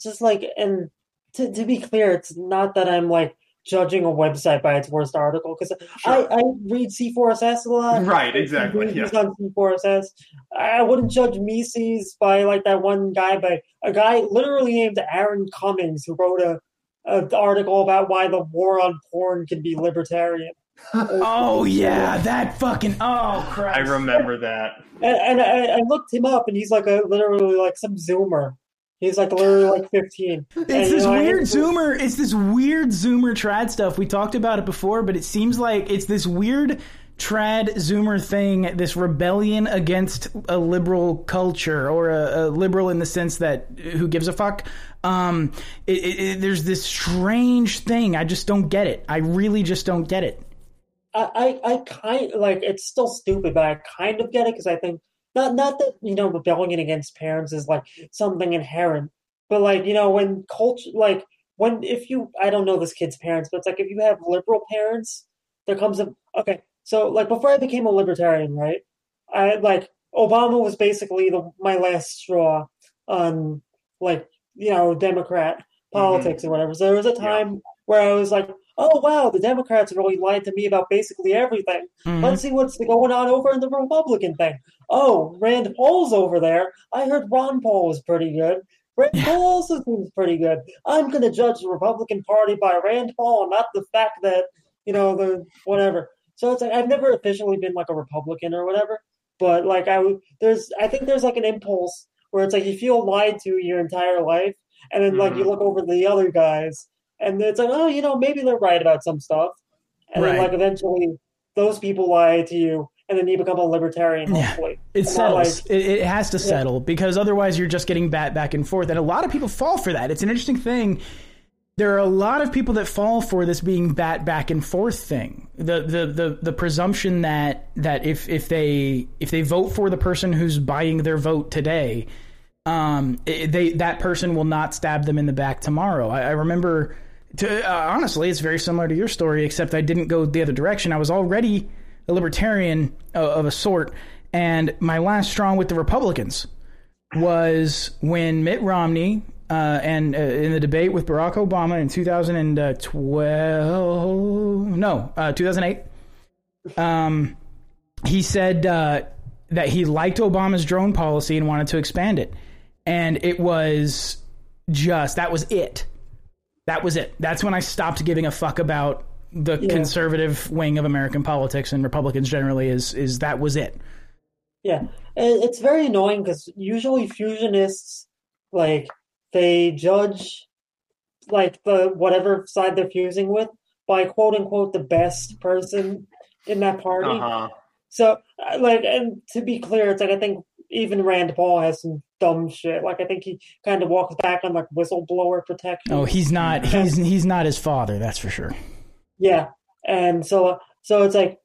just like and to to be clear, it's not that I'm like judging a website by its worst article because I I read C4SS a lot. Right, exactly, read yeah. on C4SS. I wouldn't judge Mises by like that one guy, by a guy literally named Aaron Cummings who wrote a. An article about why the war on porn can be libertarian. Oh yeah, that fucking oh crap! I remember that. And, and I, I looked him up, and he's like a literally like some Zoomer. He's like literally like fifteen. It's And, you this know, weird Zoomer. It's this weird Zoomer trad stuff. We talked about it before, but it seems like it's this weird trad Zoomer thing. This rebellion against a liberal culture, or a, a liberal in the sense that who gives a fuck. Um, it, it, it- there's this strange thing. I just don't get it. I really just don't get it. I, I, I kind like it's still stupid, but I kind of get it because I think not not that you know rebellion against parents is like something inherent, but like you know when culture like when if you I don't know this kid's parents, but it's like if you have liberal parents, there comes a okay. So like before I became a libertarian, right? I like Obama was basically the my last straw on like you know Democrat mm-hmm. politics or whatever. So there was a time where I was like, oh wow, the Democrats have really lied to me about basically everything. Mhm. Let's see what's going on over in the Republican thing. Oh, Rand Paul's over there. I heard Ron Paul was pretty good. Rand Paul also seems pretty good. I'm going to judge the Republican Party by Rand Paul, not the fact that you know the whatever. So it's like I've never officially been like a Republican or whatever, but like I. There's I think there's like an impulse where it's like you feel lied to your entire life, and then like you Mhm. look over the other guys, and it's like oh you know maybe they're right about some stuff, and then like eventually those people lie to you, and then you become a libertarian. Yeah. Hopefully, It And settles. like- it, it has to settle because otherwise you're just getting bat back and forth, and a lot of people fall for that. It's an interesting thing. There are a lot of people that fall for this being bat back and forth thing. The the the, the presumption that that if if they if they vote for the person who's buying their vote today, um, they that person will not stab them in the back tomorrow. I, I remember. To, uh, honestly, it's very similar to your story, except I didn't go the other direction. I was already a libertarian of, of a sort, and my last straw with the Republicans was when Mitt Romney uh, and uh, in the debate with Barack Obama in 2012, no, uh, 2008, Um, he said uh, that he liked Obama's drone policy and wanted to expand it, and it was just that was it. That was it. That's when I stopped giving a fuck about the Yeah. conservative wing of American politics and Republicans generally. Is is that was it? Yeah, it's very annoying because usually fusionists like they judge like the whatever side they're fusing with by quote unquote the best person in that party. Uh-huh. So uh, like, and to be clear, it's like I think even Rand Paul has some dumb shit. Like I think he kind of walks back on like whistleblower protection. Oh, he's not. He's he's not his father. That's for sure. Yeah, and so so it's like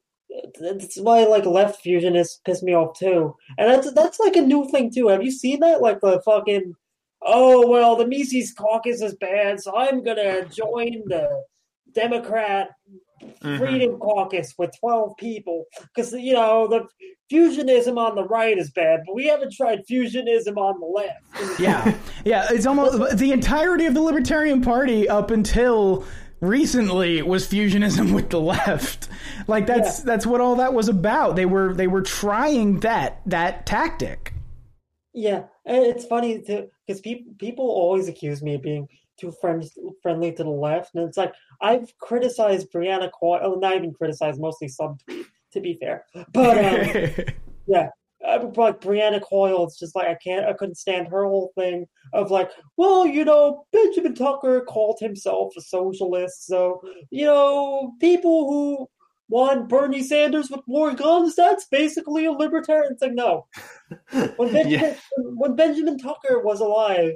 that's why like left fusionists piss me off too, and that's that's like a new thing too. Have you seen that? Like the fucking oh well, the Mises Caucus is bad, so I'm gonna join the Democrat Mhm. Freedom Caucus with twelve people because you know the fusionism on the right is bad, but we haven't tried fusionism on the left. Yeah, yeah. It's almost the entirety of the Libertarian Party up until recently was fusionism with the left. Like that's Yeah. that's what all that was about. They were they were trying that that tactic. Yeah, and it's funny too because people people always accuse me of being too friend, friendly to the left, and it's like I've criticized Brianna Coyle, not even criticized, mostly subtweet, to be fair. But um, yeah, like Brianna Coyle. It's just like I can't, I couldn't stand her whole thing of like, well, you know, Benjamin Tucker called himself a socialist, so you know, people who want Bernie Sanders with more guns, that's basically a libertarian. It's like no. When Benjamin, Yeah. when Benjamin Tucker was alive,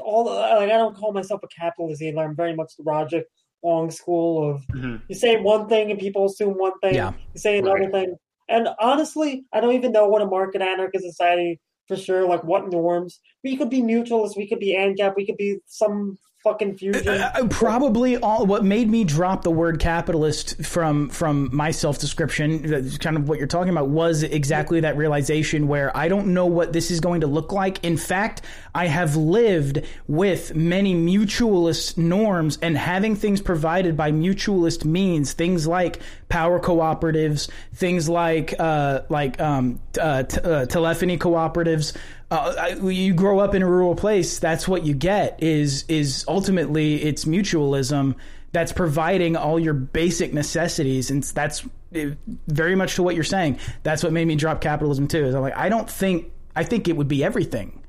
all like I don't call myself a capitalist either. I'm very much the Roderick Long school of Mhm. you say one thing and people assume one thing. Yeah. You say another Right. thing. And honestly, I don't even know what a market anarchist society for sure, like what norms. We could be mutualist, we could be ANCAP, we could be some fucking fusion. Uh, probably all what made me drop the word capitalist from from my self description kind of what you're talking about was exactly that realization where I don't know what this is going to look like in fact I have lived with many mutualist norms and having things provided by mutualist means things like power cooperatives things like uh like um uh, t- uh telephony cooperatives uh, I, you grow up in a rural place that's what you get is is ultimately it's mutualism that's providing all your basic necessities and that's uh, very much to what you're saying that's what made me drop capitalism too is i'm like i don't think i think it would be everything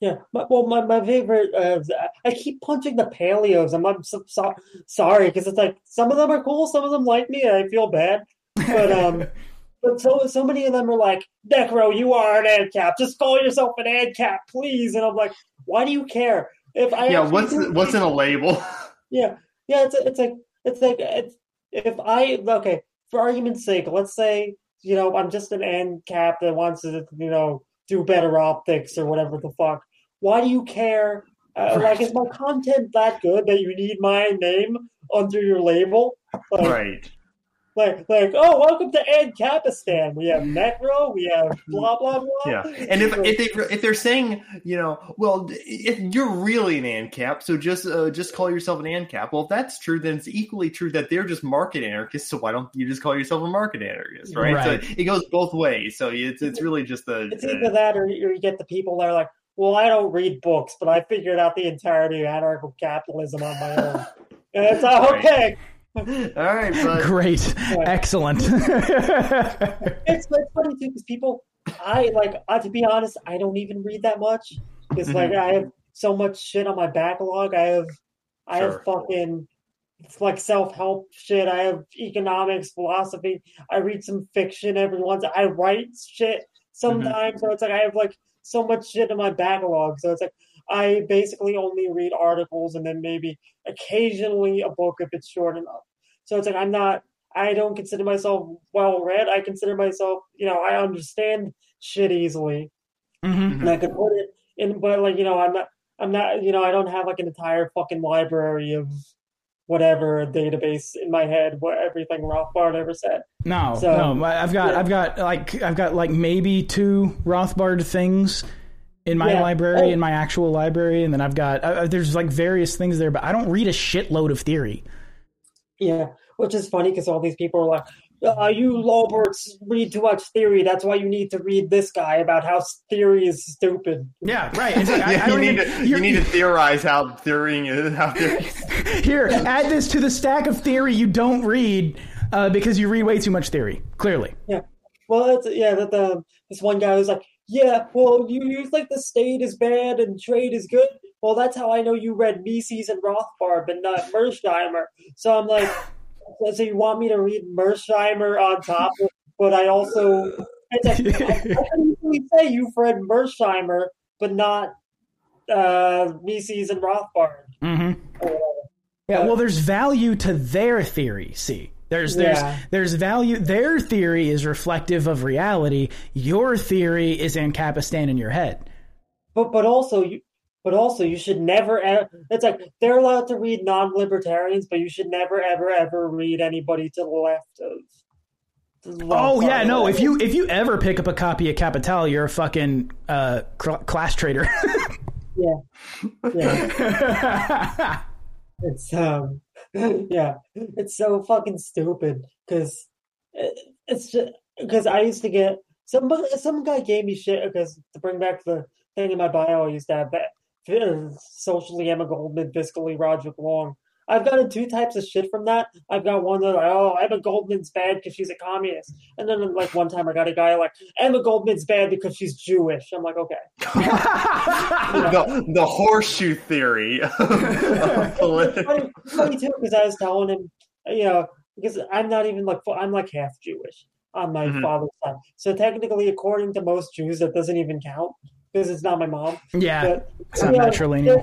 Yeah, my, well, my, my favorite. Uh, I keep punching the paleos. I'm, I'm so, so, sorry because it's like some of them are cool, some of them like me, and I feel bad. But um, but so so many of them are like, Necro, you are an ANCAP. Just call yourself an ANCAP, please. And I'm like, why do you care? If I Yeah, what's what's in a label? yeah, yeah. It's it's like it's like it's, if I okay for argument's sake, let's say you know I'm just an ANCAP that wants to you know do better optics or whatever the fuck. Why do you care? Uh, Like, is my content that good that you need my name under your label? Like, right. Like, like, oh, welcome to ANCAPistan. We have Necro, we have blah blah blah. Yeah, and if if they if they're saying you know, well, if you're really an ANCAP, so just uh, just call yourself an ANCAP. Well, if that's true, then it's equally true that they're just market anarchists. So why don't you just call yourself a market anarchist, right? Right. So it goes both ways. So it's it's really just a. It's either that or you get the people that are like, well, I don't read books, but I figured out the entirety of anarcho capitalism on my own. And it's like, Right. Okay. all right, but great excellent It's, it's funny too because people, I like, uh, to be honest, I don't even read that much. It's like I have so much shit on my backlog. I have, I Sure. have fucking it's like self help shit. I have economics, philosophy. I read some fiction every once. I write shit sometimes. So it's like I have like so much shit in my backlog. So it's like I basically only read articles and then maybe occasionally a book if it's short enough. So it's like I'm not. I don't consider myself well read. I consider myself, you know, I understand shit easily, Mhm. and I can put it in. But like, you know, I'm not. I'm not. You know, I don't have like an entire fucking library of whatever database in my head. What everything Rothbard ever said. No, So- no. I've got, Yeah. I've got like, I've got like maybe two Rothbard things in my Yeah. library, Oh. in my actual library, and then I've got uh, there's like various things there, but I don't read a shitload of theory. Yeah, which is funny because all these people are like, uh, you Lolberts read too much theory. That's why you need to read this guy about how theory is stupid. Yeah, right. It's like, I, I you, need even- to, you need to theorize how theorying is. How theory Here, add this to the stack of theory you don't read uh, because you read way too much theory. Clearly. Yeah. Well, it's yeah. That the this one guy was like, yeah. Well, you use like the state is bad and trade is good. Well, that's how I know you read Mises and Rothbard, but not Mearsheimer. So I'm like, so you want me to read Mearsheimer on top, but I also it's like, I, I can easily say you've read Mearsheimer, but not uh, Mises and Rothbard. hmm Yeah, well, there's value to their theory. See, there's there's Yeah. there's value. Their theory is reflective of reality. Your theory is in Capistan in your head. but but also you but also you should never ever it's like they're allowed to read non-libertarians but you should never ever ever read anybody to the left of the left Oh yeah, no. If you if you ever pick up a copy of Capital, you're a fucking uh, cl- class traitor. yeah yeah it's um yeah. It's so fucking stupid because it's just because i used to get some some guy gave me shit because to bring back the thing in my bio i used to have that uh, socially emma goldman fiscally Roderick Long I've gotten two types of shit from that. I've got one that like, oh, Emma Goldman's bad because she's a communist, and then like one time I got a guy like Emma Goldman's bad because she's Jewish. I'm like, okay, the, the horseshoe theory. of it's funny, funny too because I was telling him, you know, because I'm not even like I'm like half Jewish on my Mhm. father's side, so technically, according to most Jews, that doesn't even count because it's not my mom. yeah, But it's not yeah, matrilineal.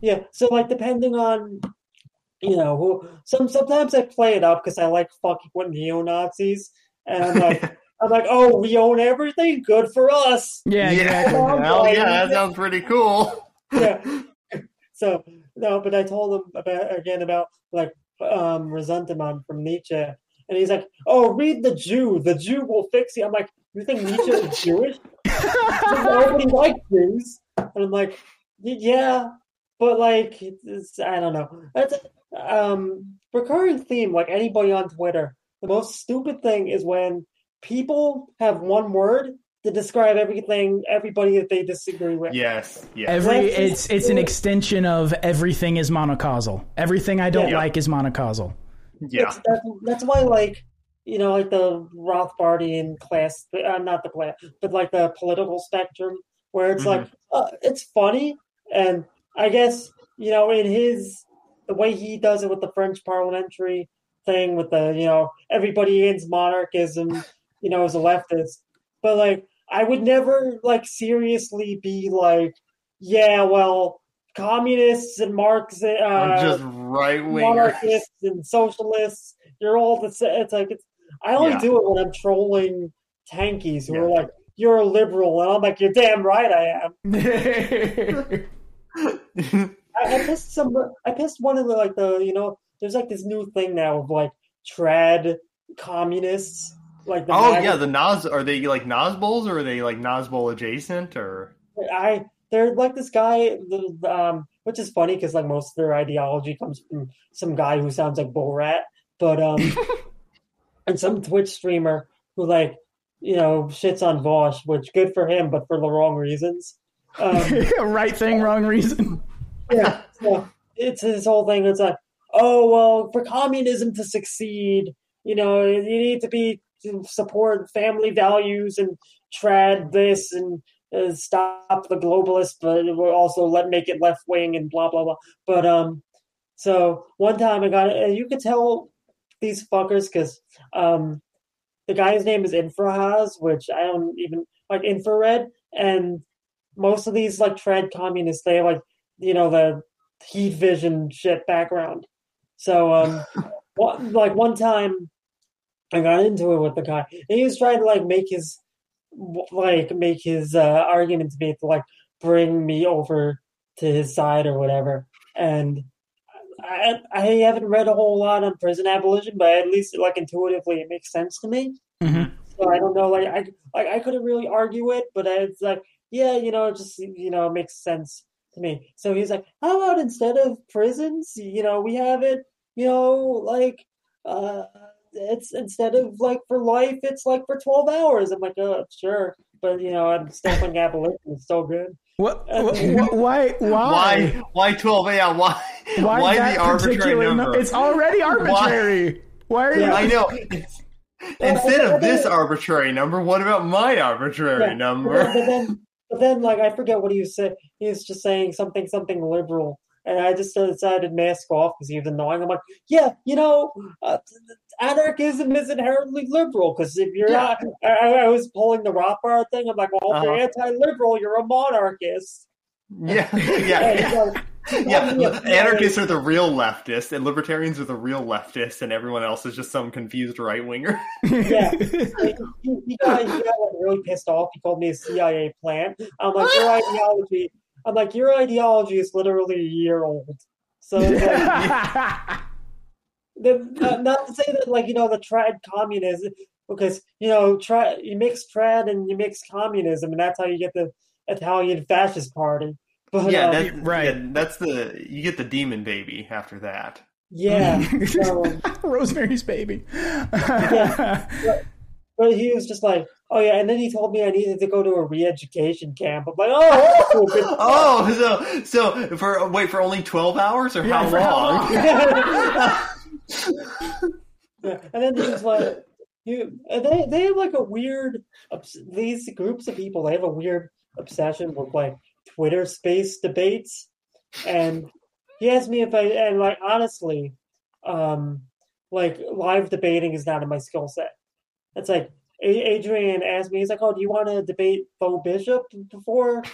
Yeah, so like depending on you know who some sometimes I play it up because I like fucking with neo Nazis and I'm like I'm like oh we own everything? Good for us. Yeah, exactly. Hell yeah, that sounds pretty cool. yeah. So no but I told him about again about like um ressentiment from Nietzsche and he's like oh read the Jew. The Jew will fix you. I'm like you think Nietzsche is Jewish? Nobody likes Jews. And I'm like, yeah, but like, it's, I don't know. That's um recurring theme. Like anybody on Twitter, the most stupid thing is when people have one word to describe everything, everybody that they disagree with. Yes, yes. Every Let's it's it's an extension of everything is monocausal. Everything I don't Yeah. like is monocausal. yeah. That's, that's, that's why, like, you know, like the Rothbardian class, uh, not the class, but like the political spectrum, where it's like, uh, it's funny. And I guess, you know, in his, the way he does it with the French parliamentary thing, with the, you know, everybody against monarchism, you know, as a leftist. But like, I would never, like, seriously be like, yeah, well, communists and Marx, uh, just right wingers. monarchists and socialists. You're all the same. It's like it's. I only Yeah. do it when I'm trolling tankies who are like, "You're a liberal," and I'm like, "You're damn right I am." I, I pissed some. I pissed one of the like the you know. There's like this new thing now of like trad communists. Like the oh MAGA yeah, the Nas are they like Nazbols or are they like Nazbol adjacent or I they're like this guy, the, um, which is funny because like most of their ideology comes from some guy who sounds like Borat, but um, and some Twitch streamer who like you know shits on Vosh, which good for him, but for the wrong reasons. Um, right thing, wrong reason. Yeah, so it's this whole thing. It's like, oh well, for communism to succeed, you know, you need to be to support family values and trad this and uh, stop the globalists, but we'll also let make it left wing and blah blah blah. But um, so one time I got it. You could tell these fuckers because um, the guy's name is Infrahaz, which I don't even like infrared, and most of these like trad communists they like you know the heat vision shit background. So um, one, like one time I got into it with the guy, and he was trying to like make his like make his uh, argument to me to like bring me over to his side or whatever. And I I haven't read a whole lot on prison abolition, but at least like intuitively it makes sense to me. Mhm. So I don't know, like I like I couldn't really argue it, but it's like yeah, you know, it just you know it makes sense to me. So he's like, how about instead of prisons, you know, we have it, you know, like uh it's instead of like for life, it's like for twelve hours. I'm like, oh, sure, but you know, I'm still thinking abolition is so good. What, what, what? Why? Why? Why? Why twelve? Yeah. Why? Why, Why that the arbitrary particular number? It's already arbitrary. Why, are you? Yeah. I know. Instead of this arbitrary number, what about my arbitrary Yeah, number? But then, but then, like, I forget what he was saying. He was just saying something, something liberal, and I just decided mask off because he was annoying. I'm like, yeah, you know, uh, anarchism is inherently liberal because if you're Yeah. not, I, I was pulling the Rothbard thing. I'm like, well, if you're Uh-huh. anti-liberal, you're a monarchist. Yeah, yeah, like, yeah. yeah, Anarchists are the real leftists, and libertarians are the real leftists, and everyone else is just some confused right winger. Yeah. he, he- he got, he got like really pissed off. He called me a CIA plant. I'm like, your ideology. I'm like, your ideology is literally a year old. So like, the, not, uh, not to say that like you know the trad communism because you know trad you mix trad and you mix communism and that's how you get the Italian fascist party. But yeah, um, that's right. Yeah, that's the you get the demon baby after that. yeah. So, Rosemary's Baby. but he was just like, oh yeah, and then he told me I needed to go to a re-education camp. I'm like, oh, good Oh, so so for wait for only twelve hours or Yeah, how for how long? Yeah, and then there's like you, and they they have like a weird these groups of people. They have a weird obsession with like Twitter space debates, and he asked me if I and like honestly, um, like live debating is not in my skill set. It's like A- Adrian asked me, he's like, "Oh, do you want to debate Bo Bishop before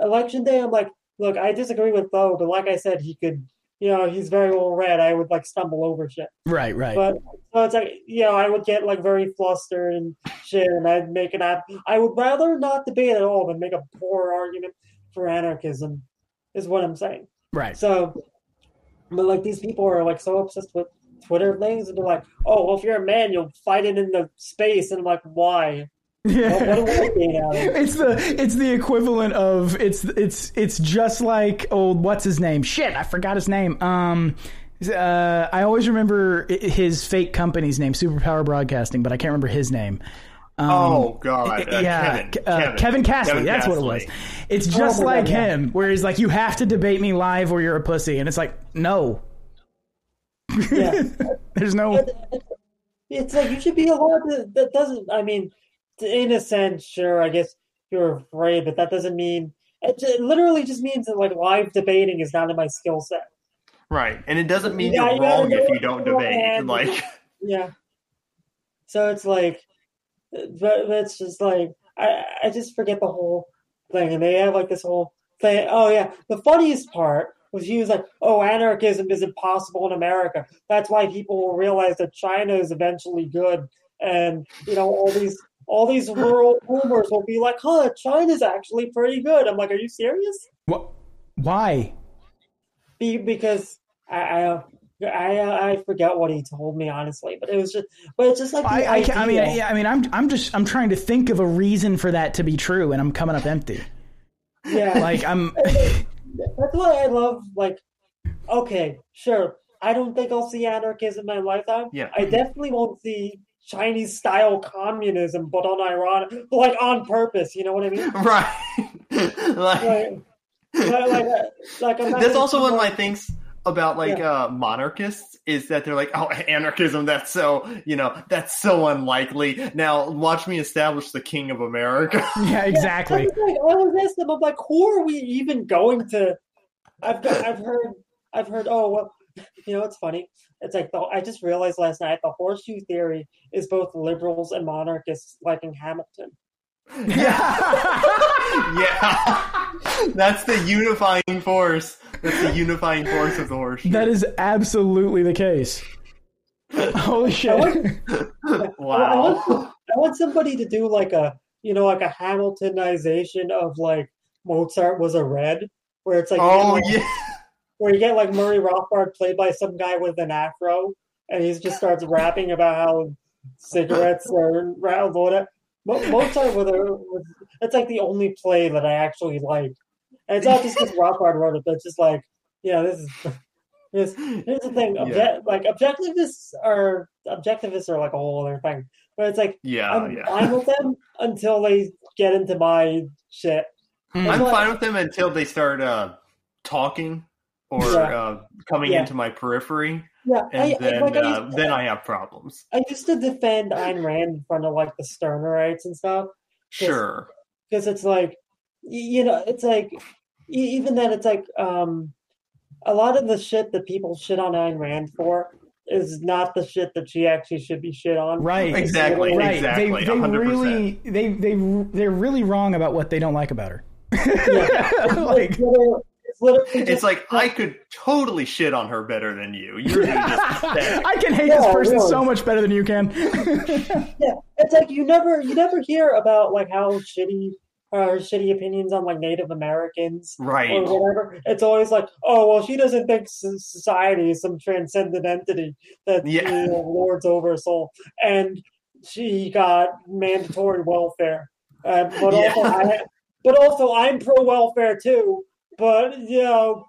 election day?" I'm like, "Look, I disagree with Bo, but like I said, he could." You know, he's very well read. I would like stumble over shit. right, right. But so it's like you know, I would get like very flustered and shit, and I'd make an app. I would rather not debate at all than make a poor argument for anarchism, is what I'm saying. right. So, but like these people are like so obsessed with Twitter things, and they're like, "Oh, well, if you're a man, you'll fight it in the space," and I'm like, "Why? What, what do I gain out of it?" It's the it's the equivalent of it's it's it's just like old what's his name shit I forgot his name um uh, I always remember his fake company's name Superpower Broadcasting but I can't remember his name um, Oh God! Uh, yeah Kevin, K- uh, Kevin, Castley Kevin that's what it was it's just my like God, him where he's like you have to debate me live or you're a pussy and it's like no Yeah. there's no It's like you should be allowed to. That doesn't. I mean, in a sense, sure. I guess you're afraid, but that doesn't mean. It, ju- it literally just means that like live debating is not in my skill set. Right, and it doesn't mean Yeah, you're you gotta wrong if you don't debate. Like, Yeah. So it's like, but, but it's just like I I just forget the whole thing, and they have like this whole thing. Oh yeah, the funniest part was he was like, "Oh, anarchism is impossible in America. That's why people will realize that China is eventually good, and you know all these." All these rural boomers will be like, "Huh, China's actually pretty good." I'm like, "Are you serious?" what why Be, because I, I I I forget what he told me honestly, but it was just, but it's just like I I, can, I mean yeah, I mean I'm I'm just I'm trying to think of a reason for that to be true and I'm coming up empty yeah, like I'm That's why I love like okay, sure. I don't think I'll see anarchism in my lifetime. Yeah. I definitely won't see Chinese style communism, but on ironic like on purpose, you know what I mean? right? like, Like like, like, uh, like I'm not that's also one of my things about like uh monarchists is that they're like oh anarchism that's so you know that's so unlikely now watch me establish the king of america yeah exactly I was like, I was asking them, I'm like, who are we even going to? I've got, I've heard, I've heard. Oh well, you know, it's funny. It's like the, I just realized last night the horseshoe theory is both liberals and monarchists liking Hamilton. Yeah yeah. that's the unifying force that's the unifying force of the horseshoe That is absolutely the case. Holy I shit. want, I, wow want, I want somebody to do like a, you know, like a Hamiltonization of like Mozart was a red, where it's like, oh you know, yeah where you get like Murray Rothbard played by some guy with an afro, and he just starts rapping about how cigarettes are whatever. Mo- Mozart with a, with, it's like the only play that I actually like. And it's not just because Rothbard wrote it, but it's just like, yeah, this is Because here's the thing, obje- Yeah. like objectivists are objectivists are like a whole other thing. But it's like Yeah, I'm yeah. fine with them until they get into my shit. Mm. I'm fine with them until they start uh, talking or Yeah. uh, coming Yeah. into my periphery, Yeah, and I, I, then like I uh, then I have problems. I used to defend Ayn Rand in front of like the Stirnerites and stuff. Sure. because it's like you know it's like e- even then it's like um a lot of the shit that people shit on Ayn Rand for is not the shit that she actually should be shit on. Right. Exactly, Right. exactly, They, they 100%. really they they they're really wrong about what they don't like about her. It's like literally, it's literally It's just- like I could totally shit on her better than you. You're just. I can hate Yeah, this person really. so much better than you can. yeah, it's like you never you never hear about like how shitty uh, shitty opinions on like Native Americans right. or whatever. It's always like, oh well, she doesn't think society is some transcendent entity that Yeah. you know, lords over us all, and she got mandatory welfare. Uh, but Yeah. also, I, but also, I'm pro welfare too. But you know,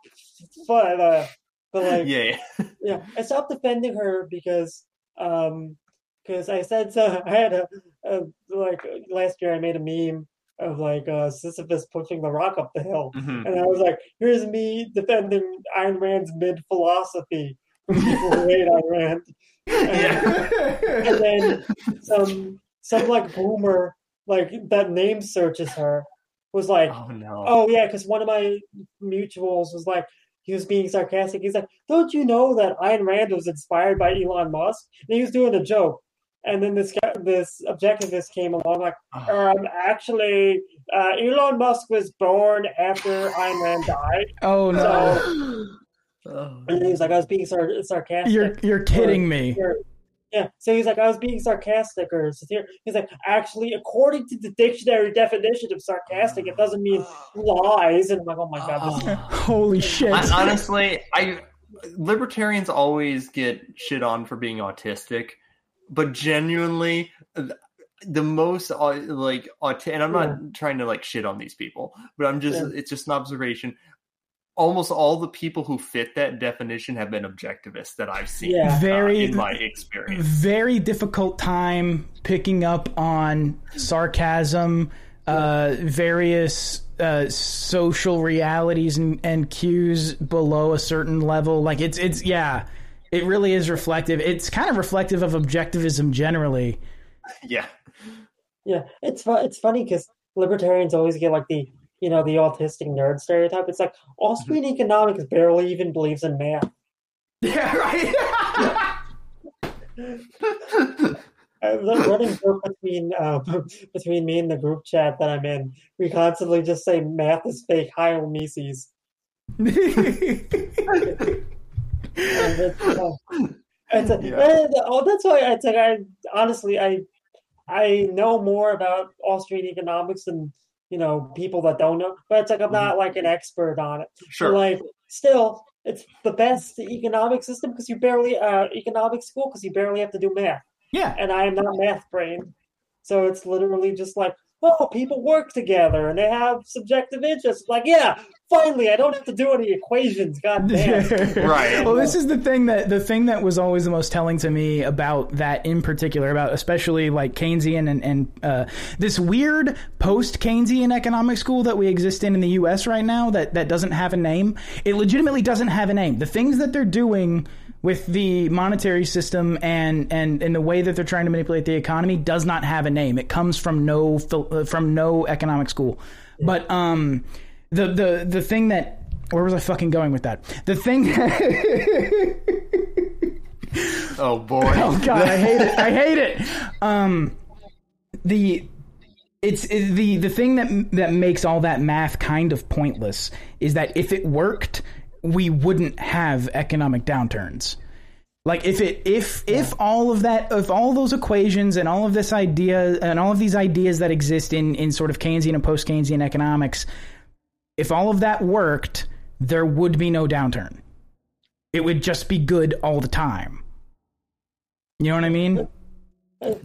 but uh, but like, Yeah. yeah, I stopped defending her because um because I said so I had a, a like last year I made a meme of like uh Sisyphus pushing the rock up the hill. Mhm. And I was like, here's me defending Ayn Rand's mid philosophy people hate Ayn Rand. Yeah. And then some some like boomer like that name searches her was like Oh no. Oh yeah, because one of my mutuals was like, he was being sarcastic. He's like, "Don't you know that Ayn Rand was inspired by Elon Musk?" And he was doing a joke, and then this guy, this objectivist came along like, um, "Actually, uh, Elon Musk was born after Ayn Rand died." oh no. So, Oh. and he was like, "I was being sar- sarcastic." You're you're kidding me. Or- yeah, so he's like, I was being sarcastic or satiric. He's like, actually, according to the dictionary definition of sarcastic, it doesn't mean lies. And I'm like, oh my god, this is oh. Holy shit. I, honestly, I libertarians always get shit on for being autistic, but genuinely, th- the most au- like aut- and I'm not trying to like shit on these people, but I'm just Yeah. it's just an observation. Almost all the people who fit that definition have been objectivists that I've seen Yeah. uh, Very- in my experience. very difficult time picking up on sarcasm, uh, various uh, social realities and, and cues below a certain level. Like it's it's yeah, it really is reflective. It's kind of reflective of objectivism generally. Yeah, Yeah, it's fu- it's funny because libertarians always get like the you know the autistic nerd stereotype. It's like Austrian economics barely even believes in math. Yeah, right. Uh, the running joke between uh, between me and the group chat that I'm in, we constantly just say math is fake. Heil Mises. It's, uh, it's a- Yeah. uh, oh, that's why it's like I honestly I I know more about Austrian economics than you know people that don't know, but it's like I'm not like an expert on it. But sure. like still, it's the best economic system because you barely uh economic school because you barely have to do math, yeah. and I am not math brain so it's literally just like. Oh, people work together and they have subjective interests. Like, yeah, finally, I don't have to do any equations. God damn. Right. Well, this is the thing that the thing that was always the most telling to me about that in particular, about especially like Keynesian and and uh, this weird post Keynesian economic school that we exist in in the U.S. right now that that doesn't have a name. It legitimately doesn't have a name. The things that they're doing with the monetary system and and and the way that they're trying to manipulate the economy does not have a name. It comes from no uh, from no economic school. But um, the the the thing that where was I fucking going with that? The thing. That oh boy. oh god, I hate it. I hate it. Um, the it's it, the the thing that that makes all that math kind of pointless is that if it worked, we wouldn't have economic downturns. Like if it if if all of that if all those equations and all of this idea and all of these ideas that exist in in sort of Keynesian and post Keynesian economics, if all of that worked, there would be no downturn. It would just be good all the time. You know what I mean?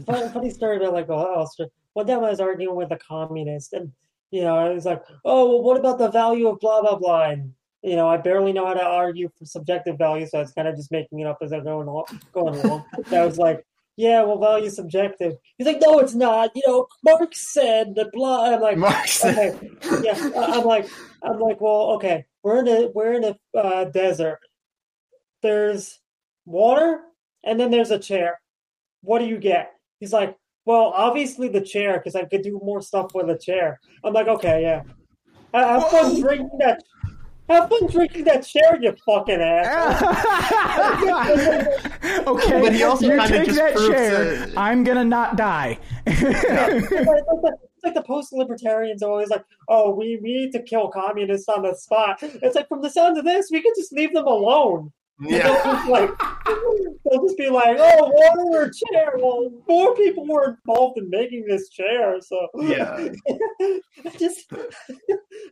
Funny, funny story about like Austria. One time I was arguing with a communist, and you know, I was like, "Oh, well, what about the value of blah blah blah?" And you know, I barely know how to argue for subjective value, so I was kind of just making it up as I'm going along. Going along. I was like, yeah, well, value subjective. He's like, no, it's not. You know, Marx said that blah. I'm like, Marx. okay, yeah. I'm like, I'm like, well, okay. We're in a we're in a uh, desert. There's water, and then there's a chair. What do you get? He's like, well, obviously the chair because I could do more stuff with a chair. I'm like, okay, yeah. I have fun drinking that. Have fun drinking that chair, you fucking ass. okay, But he also you take just that proves chair. that- I'm gonna not die. it's like, it's like- the post-libertarians are always like, "Oh, we, we need to kill communists on the spot." It's like from the sound of this, we can just leave them alone. They'll Yeah. just like they'll just be like, "Oh, water or chair." Well, more people were involved in making this chair, so Yeah. I just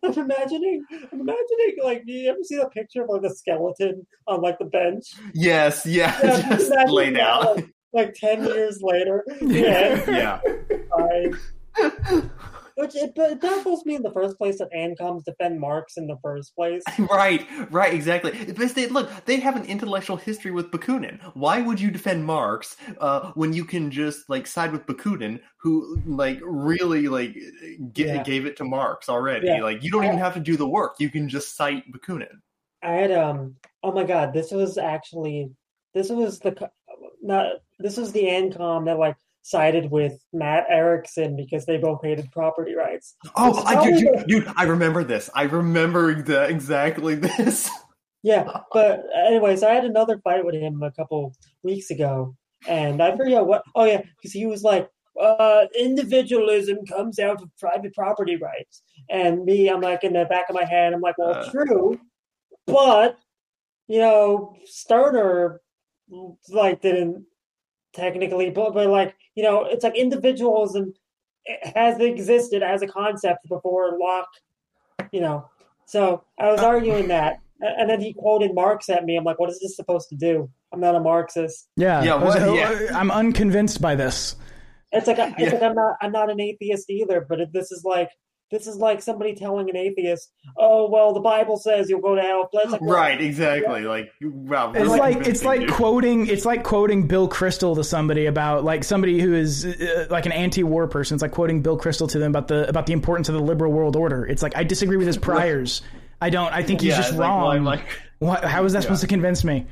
I'm imagining, I'm imagining like you ever see the picture of like a skeleton on like the bench? Yes. Yeah. Yeah, Just laid that, out. Like, like ten years later, yeah, Yeah. I- Which it, it baffles me in the first place that Ancoms defend Marx in the first place. Right, right, exactly. Because they look, they have an intellectual history with Bakunin. Why would you defend Marx uh, when you can just like side with Bakunin, who like really like g- Yeah. gave it to Marx already? Yeah. Like you don't even have to do the work; you can just cite Bakunin. I had um oh my god, this was actually this was the not this was the Ancom that like sided with Matt Erickson because they both hated property rights. Oh, I, dude, probably dude, I remember this. I remember the, exactly this. Yeah, but anyways, I had another fight with him a couple weeks ago, and I forget what. Oh yeah, because he was like, uh, "Individualism comes out of private property rights," and me, I'm like in the back of my head, I'm like, "Well, Uh. true, but you know, Stirner like didn't technically, but but like you know, it's like individualism has existed as a concept before Locke, you know." So I was arguing that, and then he quoted Marx at me. I'm like, "What is this supposed to do? I'm not a Marxist." Yeah, Yeah, I was- what- oh, yeah. I'm unconvinced by this. It's like it's Yeah. like I'm not I'm not an atheist either, but it, this is like this is like somebody telling an atheist, "Oh well, the Bible says you'll go to hell." But like, right, exactly. Like, wow, It's really like it's like dude. quoting it's like quoting Bill Kristol to somebody about like somebody who is uh, like an anti-war person. It's like quoting Bill Kristol to them about the about the importance of the liberal world order. It's like I disagree with his priors. I don't. I think he's Yeah, just it's like, well, wrong. I'm like, What, how is that supposed to convince me?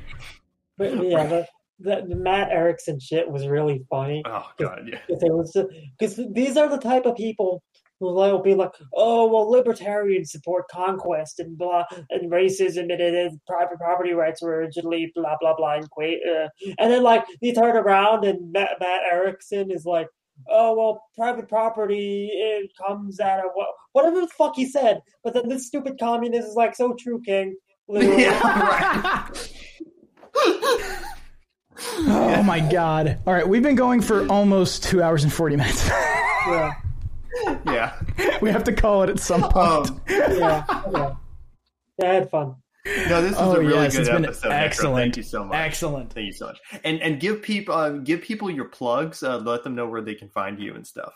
But yeah, the, the, the Matt Erickson shit was really funny. oh god, yeah. If it was because these are the type of people who will be like, "Oh well, libertarians support conquest and blah and racism and, and private property rights were originally blah blah blah." And, qua- uh, and then like you turn around and Matt, Matt Erickson is like, "Oh well, private property it comes out of what whatever the fuck he said." But then this stupid communist is like, "So true, King." Literally. Yeah, right. Oh my god! All right, we've been going for almost two hours and forty minutes. yeah, yeah. we have to call it at some point. Um, yeah, yeah. Yeah, I had fun. no, this was oh a really yes, good it's been episode. Necro. excellent. Thank you so much. Excellent. Thank you so much. And and give people uh, give people your plugs. Uh, let them know where they can find you and stuff.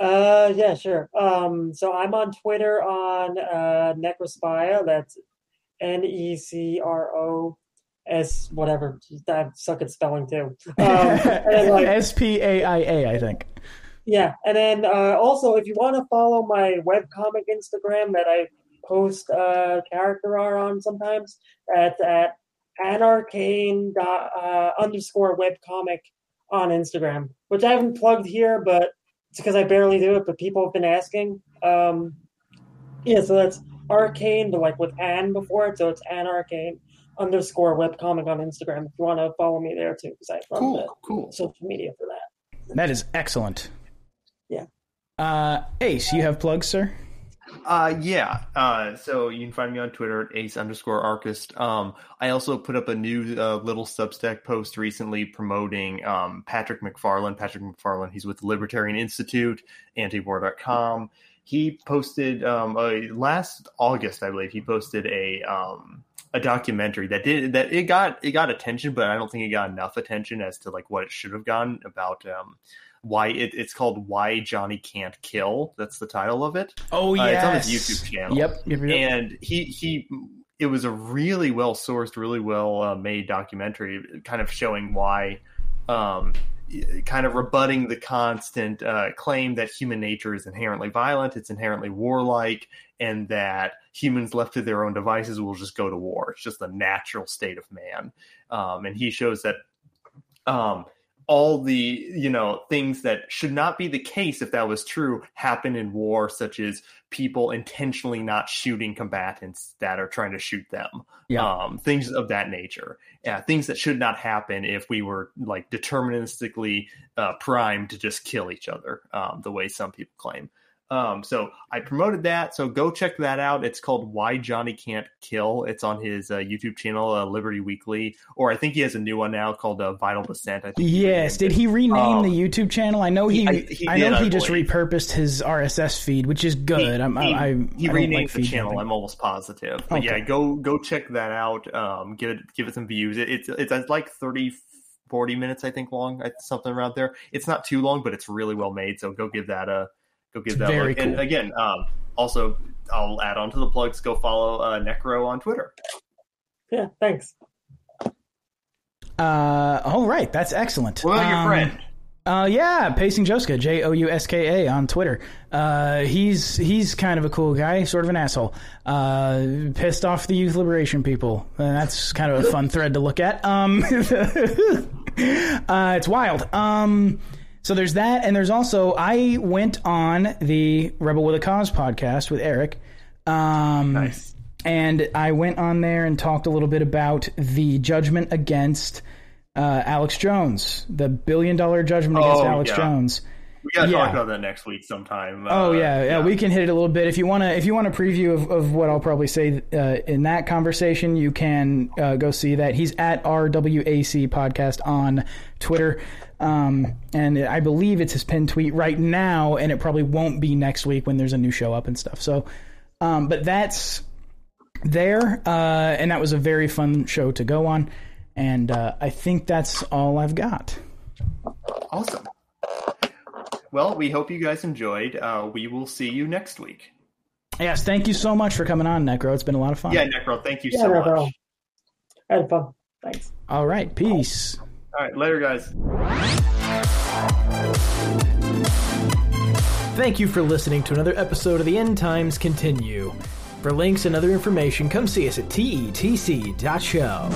Uh, yeah, sure. Um, so I'm on Twitter on uh, Necrospaia. That's N E C R O S whatever. I suck at spelling too. Um, like, S P A I A, I think. Yeah, and then uh, also if you want to follow my webcomic Instagram that I post uh, character art on sometimes, at at anarchane dot, uh, underscore webcomic on Instagram, which I haven't plugged here, but it's because I barely do it. But people have been asking. Um, yeah, so that's arcane, but like with an before it, so it's anarchane underscore webcomic on Instagram. If you want to follow me there too, because I run Cool, cool. the social media for that. That is excellent. Yeah. Uh, Ace, you have plugs, sir? Uh, yeah. Uh, so you can find me on Twitter at ace underscore archist. Um, I also put up a new uh, little Substack post recently promoting um, Patrick MacFarlane. Patrick MacFarlane, he's with the Libertarian Institute, antiwar.com. He posted um, uh, last August, I believe, he posted a um, a documentary that did that it got it got attention, but I don't think it got enough attention as to like what it should have gotten about um, why it, it's called "Why Johnny Can't Kill." That's the title of it. Oh Uh, yeah, it's on his YouTube channel. Yep. yep, yep. And he he it was a really well sourced, really well uh, made documentary, kind of showing why, um, kind of rebutting the constant uh, claim that human nature is inherently violent, it's inherently warlike, and that humans left to their own devices will just go to war. It's just the natural state of man. Um, and he shows that um, all the you know things that should not be the case if that was true happen in war such as people intentionally not shooting combatants that are trying to shoot them. Yeah. um, things of that nature. Yeah, things that should not happen if we were like deterministically uh, primed to just kill each other um, the way some people claim um, so I promoted that. So go check that out. It's called Why Johnny Can't Kill. It's on his uh, YouTube channel, uh, Liberty Weekly, or I think he has a new one now called uh, Vital Descent. yes. Did he rename um, the YouTube channel? I know he. I, he I know did, he I just repurposed his RSS feed, which is good. He, I'm, he, I, he renamed like the channel. I'm almost positive. But okay. yeah, go go check that out. Um, give it give it some views. It, it's it's like 30 40 minutes I think long, something around there. It's not too long, but it's really well made. So go give that a go give that Very look. Cool. And again, um, also I'll add on to the plugs. Go follow uh, Necro on Twitter. Yeah, thanks. Uh, all right, that's excellent. What about um, your friend? Uh, yeah, Pacing Jouska, J O U S K A on Twitter. Uh, he's he's kind of a cool guy, sort of an asshole. Uh, pissed off the youth liberation people. And that's kind of a fun thread to look at. Um, uh, it's wild. Um, so there's that, and there's also I went on the Rebel with a Cause podcast with Eric. Um, nice. And I went on there and talked a little bit about the judgment against uh, Alex Jones, the billion dollar judgment against oh, Alex yeah. Jones. We gotta yeah. talk about that next week sometime. Oh uh, yeah, yeah, yeah, we can hit it a little bit. If you want to, if you want a preview of, of what I'll probably say uh, in that conversation, you can uh, go see that. He's at RWAC podcast on Twitter. Um, and I believe it's his pinned tweet right now, and it probably won't be next week when there's a new show up and stuff. So, um, but that's there, uh, and that was a very fun show to go on. And uh, I think that's all I've got. Awesome. Well, we hope you guys enjoyed. Uh, we will see you next week. Yes, thank you so much for coming on, Necro. It's been a lot of fun. Yeah, Necro, thank you yeah, so Necro. much. I had fun. Thanks. All right, peace. All right, later, guys. Thank you for listening to another episode of the End Times Continue. For links and other information, come see us at tetc.show.